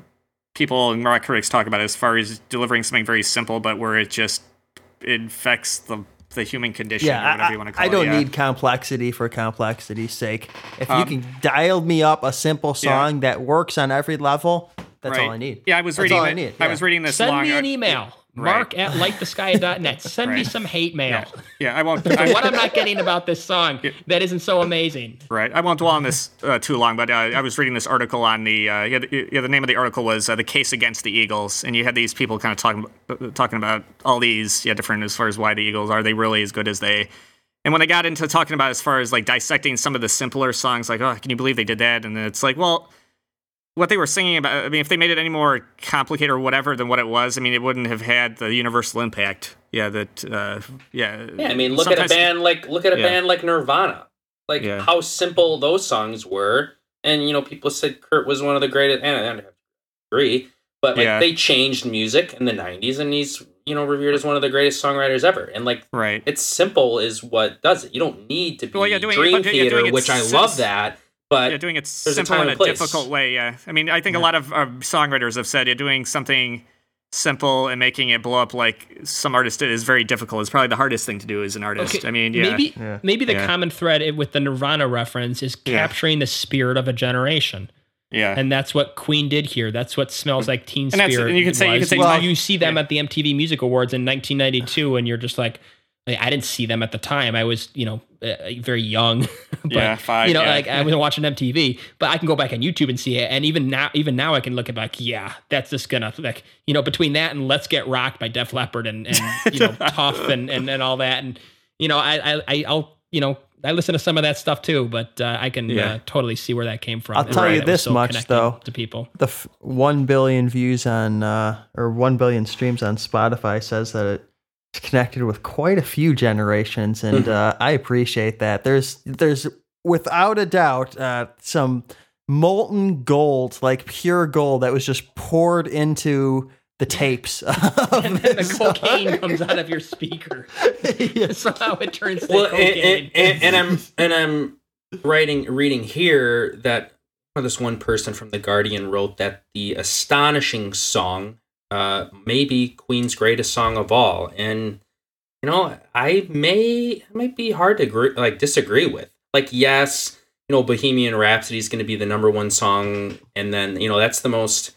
people and rock critics talk about it as far as delivering something very simple, but where it just infects the the human condition or whatever I, you want to I, call I don't it. yeah. need complexity for complexity's sake. If you Um, can dial me up a simple Yeah. song that works on every level, that's all I need. Yeah, I was That's reading. all I that- need, I was reading this Send long. me an email. Right. Mark at lightthesky.net. Send me some hate mail. yeah, I won't. I, what I'm not getting about this song that isn't so amazing. Right. I won't dwell on this uh, too long, but uh, I was reading this article on the uh, yeah, the, yeah, the name of the article was uh, the case against the Eagles, and you had these people kind of talking uh, talking about all these yeah different as far as why the Eagles are they really as good as they. And when they got into talking about as far as like dissecting some of the simpler songs, like oh, can you believe they did that? And then it's like, well, what they were singing about. I mean, if they made it any more complicated or whatever than what it was, I mean, it wouldn't have had the universal impact. Yeah, that uh, yeah. Yeah, I mean, look at a band like look at a Yeah. band like Nirvana, like Yeah. how simple those songs were, and you know, people said Kurt was one of the greatest, and I don't have to agree, but like Yeah. they changed music in the '90s, and he's you know revered as one of the greatest songwriters ever, and like Right. it's simple is what does it. You don't need to be Well, yeah, doing Dream yeah, Theater, doing which I love that, but yeah, doing it there's a simple in a place. difficult way. Yeah, I mean, I think a lot of uh, songwriters have said yeah, doing something simple and making it blow up like some artist did is very difficult. It's probably the hardest thing to do as an artist. Okay, I mean, yeah, Maybe Yeah. maybe the Yeah. common thread with the Nirvana reference is Yeah. capturing the spirit of a generation. yeah, And that's what Queen did here. That's what smells like Teen And Spirit. and you could say- you was. could say- Well, Well, you see them yeah. at the MTV Music Awards in 1992, and you're just like, I I didn't see them at the time. I was, you know, uh, very young. but, Yeah, five, You know, yeah. like I wasn't watching MTV, but I can go back on YouTube and see it. And even now, even now, I can look at like, yeah, that's just gonna like, you know, between that and "Let's Get Rocked" by Def Leppard and and you know, Tough and and and all that, and you know, I I I- I'll you know. I listen to some of that stuff too, but uh, I can Yeah. uh, totally see where that came from. I'll tell why you this so much, though. to people. The f- 1 billion views on, uh, or 1 billion streams on Spotify says that it's connected with quite a few generations. And uh, I appreciate that. There's, there's without a doubt, uh, some molten gold, like pure gold that was just poured into the tapes. And then the this cocaine song. comes out of your speaker. Yes. Somehow it turns well, and, cocaine. and, and, and I'm and I'm writing reading here that this one person from the Guardian wrote that the astonishing song uh, may be Queen's greatest song of all, and you know I may it might be hard to agree, like disagree with. Like yes, you know Bohemian Rhapsody is going to be the number one song, and then you know that's the most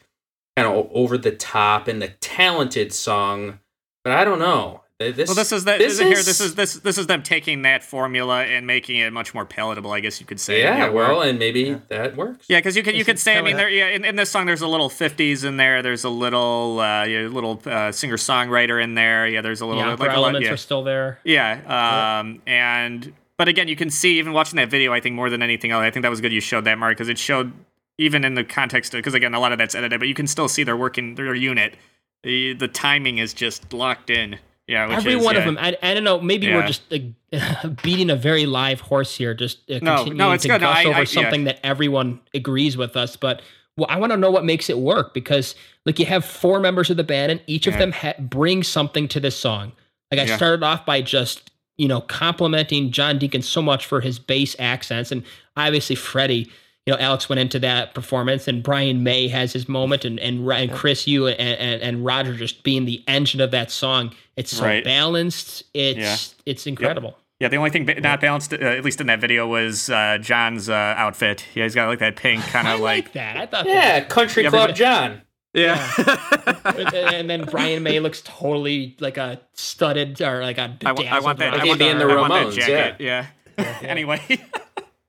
kind of over the top and the talented song. But I don't know. This, Well, this is that. this This here. This is this. This is them taking that formula and making it much more palatable. I guess you could say. yeah, where- well, and maybe that works. Yeah, because you could you This could say I mean there yeah in, in this song there's a little 50s in there there's a little uh yeah, little uh, singer songwriter in there yeah there's a little the like opera a lot, elements yeah. are still there. Yeah. Um, and but again, you can see even watching that video. I think more than anything else, I think that was good. You showed that Mark because it showed even in the context of because again a lot of that's edited, but you can still see they're working their unit. The, the timing is just locked in. Yeah, which Every is, one of them. I, I don't know. Maybe we're just uh, beating a very live horse here, just uh, No, continuing no, it's to good. No, gush I- over I- yeah. something that everyone agrees with us. But well, I want to know what makes it work because, like, you have four members of the band, and each of Yeah. them ha- brings something to this song. Like, I Yeah. started off by just you know complimenting John Deacon so much for his bass accents, and obviously Freddie. You know, Alex went into that performance, and Brian May has his moment, and and, and Chris, you and, and and Roger just being the engine of that song. It's so Right. balanced. It's Yeah. it's incredible. Yeah, the only thing ba- not balanced, uh, at least in that video, was uh, John's uh, outfit. Yeah, he's got like that pink kind of like, like. that. I thought Yeah, Country Club everybody- John. Yeah. that. and then Brian May looks totally like a studded or like a I, want that. dazzled I want be that, in the I want that Ramones, jacket. Yeah. anyway.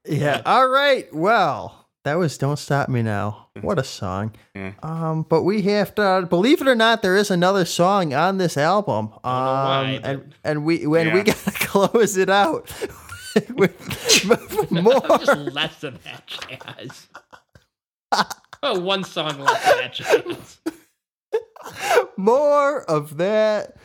Yeah. All right. Well, that was "Don't Stop Me Now." What a song. Yeah. Um, but we have to believe it or not, there is another song on this album. Um, and and we when we Yeah. gotta close it out with more. just less of that jazz. oh, one song less of that jazz. more of that.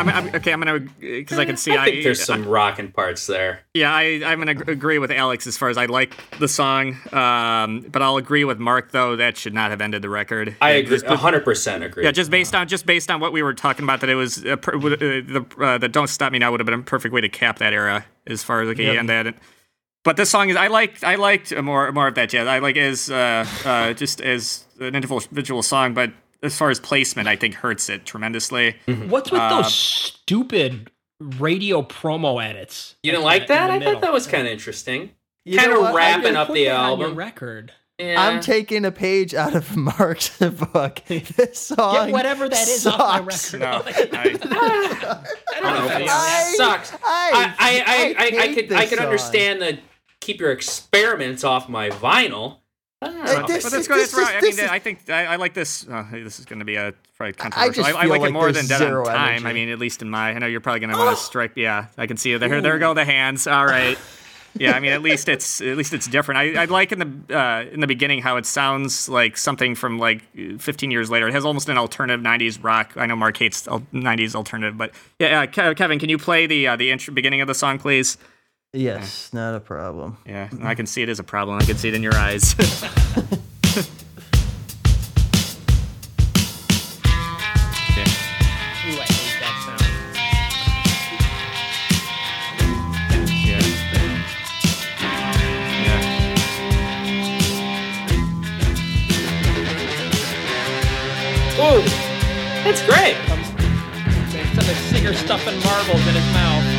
I'm, I'm okay. I'm gonna because I can see. I think there's some rocking parts there. Yeah, I, I'm gonna agree with Alex as far as I like the song, um, but I'll agree with Mark though that should not have ended the record. I agree, hundred percent agree. Yeah, just based on just based on what we were talking about, that it was uh, per, uh, the uh, the "Don't Stop Me Now" would have been a perfect way to cap that era as far as like Yep. and that. But this song is I liked I liked more more of that jazz. I like as uh, uh, just as an individual song, but as far as placement, I think hurts it tremendously. What's with Uh, those stupid radio promo edits? you didn't Like like that that? I the thought that was kind of interesting. You Kind of wrapping up the that on your album. record. Yeah. I'm taking a page out of Mark's book. This song. Get whatever that is off my sucks. record. No, I, I don't know. I- sucks. I, I I I, I, I, could I could understand the keep your experiments off my vinyl. I Uh, this- but that's good. That's right. is- I this mean, is- I think I, I like this. Uh, this is going to be a probably controversial. just I, feel like like it more than there's Dead zero on Time. energy. I mean, at least in my. I know you're probably going to want to strike. Yeah, I can see it. There, there go the hands. All right. Yeah, I mean, at least it's at least it's different. I, I like in the uh, in the beginning how it sounds like something from like 15 years later. It has almost an alternative 90s rock. I know Mark hates 90s alternative, but yeah, uh, Kevin, can you play the uh, the intro, beginning of the song, please? Yes, not a problem. Yeah, I can see it as a problem. I can see it in your eyes. Ooh, I hate that sound. Yeah. Yeah. That's great. It's the singer stuffing marbles in his mouth.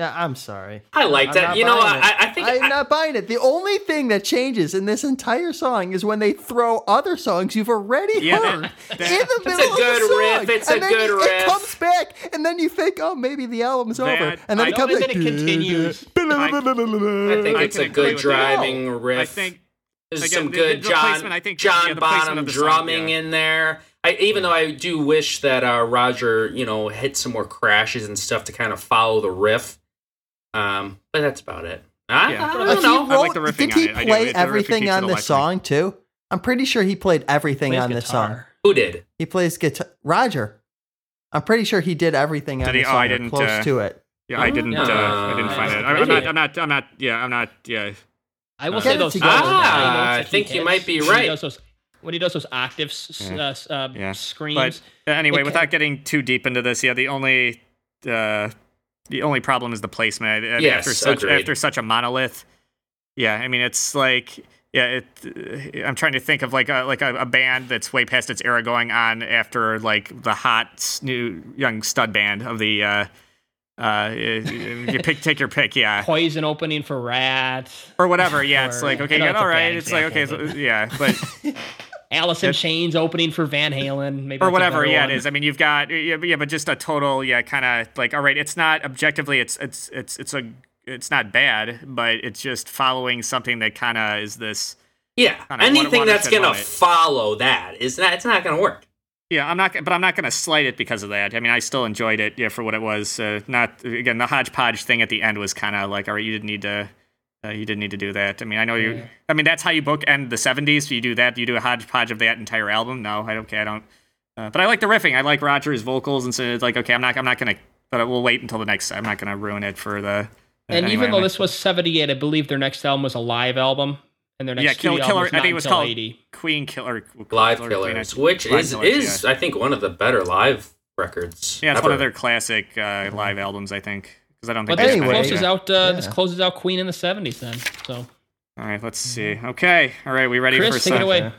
Yeah, I'm sorry. I liked I'm it. You know, buying I. I think I'm I- not buying it. The only thing that changes in this entire song is when they throw other songs you've already Yeah, heard that- that- in the middle of the song. riff. It's and a then good you- riff. It comes back, and then you think, oh, maybe the album's over, and then I- it comes and back. then it continues. I think it's can a good with you. driving riff. I think There's again, some the- good the John placement, I think, John yeah, Bonham of the song, drumming yeah. in there. I, even though I do wish that uh, Roger, you know, hit some more crashes and stuff to kind of follow the riff. Um, but that's about it. I, Yeah. I don't He know. I like the wrote- riffing Did he on it. I do. play The everything on this alive for me. song too? I'm pretty sure he played everything Plays on this song. Who did? He plays guitar. Roger. I'm pretty sure he did everything on Did he? this Oh, song. I didn't, close uh, to it. Yeah, I didn't. Uh, I didn't find it. I, I'm not. I'm not. I'm not. Yeah, I'm not. Yeah. I will Uh, say those together. Ah, that I think you might be when he right. does those- when he does those octaves, s- Yeah. uh, uh, Yeah. screams. But anyway, It without can- getting too deep into this, yeah, the only uh, the only problem is the placement. I mean, Yes, after such agreed. after such a monolith, yeah, I mean it's like yeah, it, uh, I'm trying to think of like a like a, a band that's way past its era going on after like the hot new young stud band of the. Uh, uh, you pick, take your pick, yeah, Poison opening for Ratt. or whatever. Yeah, it's like okay, know yeah, all right. It's like okay, so, yeah, but Alice in Chains opening for Van Halen. Maybe or whatever. Yeah, one. it is. I mean, you've got yeah, but- just a total yeah, kind of like all right. It's not objectively. It's it's it's it's a it's not bad, but it's just following something that kind of is this. Yeah, Kinda anything water- that's gonna moment. follow that is not. It's not gonna work. Yeah, I'm not, but I'm not going to slight it because of that. I mean, I still enjoyed it, yeah, for what it was. Uh, not again, the hodgepodge thing at the end was kind of like, all right, you didn't need to, uh, you didn't need to do that. I mean, I know you. I mean, that's how you book end the '70s. You do that. You do a hodgepodge of that entire album. No, I don't. care. I don't. Uh, but I like the riffing. I like Roger's vocals, and so it's like, okay, I'm not. I'm not going to. But we'll wait until the next. I'm not going to ruin it for the. uh, And anyway, even I'm though not- this was 78, I believe their next album was a live album. And their next Yeah, Kill- Killer- I think it was called 80. Queen Killer, Live Killer Killers, Queen, which Live is Killers, is yeah. I think one of the better live records. Yeah, it's one of their classic uh, live albums, I think. Because I don't think But this Anyway, closes yeah. out. Uh, This closes out Queen in the 70s. Then, so All right, let's see. Okay, all right, we ready for Chris, take some? it away.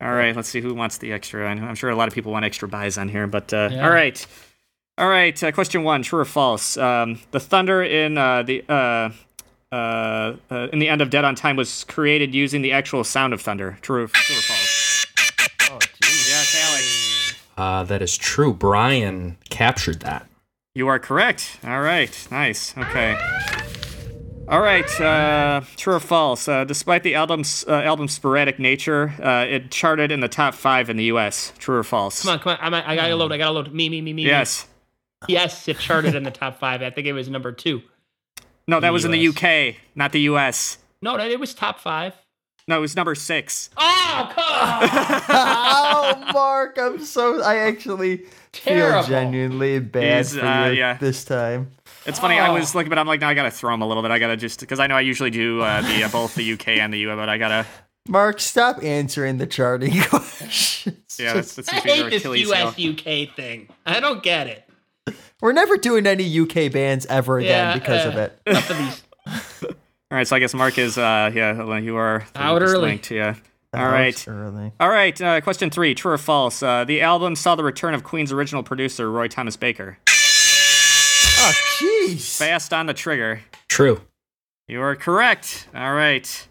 All right, let's see who wants the extra. I know- I'm sure a lot of people want extra buys on here, but uh, Yeah. all right, all right. Uh, question one: True or false? Um, the thunder in uh, the uh, uh, uh, in the end of Dead on Time was created using the actual sound of thunder. True, true or false? Oh, jeez. Yes, Alex. Uh, that is true. Brian captured that. You are correct. All right, nice. Okay. All right, uh, true or false? Uh, despite the album's uh, album's sporadic nature, uh, it charted in the top five in the U.S. True or false? come on, come on. I'm, I gotta load. I gotta load. Me, me, me, me. me. Yes. Yes, it charted in the top five. I think it was number two. No, that the was in the UK, not the US. No, no, it was top five. No, it was number six. Oh, come on. oh, Mark, I'm so. I actually Terrible. feel genuinely bad He's, for uh, you yeah. this time. It's funny. I Oh. was looking, but I'm like, no, I gotta throw him a little bit. I gotta just because I know I usually do uh, the uh, both the UK and the US, but I gotta. Mark, stop answering the charting questions. Yeah, that's, Just- that's I hate this Achilles US heel. UK thing. I don't get it. we're never doing any UK bands ever again Yeah, because uh, of it. Enough of these. All right, so I guess Mark is. Uh, yeah, you are Out early. linked, yeah. The All right. house Early. All right. Uh, question three: True or false? Uh, the album saw the return of Queen's original producer Roy Thomas Baker. Oh, jeez. Fast on the trigger. True. You are correct. All right.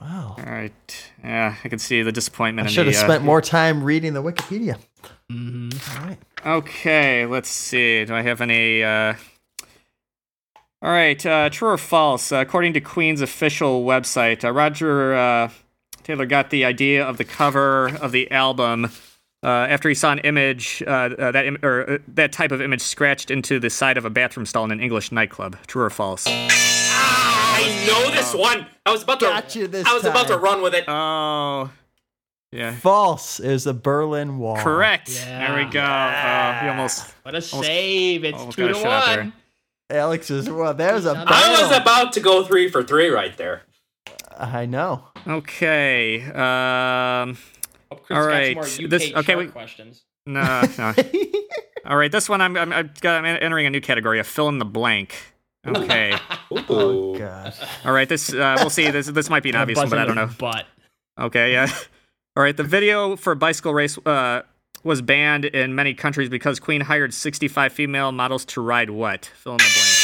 Wow. All right. Yeah, I can see the disappointment. I in should have the, uh, spent more time reading the Wikipedia. Mhm. All right. Okay, let's see. Do I have any? Uh... All right, uh, true or false? Uh, according to Queen's official website, uh, Roger uh, Taylor got the idea of the cover of the album uh, after he saw an image, uh, uh, that Im- or uh, that type of image scratched into the side of a bathroom stall in an English nightclub. True or false? I know this one. I was about to. Gotcha this I was about to run with it. Oh, yeah. False is the Berlin Wall. Correct. Yeah. There we go. Uh, he almost. What a save. It's two to one. Alex is well. That was a I I was battle. about to go three for three right there. I know. Okay. Um. Oh, Chris All got right, Some more UK this- okay, chart we- questions. No. no. All right, this one I'm I'm, I'm entering a new category, a fill in the blank. Okay. oh Ooh. gosh. All right, this uh, we'll see. This this might be an obvious one, but I don't know. But Okay, yeah. All right, the video for bicycle race uh, was banned in many countries because Queen hired 65 female models to ride what? Fill in the blank.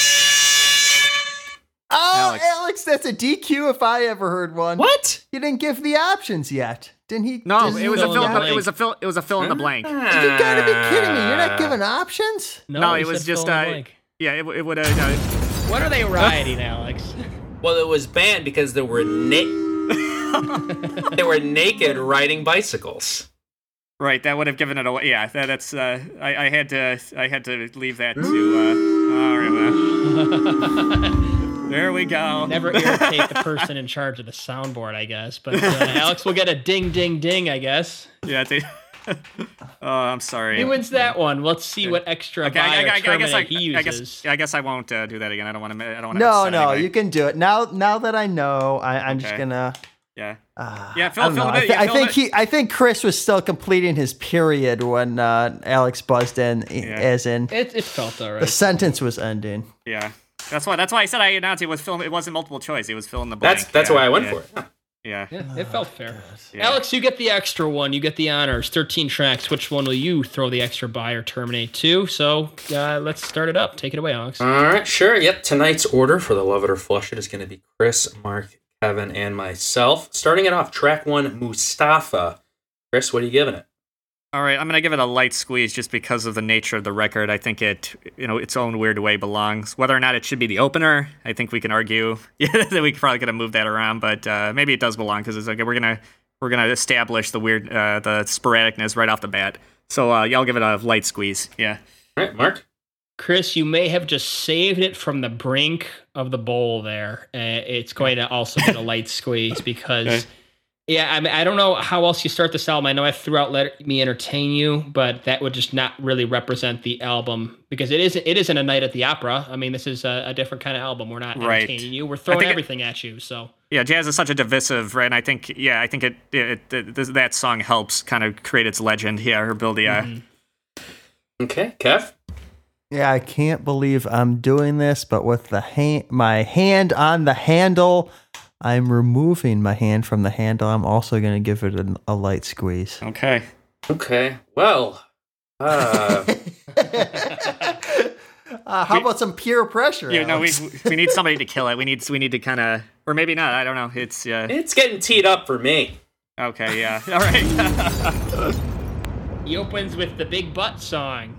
Alex. Alex. that's a DQ if I ever heard one. What? You didn't give the options yet, didn't he? No, didn't it was a fill in fill. the it blank. was a fill. It was a fill in the blank. You gotta be kidding me! You're not giving options. No, he it was just fill in the uh, yeah. It, it would have. Uh, What are they riding, Alex? Well, it was banned because there were na- they were naked riding bicycles. right, that would have given it away. Yeah, that, that's. Uh, I, I had to. I had to leave that to. Uh, all right, uh, there we go. Never irritate the person in charge of the soundboard, I guess. But uh, Alex will get a ding, ding, ding, I guess. Yeah. They, oh, I'm sorry. He wins that one. Let's see what extra Okay, buy I, I, I, I guess I, terminate he I uses. guess I guess I won't uh, do that again. I don't want to. I don't want to. No, no, you can do it now. Now that I know, I, I'm just gonna. Yeah. Uh, Yeah, I, fill- don't fill know. the I, bit, thi- yeah, I think the- he. I think Chris was still completing his period when uh, Alex buzzed in, as in It, it felt all the sentence was ending. Yeah. That's why. That's why I said I announced it was film. It wasn't multiple choice. It was fill in the blank. That's that's yeah, why I went yeah, for it. Yeah. Yeah, it felt fair. Yeah. Alex, you get the extra one. You get the honors. 13 tracks. Which one will you throw the extra buy or terminate to? So uh, let's start it up. Take it away, Alex. All right, sure. Yep. Tonight's order for the Love It or Flush It is going to be Chris, Mark, Kevin, and myself. Starting it off, track one, Mustapha. Chris, what are you giving it? All right, I'm gonna give it a light squeeze just because of the nature of the record. I think it, you know, its own weird way belongs. Whether or not it should be the opener, I think we can argue. Yeah, that we probably could have moved that around, but uh, maybe it does belong because it's okay. We're gonna we're gonna establish the weird, uh, the sporadicness right off the bat. So uh, y'all give it a light squeeze. Yeah. All right, Mark. Chris, you may have just saved it from the brink of the bowl there. Uh, it's going to also get a light squeeze because, Okay. Yeah, I mean, I don't know how else you start this album. I know I threw out "Let Me Entertain You," but that would just not really represent the album because it isn't. It isn't a night at the opera. I mean, this is a, a different kind of album. We're not Right. entertaining you. We're throwing think it- everything at you. So Yeah, jazz is such a divisive, right? And I think, yeah, I think it, it, it this, that song helps kind of create its legend. Yeah, or build the. Uh, Okay, Kev. Yeah, I can't believe I'm doing this, but with the hand, my hand on the handle, I'm removing my hand from the handle. I'm also going to give it a, a light squeeze. Okay. Okay. Well, uh, Uh, how about some peer pressure? Yeah, no, we we need somebody to kill it. We need we need to kind of, or maybe not. I don't know. It's uh, it's getting teed up for me. okay. Yeah. All right. he opens with the big butt song.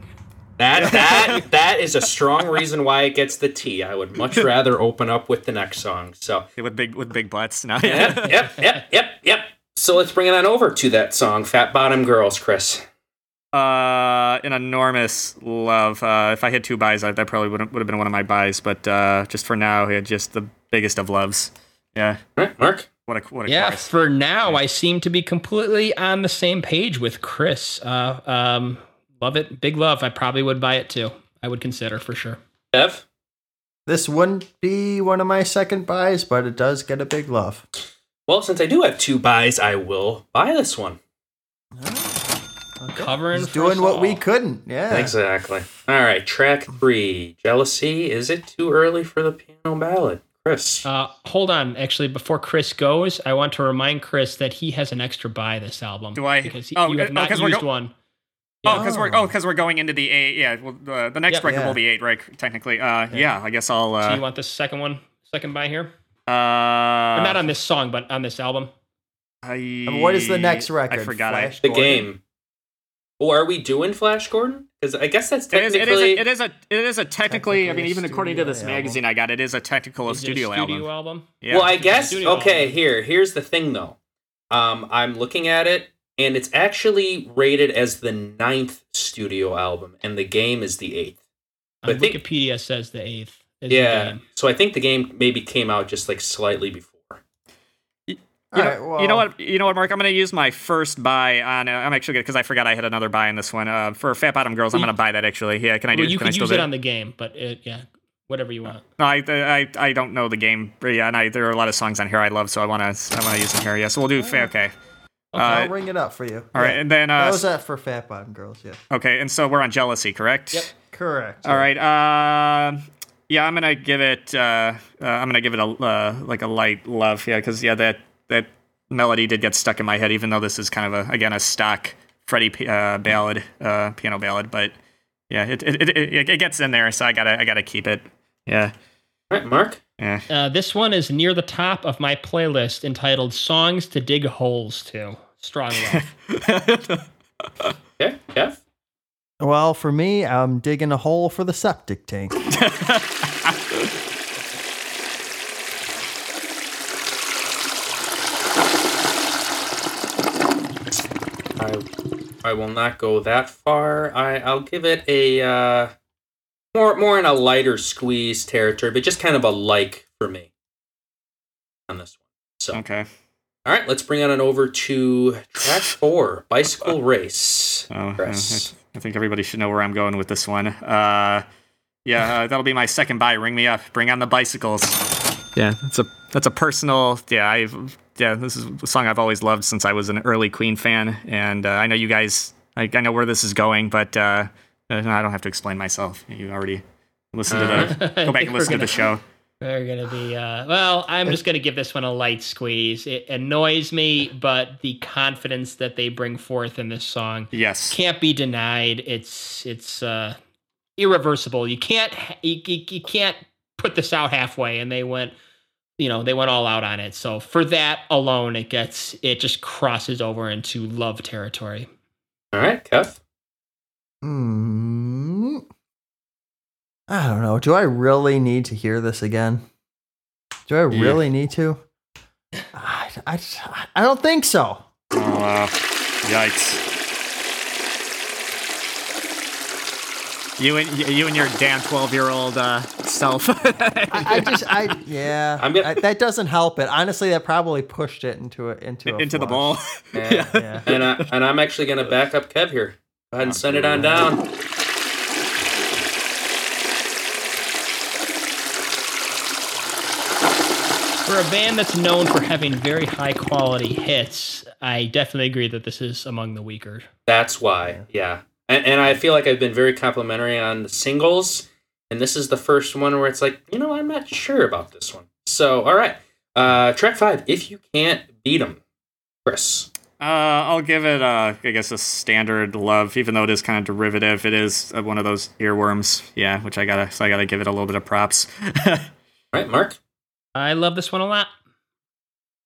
That that that is a strong reason why it gets the T. I would much rather open up with the next song. So with big with big butts. No. yep, yep, yep, yep, yep. So let's bring it on over to that song, "Fat Bottom Girls," Chris. Uh, an enormous love. Uh, if I had two buys, I, that probably would would have been one of my buys. But uh, just for now, yeah, just the biggest of loves. Yeah. All right, Mark. What a what a Yeah, chorus. for now, I seem to be completely on the same page with Chris. Uh, um, love it, big love. I probably would buy it too. I would consider for sure. Kev. This wouldn't be one of my second buys, but it does get a big love. Well, since I do have two buys, I will buy this one. Covering He's for doing us what we couldn't. Yeah. Exactly. All right, track three, "Jealousy." Is it too early for the piano ballad, Chris? Uh, hold on, actually, before Chris goes, I want to remind Chris that he has an extra buy this album. Do I? Because he, Oh, you have uh, not 'cause we're used go- one. Oh, because we're oh, because we're going into the eight. Yeah, well, the, the next Yep. record Yeah. will be eight, right? Technically. Uh, yeah. I guess I'll. So Uh, you want the second one, second buy here? uh, Or not on this song, but on this album. I, And what is the next record? I forgot. I, the game. Oh, are we doing Flash Gordon? Because I guess that's It is, technically. it is a it is a it is a technically, I mean even according to this album. magazine I got it is a technical Is it a studio, studio album. album? Yeah. Well, I guess okay. album. Here, here's the thing though. Um, I'm looking at it, and it's actually rated as the ninth studio album, and the game is the eighth. On I think- Wikipedia says the eighth. Is the Yeah. game. So I think the game maybe came out just like slightly before. You know, All right, you know what? You know what, Mark? I'm going to use my first buy on. Uh, I'm actually good because I forgot I had another buy in this one. Uh, for Fat Bottom Girls, I'm going to buy that actually. Yeah, can I do? Well, you can I could still use do it on the game, but it, yeah, whatever you want. No, I, I I don't know the game. Yeah, and I, there are a lot of songs on here I love, so I want to I want to use them here. Yeah, so we'll do. fa- Okay. Uh, I'll ring it up for you. all right, and then uh, That was that for Fat Bottom Girls, yeah. okay, and so we're on jealousy, correct? Yep. Correct. All right. Uh, yeah, I'm gonna give it. Uh, uh, I'm gonna give it a uh, like a light love. Yeah, because yeah, that that melody did get stuck in my head, even though this is kind of a again a stock Freddie p- uh, ballad, uh, piano ballad. But yeah, it it, it it it gets in there, so I gotta I gotta keep it. Yeah. All right, Mark. Eh. Uh, this one is near the top of my playlist entitled "Songs to Dig Holes to." Strong love. Okay, Kev. Well, for me, I'm digging a hole for the septic tank. I I will not go that far. I I'll give it a uh, more more in a lighter squeeze territory, but just kind of a like for me on this one. So okay. all right, let's bring it on over to track four, bicycle race. Oh, uh, Chris. I, I think everybody should know where I'm going with this one. Uh, yeah, uh, that'll be my second buy. Ring me up. Bring on the bicycles. Yeah, that's a that's a personal. Yeah, I've yeah, this is a song I've always loved since I was an early Queen fan, and uh, I know you guys. I, I know where this is going, but uh, I don't have to explain myself. You already listened to the. Go back and listen to the show. We're gonna be uh, well. I'm just gonna give this one a light squeeze. It annoys me, but the confidence that they bring forth in this song Yes. can't be denied. It's it's uh, irreversible. You can't you, you, you can't put this out halfway. And they went, you know, they went all out on it. So for that alone, it gets it just crosses over into love territory. All right, Kev. Hmm. I don't know. Do I really need to hear this again? Do I Yeah. really need to? I, I, I don't think so. Oh, uh, yikes. You and you and your damn twelve year old uh, self. I, I just, I, yeah, I'm gonna- I- that doesn't help it. Honestly, that probably pushed it into a, into a into the flush. ball. Yeah. Yeah. and I, and I'm actually gonna back up Kev here. Go ahead and send it on down. For a band that's known for having very high quality hits, I definitely agree that this is among the weaker. That's why, yeah. And, and I feel like I've been very complimentary on the singles, and this is the first one where it's like, you know, I'm not sure about this one. So, all right, uh, track five. If you can't beat them, Chris. Uh, I'll give it, uh, I guess, a standard love, even though it is kind of derivative. It is uh, one of those earworms, yeah. Which I gotta, so I gotta give it a little bit of props. All right, Mark. I love this one a lot.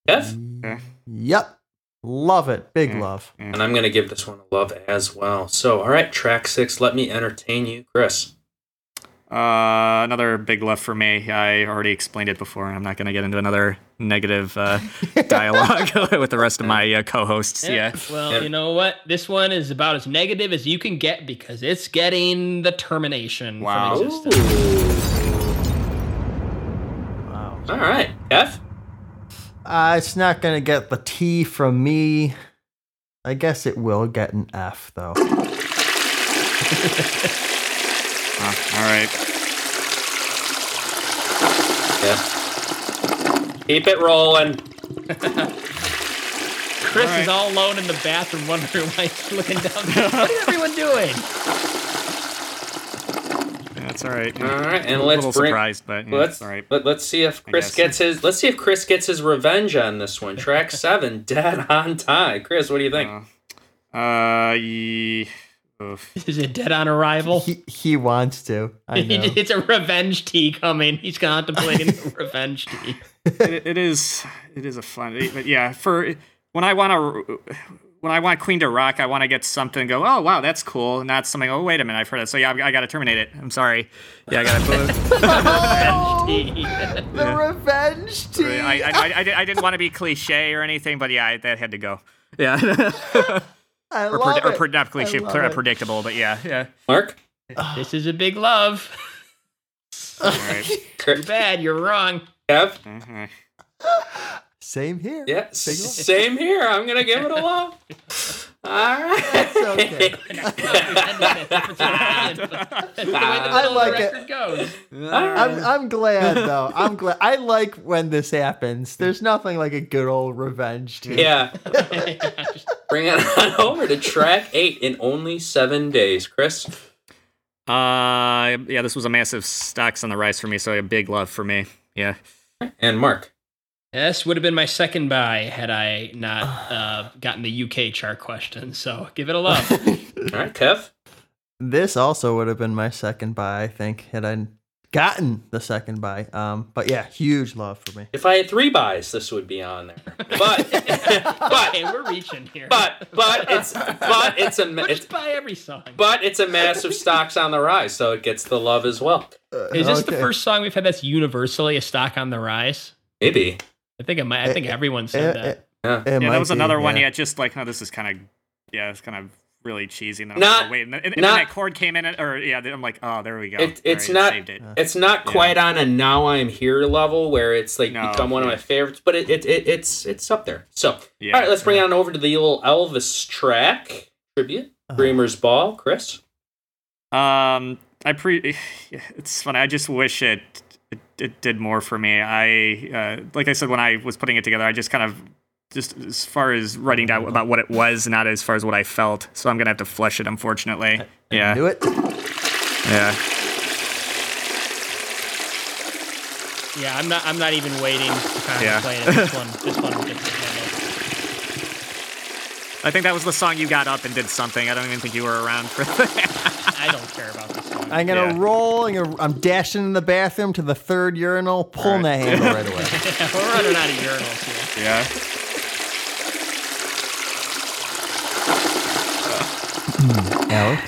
Kev. Okay. Yep. Love it. Big Yeah. love. And I'm gonna give this one a love as well. So, all right, track six. Let me entertain you, Chris. Uh, another big love for me. I already explained it before. I'm not gonna get into another negative uh, dialogue with the rest of my uh, co-hosts. Yeah. Well, Yeah. you know what? This one is about as negative as you can get because it's getting the termination Wow. from existence. Wow. All right, F. Uh, it's not going to get the T from me. I guess it will get an F, though. Uh, all right. Yeah. Keep it rolling. Chris All right. is all alone in the bathroom wondering why he's looking down. what is everyone doing? That's all right. All right, and a let's little bring. surprised, but yeah, Let's all right. let, let's see if Chris gets his. Let's see if Chris gets his revenge on this one. Track seven, dead on time. Chris, what do you think? Uh, uh, ye- oof. Is it dead on arrival? He, he wants to. I know. it's a revenge tea coming. He's contemplating a revenge tea. it, it is it is a fun but yeah for when i want to when i want queen to rock i want to get something go oh wow that's cool not something oh wait a minute i've heard it so yeah i, I gotta terminate it i'm sorry yeah i gotta Tea. the revenge tea. I, I, I, I, I didn't want to be cliche or anything but yeah I, that had to go yeah I or, love pred- or it. pre- not I cliche love pre- it. predictable but yeah yeah Mark. this is a big love. all right Too bad you're wrong. Kev. Uh-huh. Same here. Yeah, same here. I'm gonna give it a love. All right. It's okay. That's the way the I middle of like it. record goes. I'm I'm glad though. I'm glad. I like when this happens. There's nothing like a good old revenge tea. yeah. Bring it on over to track eight in only seven days, Chris. uh yeah this was a massive stocks on the rise for me so a big love for me yeah And Mark. This would have been my second buy had I not uh, gotten the UK chart question. So give it a love. All right, Kev. This also would have been my second buy. I think had I gotten the second buy. Um, but yeah, huge love for me. If I had three buys, this would be on there. But but Okay, we're reaching here. but but it's but it's a ma- it's, buy every song. but it's a massive stocks on the rise, so it gets the love as well. Is this the first song we've had that's universally a stock on the rise? Maybe. I think it might. I think everyone said Eh, that. eh, Yeah. Yeah, that was be, another one. yeah. Yeah, just like, no, this is kind of, yeah, it's kind of really cheesy. And then I'm Not- like, oh, wait, and, and, and not- then that chord came in, it, or yeah, I'm like, oh, there we go. It, it's All right, not it. it's not quite on a now I'm here level where it's like No, become one of my favorites, but it, it, it it's it's up there. So Yeah. all right, let's bring it on over to the little Elvis track tribute. Dreamer's Ball, Chris. Um, I pre. It's funny. I just wish it, it it did more for me. I uh, like I said when I was putting it together, I just kind of just as far as writing down about what it was, not as far as what I felt. So I'm gonna have to flush it, unfortunately. Yeah. Do it. Yeah. Yeah, I'm not. I'm not even waiting to kind of Yeah. contemplate it. This one. This one gets the handle. I think that was the song you got up and did something. I don't even think you were around for that. I don't care about this song. I'm gonna Yeah. roll. I'm, gonna, I'm dashing in the bathroom to the third urinal, pulling that handle right away. We're running out of urinals here. yeah.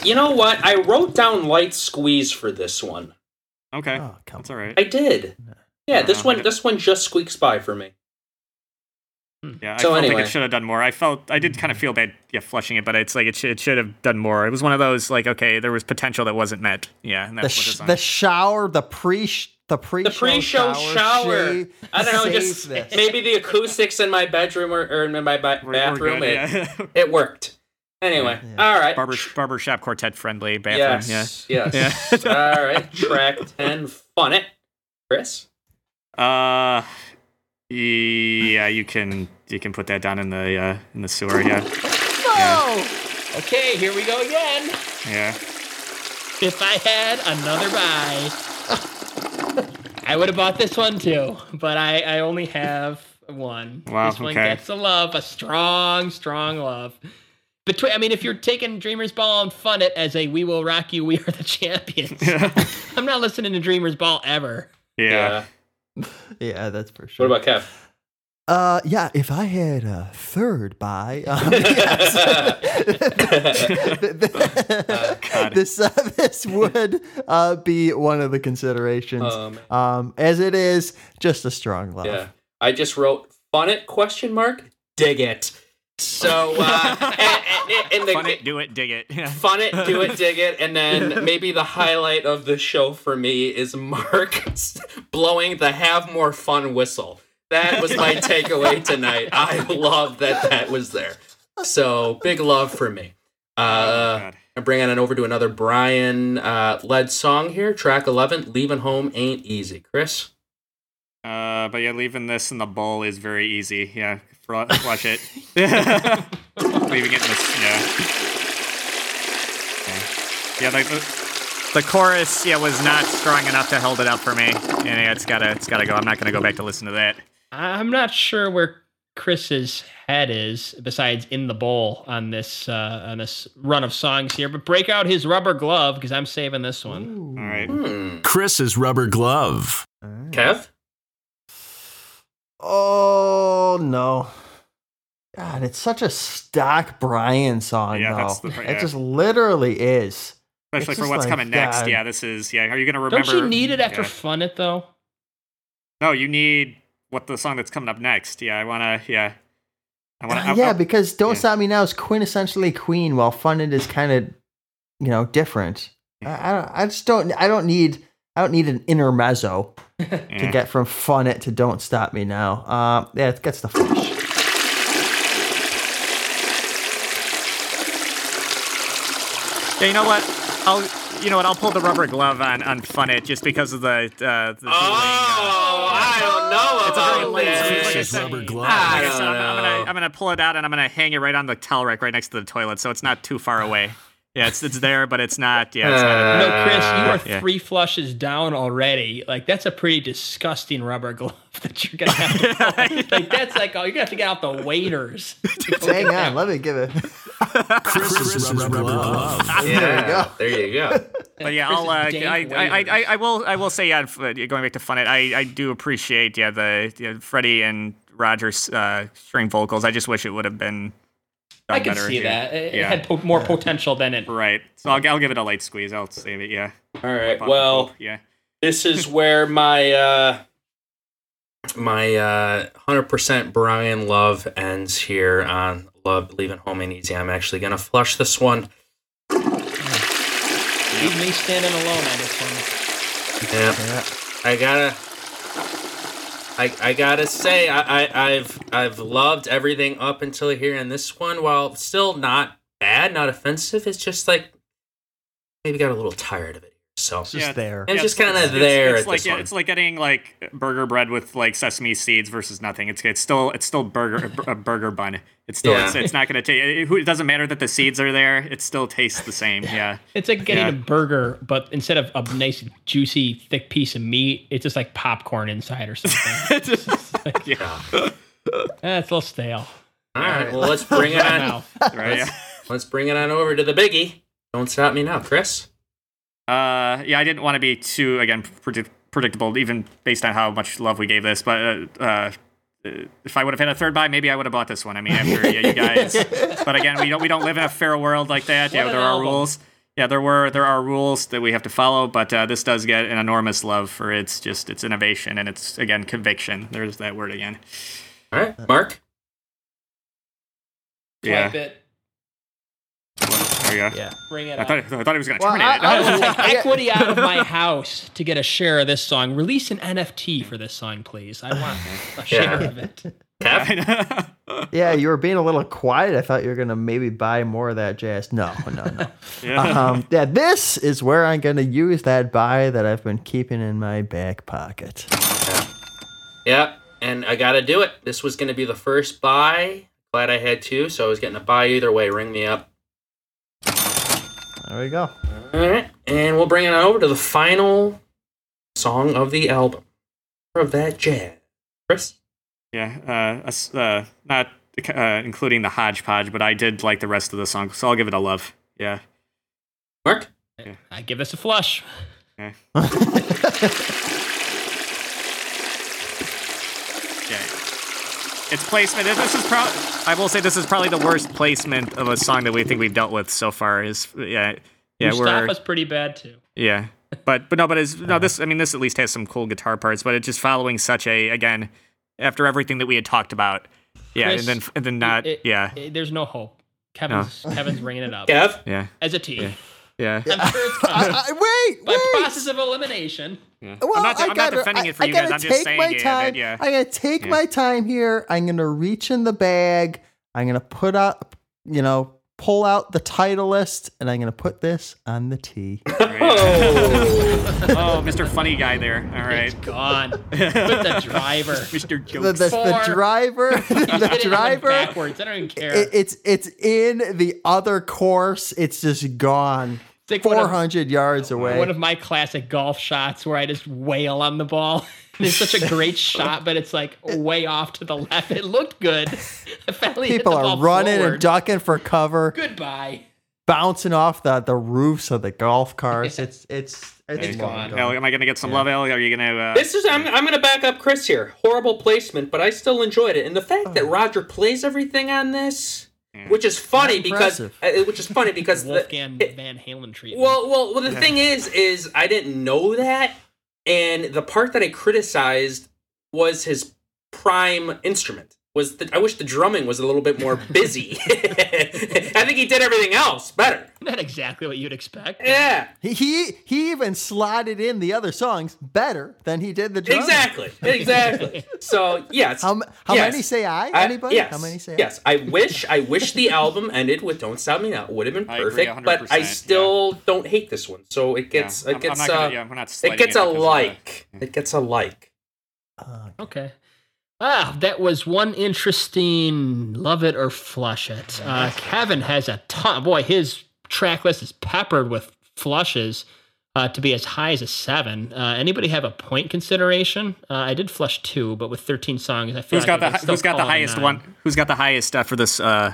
You know what? I wrote down light squeeze for this one. Okay. Oh, That's all right. I did. Yeah, this Uh, one this one just squeaks by for me. Yeah, I So felt anyway. like it should have done more. I felt I did kind of feel bad, yeah, flushing it, but it's like it should, it should have done more. It was one of those like, okay, there was potential that wasn't met. Yeah, and The, that's what sh- the shower, the pre the pre The pre-show shower. shave I don't know, just this. maybe the acoustics in my bedroom or, or in my ba- We're- we're bathroom. good, it, yeah. it worked. Anyway, all right. barber barbershop quartet friendly bathroom. yes, Yeah. yes. all right, track ten, fun it, Chris. Uh, yeah, you can you can put that down in the uh, in the sewer. Yeah, Oh. Okay, here we go again. yeah. If I had another buy, I would have bought this one too. But I, I only have one. Wow, This one okay. gets a love, a strong, strong love. Between, I mean, if you're taking Dreamer's Ball and fun it as a "We will rock you, we are the champions," I'm not listening to Dreamer's Ball ever. Yeah. Yeah, that's for sure. What about Kev? Uh, yeah, if I had a third buy, um, yes. this uh, this would uh, be one of the considerations. Um, Um, as it is, just a strong love. yeah, I just wrote fun it question mark dig it. So uh, and, and, and the, Fun it, do it, dig it. Yeah. fun it, do it, dig it, and then maybe the highlight of the show for me is Mark blowing the "Have More Fun" whistle. That was my takeaway tonight. I love that that was there. So big love for me. Uh, God. I'm bringing it over to another Brian uh, led song here, track 11, "Leaving Home Ain't Easy." Chris. Uh, but yeah, leaving this in the bowl is very easy. Yeah, fl- flush it. leaving it in the yeah. Yeah, yeah the, the, the chorus yeah was not strong enough to hold it up for me. And yeah, it's gotta it's gotta go. I'm not gonna go back to listen to that. I'm not sure where Chris's head is, besides in the bowl on this uh, on this run of songs here. But break out his rubber glove because I'm saving this one. All right. Hmm. Chris's rubber glove. Kev. Oh no. God, it's such a stock Brian song, Yeah, though. that's the- yeah. It just literally is. Especially It's for what's like, coming next. God. Yeah, this is yeah. Are you gonna remember? Don't you need it after yeah. fun it though? No, you need what the song that's coming up next. Yeah, I wanna. Yeah, I wanna. Uh, I- yeah, I- because Don't yeah. Stop Me Now is quintessentially Queen, while Fun It is kind of, you know, different. I, I, don't, I just don't. I don't need. I don't need an intermezzo to get from Fun It to Don't Stop Me Now. Uh, yeah, it gets the flush. Yeah, you know what? I'll you know what? I'll pull the rubber glove on on Fun It just because of the uh, the. Oh, I don't know It's a very about late Like I said- rubber glove. I don't know. I'm, I'm gonna. I'm gonna pull it out and I'm gonna hang it right on the towel rack right next to the toilet, so it's not too far away. Yeah, it's it's there, but it's not. Yeah, it's not. No, Chris, you are Yeah. three flushes down already. Like that's a pretty disgusting rubber glove that you're gonna have. To pull. like that's like oh, you're gonna have to get out the waiters. Hang on, let me give it. Chris, Chris's, rubber, glove. Yeah, There you go. There you go. but yeah, I'll. Uh, I, I, I, I, will. I will say, yeah. uh, Going back to Fun It, I, I do appreciate, yeah, the yeah, Freddie and Rogers uh, string vocals. I just wish it would have been. Done I can better see here. that. It, it Yeah. had po- more potential than it. Right. So I'll, I'll give it a light squeeze. I'll save it. Yeah. All right. Well, yeah. this is where my uh my uh 100% Brian love ends here on Love Leaving Home Ain't Easy. I'm actually gonna flush this one. Leave me standing alone on this one. Yeah. Yeah. I gotta I, I gotta say I, I, I've I've loved everything up until here and this one while still not bad, not offensive, it's just like maybe got a little tired of it. So It's just Yeah. there. It's just kinda there It's, at like this yeah, it's like getting like burger bread with like sesame seeds versus nothing. It's it's still it's still burger a burger bun. It's still Yeah. it's, it's not gonna taste. It, it doesn't matter that the seeds are there. It still tastes the same. Yeah. It's like getting Yeah. a burger, but instead of a nice, juicy, thick piece of meat, it's just like popcorn inside or something. It's just like, yeah. eh, it's a little stale. All right, well let's bring it on Mouth. Right. Yeah. let's bring it on over to the biggie. Don't stop me now, Chris. Uh, yeah, I didn't want to be too again predict- predictable, even based on how much love we gave this. But uh, uh, if I would have had a third buy, maybe I would have bought this one. I mean, after yeah, you guys. But again, we don't we don't live in a fair world like that. Yeah, What an there are album. rules. Yeah, there were there are rules that we have to follow. But uh, this does get an enormous love for its just its innovation and its again conviction. There's that word again. All right, Mark. Yeah. Swipe it. There you go. Yeah. Bring it I up. thought I thought he was going to Well, terminate I- it. I will take I- equity out of my house to get a share of this song. Release an NFT for this song, please. I want a share Yeah. of it. Kev. Yeah, you were being a little quiet. I thought you were gonna maybe buy more of that jazz. No, no, no. yeah. um, yeah, this is where I'm gonna use that buy that I've been keeping in my back pocket. Yep, and I gotta do it. This was gonna be the first buy. Glad I had two, so I was getting a buy either way. Ring me up. There we go. All right, and we'll bring it on over to the final song of the album of that jazz. Chris. Yeah, uh, uh, not uh, including the hodgepodge, but I did like the rest of the song, so I'll give it a love. Yeah. Mark. I give this a flush. Yeah. yeah. Its placement. This is probably. I will say this is probably the worst placement of a song that we think we've dealt with so far. Is yeah, yeah, we're Mustapha's pretty bad too. yeah, but but no, but is no this. I mean, this at least has some cool guitar parts, but it's just following such a again after everything that we had talked about. Yeah, Chris, and then and then not. It- yeah, it- there's no hope. Kevin's Kevin's ringing it up Kev. yeah, as a T. yeah. I'm sure it's I, coming. I, wait, By wait. process of elimination. yeah. Well, I'm not, I I'm not gotta- defending I- it for I you guys. I'm just saying my it. time. yeah. I'm gonna take Yeah. my time here. I'm gonna reach in the bag. I'm gonna put up, you know, pull out the title list, and I'm gonna put this on the T. oh, oh, Mr. Funny Guy there. All right. It's gone. With the driver. Mr. the, Jokes. the, the Four. driver, the did it driver. backwards. I don't even care. It, it's it's in the other course. It's just gone. It's like one of- Four hundred yards away. One of my classic golf shots where I just wail on the ball. It's such a great shot, but it's like way off to the left. It looked good. I People are running forward. and ducking for cover, Goodbye. bouncing off the, the roofs of the golf cars. It's it's it's It's gone. gone. Al, am I going to get some love, Al? Are you going to. Uh, This is I'm I'm gonna back up Chris here. Horrible placement, but I still enjoyed it. And the fact that Roger plays everything on this, which is funny because uh, which is funny because the, Wolfgang Van Halen treatment. Well, well, well. The thing is, is I didn't know that, and the part that I criticized was his prime instrument. Was the, I wish the drumming was a little bit more busy. I think he did everything else better. not exactly what you'd expect. Yeah, He, he he even slotted in the other songs better than he did the drums. exactly, exactly. So yes, How, how yes. many say I? I- Anybody? yes, How many say yes. I wish I wish the album ended with "Don't Stop Me Now." Would have been I agree perfect, but I 100%, still don't hate this one. So it gets Yeah, it I'm- I'm gets not gonna- uh, yeah, we're not it sliding gets it a because the- like. It gets a like. I? Uh, Okay. Ah, that was one interesting love it or flush it. Uh, Kevin has a ton. Boy, his track list is peppered with flushes uh, to be as high as a seven. Uh, anybody have a point consideration? Uh, I did flush two, but with 13 songs, I feel Who's like got the, who's got the call it a highest nine. one? Who's got the highest uh, for this uh,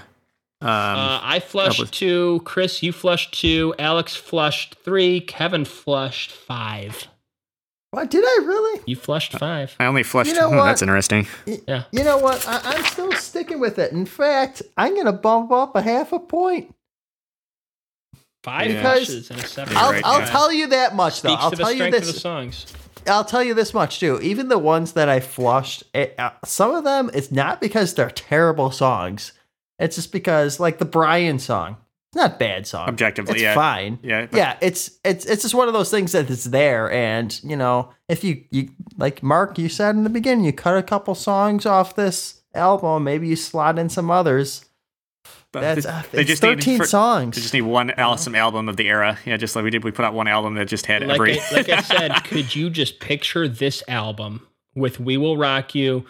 Um, Uh, I flushed two. Chris, you flushed two. Alex flushed three. Kevin flushed five. What did I really? You flushed five. I only flushed. You know what? That's interesting. Yeah. You know what? I, I'm still sticking with it. In fact, I'm gonna bump up a half a point. Five Yeah. flushes and a seven. You're I'll, right, I'll tell you that much though. Speaks I'll to the tell you strength of the this. songs. I'll tell you this much too. Even the ones that I flushed, it, uh, some of them, it's not because they're terrible songs. It's just because, like the Brian song, it's not bad song. Objectively, it's yeah. fine. Yeah, but- yeah. It's it's it's just one of those things that it's there, and you know, if you you like Mark, you said in the beginning, you cut a couple songs off this album, maybe you slot in some others. But That's they, uh, they it's just thirteen need for- songs. They just need one awesome album of the era. Yeah, just like we did. We put out one album that just had Like every. I, like I said, could you just picture this album with "We Will Rock You,"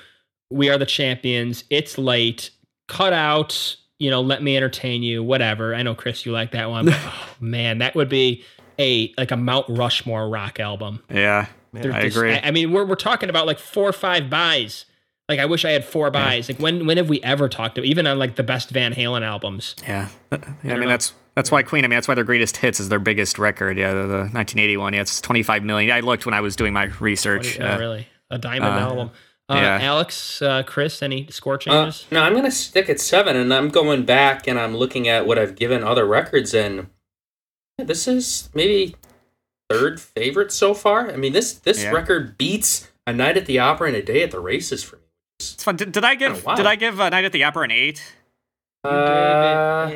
"We Are the Champions," "It's Late," cut out, you know, "Let Me Entertain You," whatever. I know Chris, you like that one. But, oh, man, that would be a like a Mount Rushmore rock album. yeah, They're I just- agree. I, I mean, we're we're talking about like four or five buys. Like I wish I had four buys. Like when when have we ever talked to even on like the best Van Halen albums? yeah. Yeah, I, don't mean know. that's that's why Queen. I mean that's why their greatest hits is their biggest record. Yeah, the, the 1981. Yeah, it's 25 million. I looked when I was doing my research. Oh, uh, really, a diamond uh, album. Uh, yeah. Alex, uh, Chris, any score Uh, changes? no, I'm gonna stick at seven, and I'm going back and I'm looking at what I've given other records, and yeah, this is maybe third favorite so far. I mean, this this Yeah. record beats a night at the opera and a day at the races for me. It's fun. Did, did I give. Did I give A Night at the Opera an eight? You Uh, gave it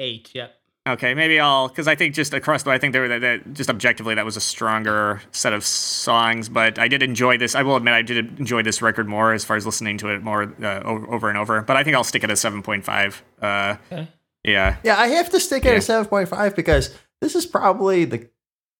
a eight. Yep. Okay, maybe I'll because I think just across the I think there were that, that just objectively that was a stronger set of songs, but I did enjoy this. I will admit I did enjoy this record more as far as listening to it more uh, over, over and over. But I think I'll stick it at a seven point five. Uh, Okay. yeah, Yeah, I have to stick at Yeah. a seven point five because this is probably the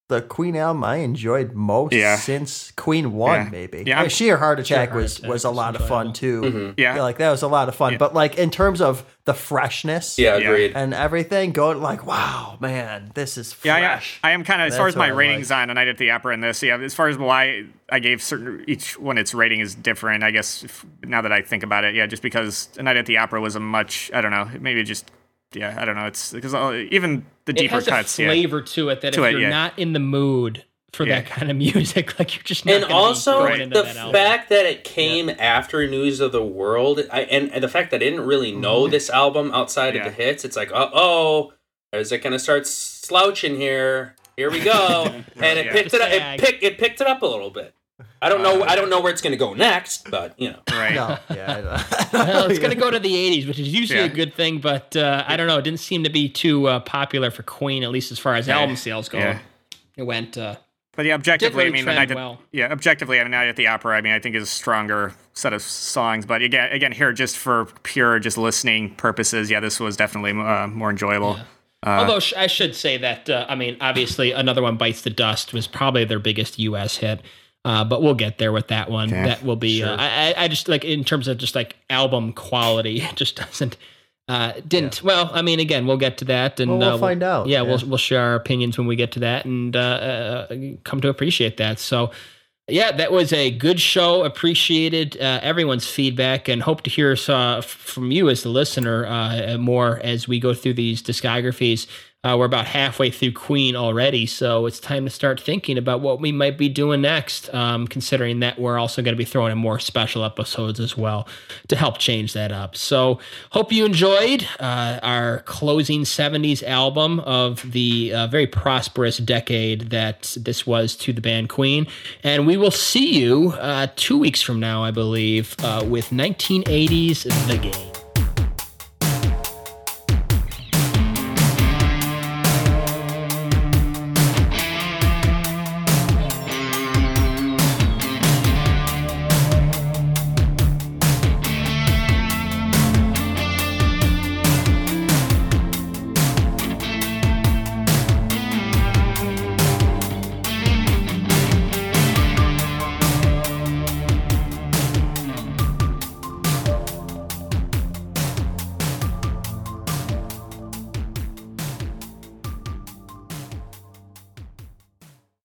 the Queen album I enjoyed most Yeah. since Queen One, Yeah. maybe. Yeah, Yeah, I'm- Sheer Heart Sheer Attack Heart was Attack was a was lot of fun too. mhm. yeah, Yeah, like that was a lot of fun. Yeah. But like in terms of the freshness, Yeah, Yeah. agreed. and everything, going like, wow, man, this is Yeah, fresh. I, I am kind of as far as my what I ratings on A Night at the Opera and this. Yeah, as far as why I gave certain each one its rating is different. I guess if, now that I think about it, yeah, just because A Night at the Opera was a much I don't know maybe just yeah I don't know it's because even the It deeper has cuts a yeah flavor to it that To if it, you're yeah. not in the mood for Yeah. that kind of music, like you're just not and gonna be also into the that album. fact that it came after News of the World, I, and, and the fact that I didn't really know this album outside Yeah. of the hits, it's like, uh oh, is it gonna start slouching here? Here we go, and it Yeah. picked it up. It Sag. picked it picked it up a little bit. I don't know. I don't know where it's gonna go next, but you know. right. no, yeah, well, it's going to go to the 80s, which is usually Yeah. a good thing, but uh, I don't know. It didn't seem to be too uh, popular for Queen, at least as far as Yeah. album sales go. Yeah. It went. Uh, But yeah, objectively, I mean, the trend night at, well. yeah, objectively, I mean, Night at the Opera, I mean, I think is a stronger set of songs. But again, again, here just for pure just listening purposes, yeah, this was definitely uh, more enjoyable. Uh, although sh- I should say that, uh, I mean, obviously, another one bites the dust was probably their biggest U.S. hit. Uh, but we'll get there with that one. Okay. That will be. Uh, I, I I just like in terms of just like album quality, it just doesn't. Uh, didn't well. I mean, again, we'll get to that, and Well, we'll uh, find out, Yeah, yeah. we'll we'll share our opinions when we get to that, and uh, uh, come to appreciate that. So, yeah, that was a good show. Appreciated uh, everyone's feedback, and hope to hear uh, from you as the listener uh, more as we go through these discographies. Uh, we're about halfway through Queen already, so it's time to start thinking about what we might be doing next. Um, considering that we're also going to be throwing in more special episodes as well to help change that up. So, hope you enjoyed uh, our closing '70s album of the uh, very prosperous decade that this was to the band Queen, and we will see you uh, two weeks from now, I believe, uh, with 1980s The Game.